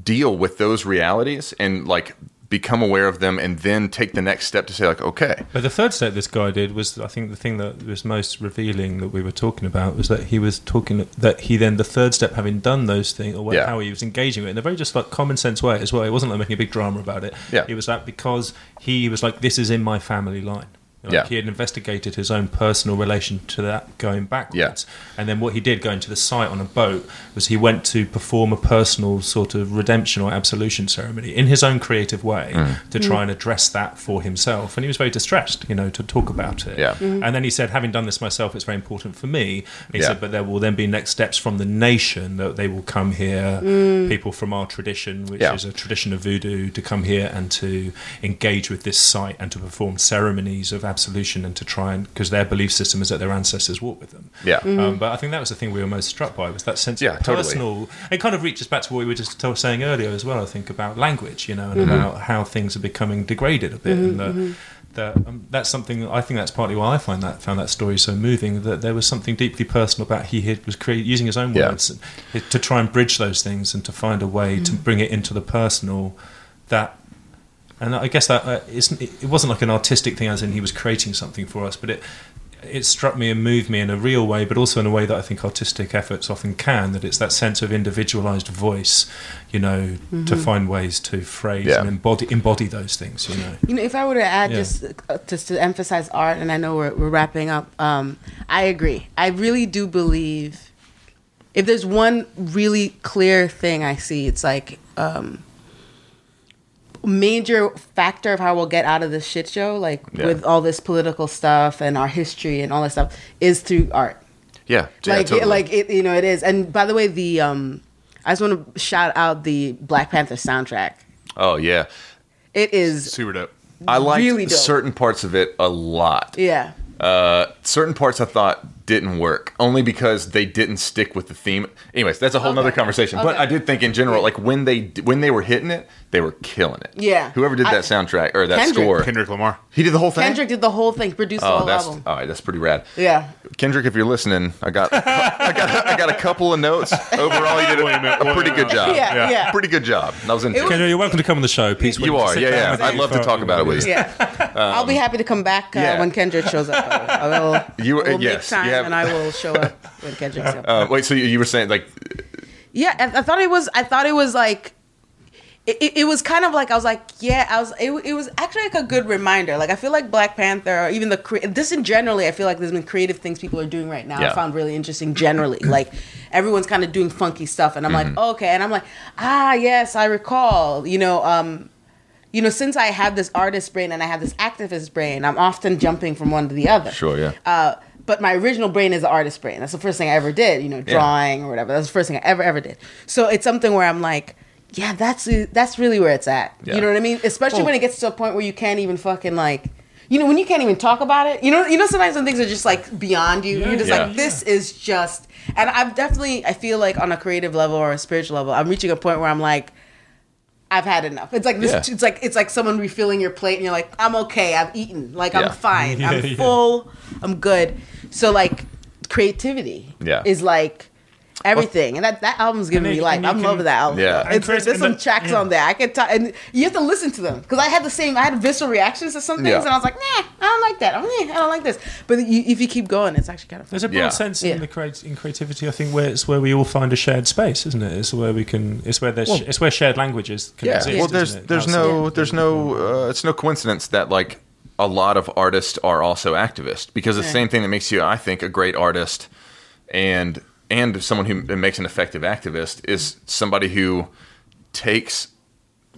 deal with those realities and like become aware of them and then take the next step to say like okay But the third step this guy did was, I think, the thing that was most revealing that we were talking about was that he was talking that he then the third step, having done those things, or Yeah. how he was engaging with it in a very just like common sense way as well. It wasn't like making a big drama about it. Yeah. it was that because he was like, "This is in my family line." Like Yeah. he had investigated his own personal relation to that going backwards. Yeah. And then what he did going to the site on a boat was he went to perform a personal sort of redemption or absolution ceremony in his own creative way Mm. to try mm. and address that for himself. And he was very distressed, you know, to talk about it. Yeah. Mm-hmm. And then he said, having done this myself, it's very important for me. He Yeah. said, but there will then be next steps from the nation that they will come here, mm. people from our tradition, which Yeah. is a tradition of voodoo, to come here and to engage with this site and to perform ceremonies of absolution and to try and because their belief system is that their ancestors walk with them. Yeah. Um, but I think that was the thing we were most struck by was that sense Yeah, of totally. personal. It kind of reaches back to what we were just saying earlier as well. I think about language, you know, and Mm-hmm. about how things are becoming degraded a bit, and that. That, um, that's something I think that's partly why I find that found that story so moving. That there was something deeply personal about he had, was create, using his own Yeah. words and- to try and bridge those things and to find a way to bring it into the personal. That and I guess that uh, isn't, it it wasn't like an artistic thing, as in he was creating something for us, but it it struck me and moved me in a real way, but also in a way that I think artistic efforts often can. That it's that sense of individualized voice, you know, to find ways to phrase Yeah. and embody embody those things, you know. You know, if I were to add Yeah. just uh, just to emphasize art, and I know we're, we're wrapping up, um, I agree. I really do believe if there's one really clear thing I see, it's like um, major factor of how we'll get out of this shit show, like Yeah. with all this political stuff and our history and all that stuff, is through art. yeah, yeah like totally. it, like it you know it is and by the way the um i just want to shout out the black panther soundtrack oh yeah it is Super dope. I liked Really dope. certain parts of it a lot yeah uh, certain parts I thought didn't work only because they didn't stick with the theme. Anyways, that's a whole nother Okay. conversation. But I did think in general, like when they when they were hitting it, they were killing it. Yeah. Whoever did I- that soundtrack or that Kendrick. score, Kendrick Lamar. he did the whole thing. Kendrick did the whole thing, produced the Oh, whole that's album. all right. That's pretty rad. Yeah. Kendrick, if you're listening, I got I got I got a couple of notes. Overall, you did a, a pretty good job. Yeah, yeah. pretty good job. I was into It it. was- Kendra, you're welcome to come on the show. Pete's You are, yeah, yeah. I'd love to talk about it with you. Yeah. I'll be happy to come back uh, yeah. when Kendrick shows up. I will, I will You- we'll yes, make time have- and I will show up when Kendrick's up. Uh, wait, so you, you were saying like Yeah, I, I thought it was. I thought it was like. It, it, it was kind of like I was like, yeah, I was. It, it was actually like a good reminder. Like I feel like Black Panther, or even the cre- this in generally, I feel like there's been creative things people are doing right now. Yeah. I found really interesting. Generally, like everyone's kind of doing funky stuff, and I'm Mm-hmm. like, okay, and I'm like, ah, yes, I recall. You know, um, you know, since I have this artist brain and I have this activist brain, I'm often jumping from one to the other. Sure, yeah. Uh, but my original brain is the artist brain. That's the first thing I ever did, you know, drawing or whatever. That's the first thing I ever ever did. So it's something where I'm like, yeah, that's that's really where it's at. Yeah. You know what I mean? Especially Well- when it gets to a point where you can't even fucking like, you know, when you can't even talk about it. You know, you know, sometimes when things are just like beyond you. You're just Yeah. like, this is just. And I've definitely, I feel like on a creative level or a spiritual level, I'm reaching a point where I'm like. I've had enough. It's like this. Yeah. It's like it's like someone refilling your plate, and you're like, "I'm okay. I've eaten. Like Yeah. I'm fine. Yeah, I'm yeah. full. I'm good." So like, creativity Yeah. is like everything, and that that album's giving And me you- life. I'm can- loving that album. Yeah. it's, And Chris- there's some then- tracks yeah. on there. I can talk, and you have to listen to them because I had the same. I had visceral reactions to some things, Yeah. and I was like, "Nah, I don't like that. Oh, nah, I don't like this." But you, if you keep going, it's actually kind of fun. There's a broad Yeah. sense Yeah. in the creat- in creativity. I think where it's where we all find a shared space, isn't it? It's where we can. It's where there's. it's where shared languages can Yeah. exist. Well, isn't there's it? there's Outside- no there's no uh, it's no coincidence that like a lot of artists are also activists because the same thing that makes you I think a great artist and and someone who makes an effective activist is somebody who takes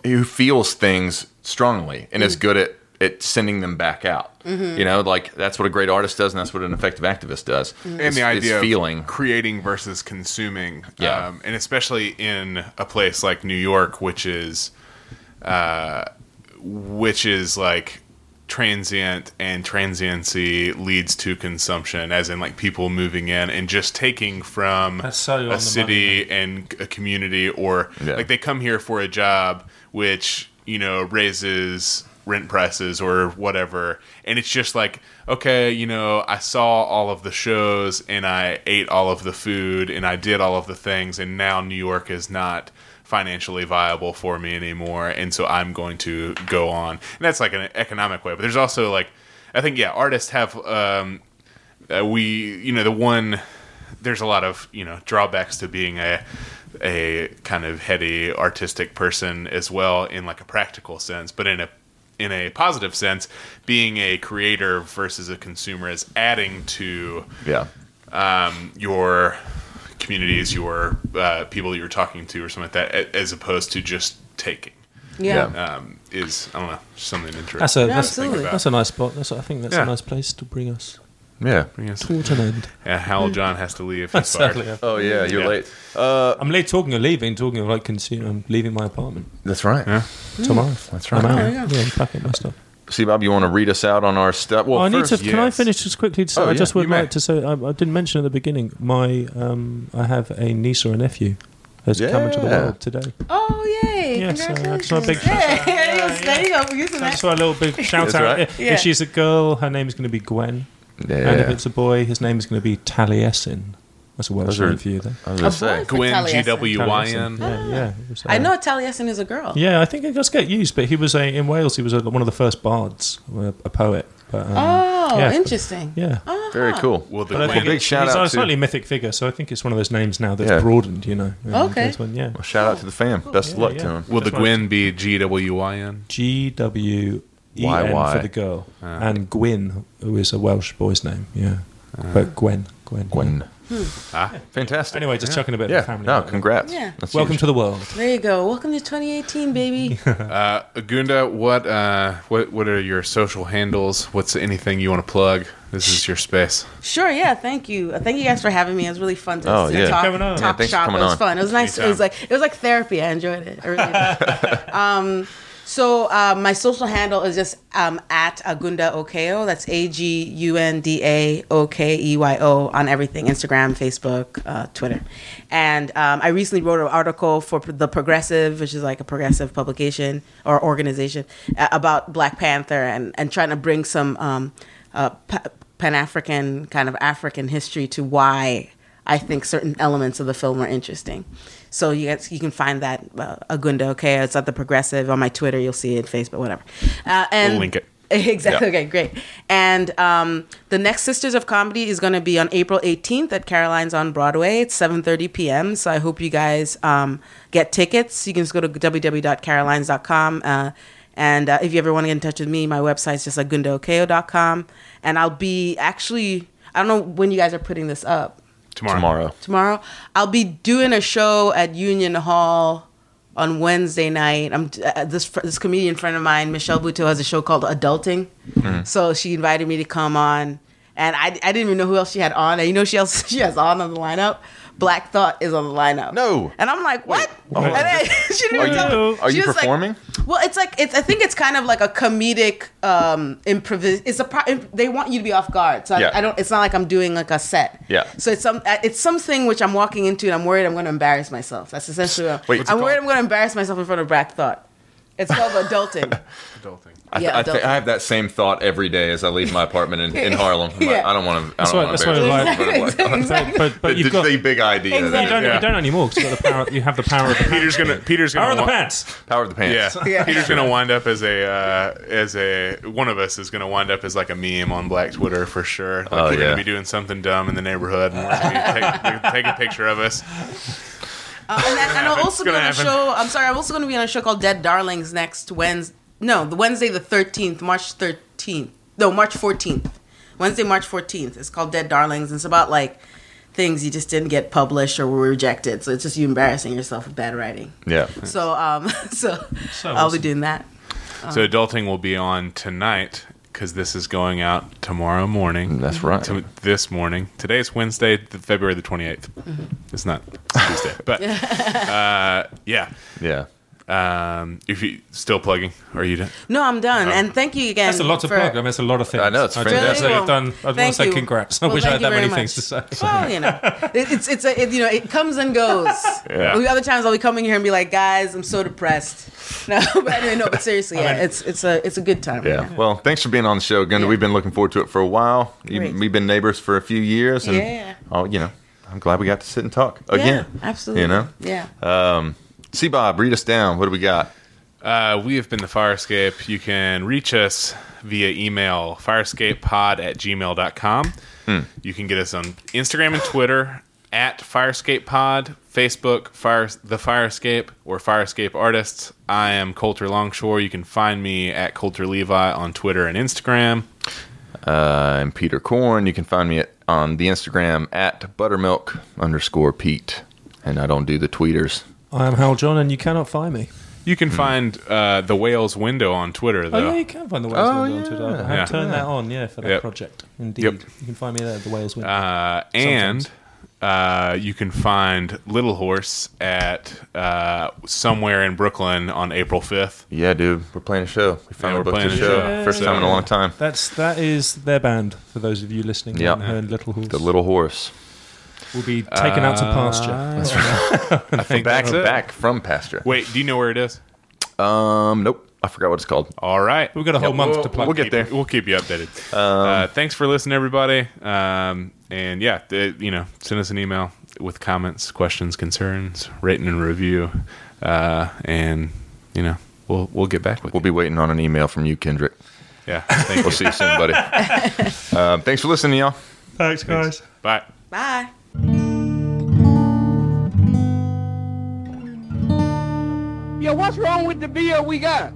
who feels things strongly and is good at at sending them back out. You know, like that's what a great artist does, and that's what an effective activist does. and the is idea feeling. creating versus consuming Yeah. um, and especially in a place like new york which is uh, which is like transient and transiency leads to consumption as in like people moving in and just taking from so a the city and a community or Yeah. like they come here for a job which you know raises rent prices or whatever and it's just like okay you know i saw all of the shows and i ate all of the food and i did all of the things and now new york is not financially viable for me anymore and so i'm going to go on and that's like an economic way but there's also like i think yeah artists have um uh, we you know the one there's a lot of you know drawbacks to being a a kind of heady artistic person as well in like a practical sense but in a in a positive sense being a creator versus a consumer is adding to Yeah. um, your communities your uh, people you're talking to or something like that as opposed to just taking yeah. Yeah. um, is I don't know something interesting. That's a that's, absolutely. that's a nice spot. That's I think that's Yeah. a nice place to bring us Yeah. Yes. towards an end. Yeah, Howell John has to leave. He's Sadly. Oh yeah, you're Yeah. late. Uh, I'm late talking of leaving, talking of like consumer. I'm leaving my apartment that's right. tomorrow. That's right. I'm out. There you. Yeah, I'm packing my stuff. See, Bob, you want to read us out on our stuff? Well, I need first, to. Can I finish just quickly? To say, Oh, I yeah, just would you may. like to say I, I didn't mention at the beginning. My um, I have a niece or a nephew has come into the world today. Oh yay! Yes, uh, Congratulations! just a big shout Hey, out. there you go. We're using So that. just a little big shout out. right. If- Yeah. If she's a girl, her name is going to be Gwen, Yeah. and if it's a boy, his name is going to be Taliesin. That's a Welsh Those are- name for you, there. I was A gonna say. boy for Gwen Taliesin. G W Y N. Yeah, yeah. it was, I uh, know Taliesin is a girl. Yeah, I think it does get used, but he was a in Wales. He was a, one of the first bards, a, a poet. But, um, Oh, yeah. interesting. Yeah. Very cool. Well, the But I big it's- shout he's out a to- slightly mythic figure, so I think it's one of those names now that's Yeah. broadened. You know. And Okay. this one, yeah. Well, shout out to the fam. Best of Yeah, luck to him. will the That's right. Gwen be G W Y N? G W E N YY. for the girl, Ah. and Gwyn, who is a Welsh boy's name. Yeah, but Gwen, Gwen, Gwen. Ah, Fantastic. Anyway, just chucking a bit yeah. the family. No, out congrats. Yeah. That's Welcome huge. to the world. There you go. Welcome to 2018, baby. uh, Gunda, what uh, what what are your social handles? What's anything you want to plug? This is your space. Sure, yeah. Thank you. Uh, Thank you guys for having me. It was really fun to, Oh, to yeah. talk, Coming on. talk Yeah, thanks for shop. coming it was on. fun. It was nice. It was like it was like therapy. I enjoyed it. I really did. um, So uh, my social handle is just um, at Agunda Okeyo. That's A G U N D A O K E Y O on everything: Instagram, Facebook, uh, Twitter. And um, I recently wrote an article for the Progressive, which is like a progressive publication or organization, uh, about Black Panther and and trying to bring some um, uh, Pan African kind of African history to why I think certain elements of the film are interesting. So you guys, you can find that uh, Agunda. Okay, it's at the Progressive on my Twitter. You'll see it, Facebook, whatever. Uh, and We'll link it. Exactly. Yeah. Okay, great. And um, the next Sisters of Comedy is going to be on April 18th at Caroline's on Broadway. It's 7:30 p.m. So I hope you guys um, get tickets. You can just go to www.carolines.com. Uh, and uh, if you ever want to get in touch with me, my website's just agundaokeyo.com. And I'll be actually, I don't know when you guys are putting this up Tomorrow. Tomorrow. tomorrow. I'll be doing a show at Union Hall on Wednesday night. I'm uh, this this comedian friend of mine, Michelle Buteau, has a show called Adulting. So she invited me to come on, and I, I didn't even know who else she had on. And you know she else she has on on the lineup. Black Thought is on the lineup. No. and I'm like, what? And then she didn't Are tell you, me. are you was like- performing? well, it's like it's. I think it's kind of like a comedic um improvis. It's a. Pro- they want you to be off guard, so I- Yeah. I, don't. It's not like I'm doing like a set. Yeah. So it's some. uh, It's something which I'm walking into, and I'm worried I'm going to embarrass myself. That's essentially. What Wait, I'm worried called? I'm going to embarrass myself in front of Black Thought. It's called adulting. Adulting. I, Yeah, I, thi- adult- I have that same thought every day as I leave my apartment in, in Harlem. I'm like, Yeah. I don't want to. That's I don't want that's to. why I embarrass like- But, but The, you've got. the big idea. that Exactly. You don't, is- you don't anymore because you've got the power. You have the power of the Peter's gonna. Peter's gonna. power of the wa- pants. Power of the pants. Yeah. Yeah. Peter's gonna wind up as a uh, as a one of us is gonna wind up as like a meme on Black Twitter for sure. Like Oh, we're yeah. gonna be doing something dumb in the neighborhood, and we're gonna take, take a picture of us. Uh, and, then, and I'll also be gonna on a happen. show. I'm sorry. I'm also going to be on a show called Dead Darlings next Wednesday. No, the Wednesday the 13th, March 13th. No, March 14th. Wednesday, March 14th. It's called Dead Darlings. And it's about like things you just didn't get published or were rejected. So it's just you embarrassing yourself with bad writing. Yeah. So um, so, So I'll be doing that. So adulting will be on tonight because this is going out tomorrow morning. That's right. To this morning. Today is Wednesday, the February the twenty eighth. It's not Tuesday, but uh, yeah. Yeah. Um, if you still plugging, are you done? No, I'm done. And thank you again. That's a lot to for- plug. I mean, it's a lot of things. I know, it's I fantastic. Really, you've done. I want to say congrats. I Well, wish I thank had that you many very things to much. say. Well, you know, it, it's it's a it, you know it comes and goes. Yeah. Other times I'll be coming here and be like, guys, I'm so depressed. No, but anyway, no, but seriously, yeah, it's it's a it's a good time. Yeah. Well, thanks for being on the show, Gunda. Yeah. We've been looking forward to it for a while. You- Great. We've been neighbors for a few years, and Yeah. oh, you know, I'm glad we got to sit and talk again. Yeah, absolutely. You know. Yeah. Um, see, Bob, read us down. What do we got? Uh, we have been the Fire Escape. You can reach us via email, firescapepod at gmail.com. You can get us on Instagram and Twitter at Firescapepod, Facebook, Fire, The Firescape, or Fire Escape Artists. I am Coulter Longshore. You can find me at Coulter Levi on Twitter and Instagram. Uh, I'm Peter Korn. You can find me at, on the Instagram at buttermilk underscore Pete. And I don't do the tweeters. I am Hal John, and you cannot find me. You can find uh, the Wales Window on Twitter, Oh though. yeah, you can find the Wales Oh, Window on Twitter. I have Yeah. turned that on, yeah, for that Yep. project. Indeed, Yep. you can find me there at the Wales Window. Uh, and uh, you can find Little Horse at uh, somewhere in Brooklyn on April 5th. Yeah, dude, we're playing a show. We finally we're booked a playing a show. show. First time in a long time. That's that is their band for those of you listening. Yep. and heard Little Horse. The Little Horse. Will be taken out to pasture. I think Back that's it. back from pasture. Wait, do you know where it is? Um, nope. I forgot what it's called. All right. We've got a whole month we'll, to plug. we'll get there. We'll keep you updated. uh, thanks for listening, everybody. Um, and yeah, th- you know, send us an email with comments, questions, concerns, rating and review, uh, and you know, we'll we'll get back with you. We'll be waiting on an email from you, Kendrick. you. Yeah. Thank We'll you. see you soon, buddy. um, thanks for listening, y'all. Thanks, guys. Bye. Bye. Yeah, what's wrong with the beer we got?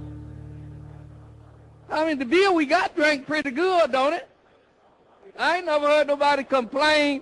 I mean, the beer we got drank pretty good, don't it? I ain't never heard nobody complain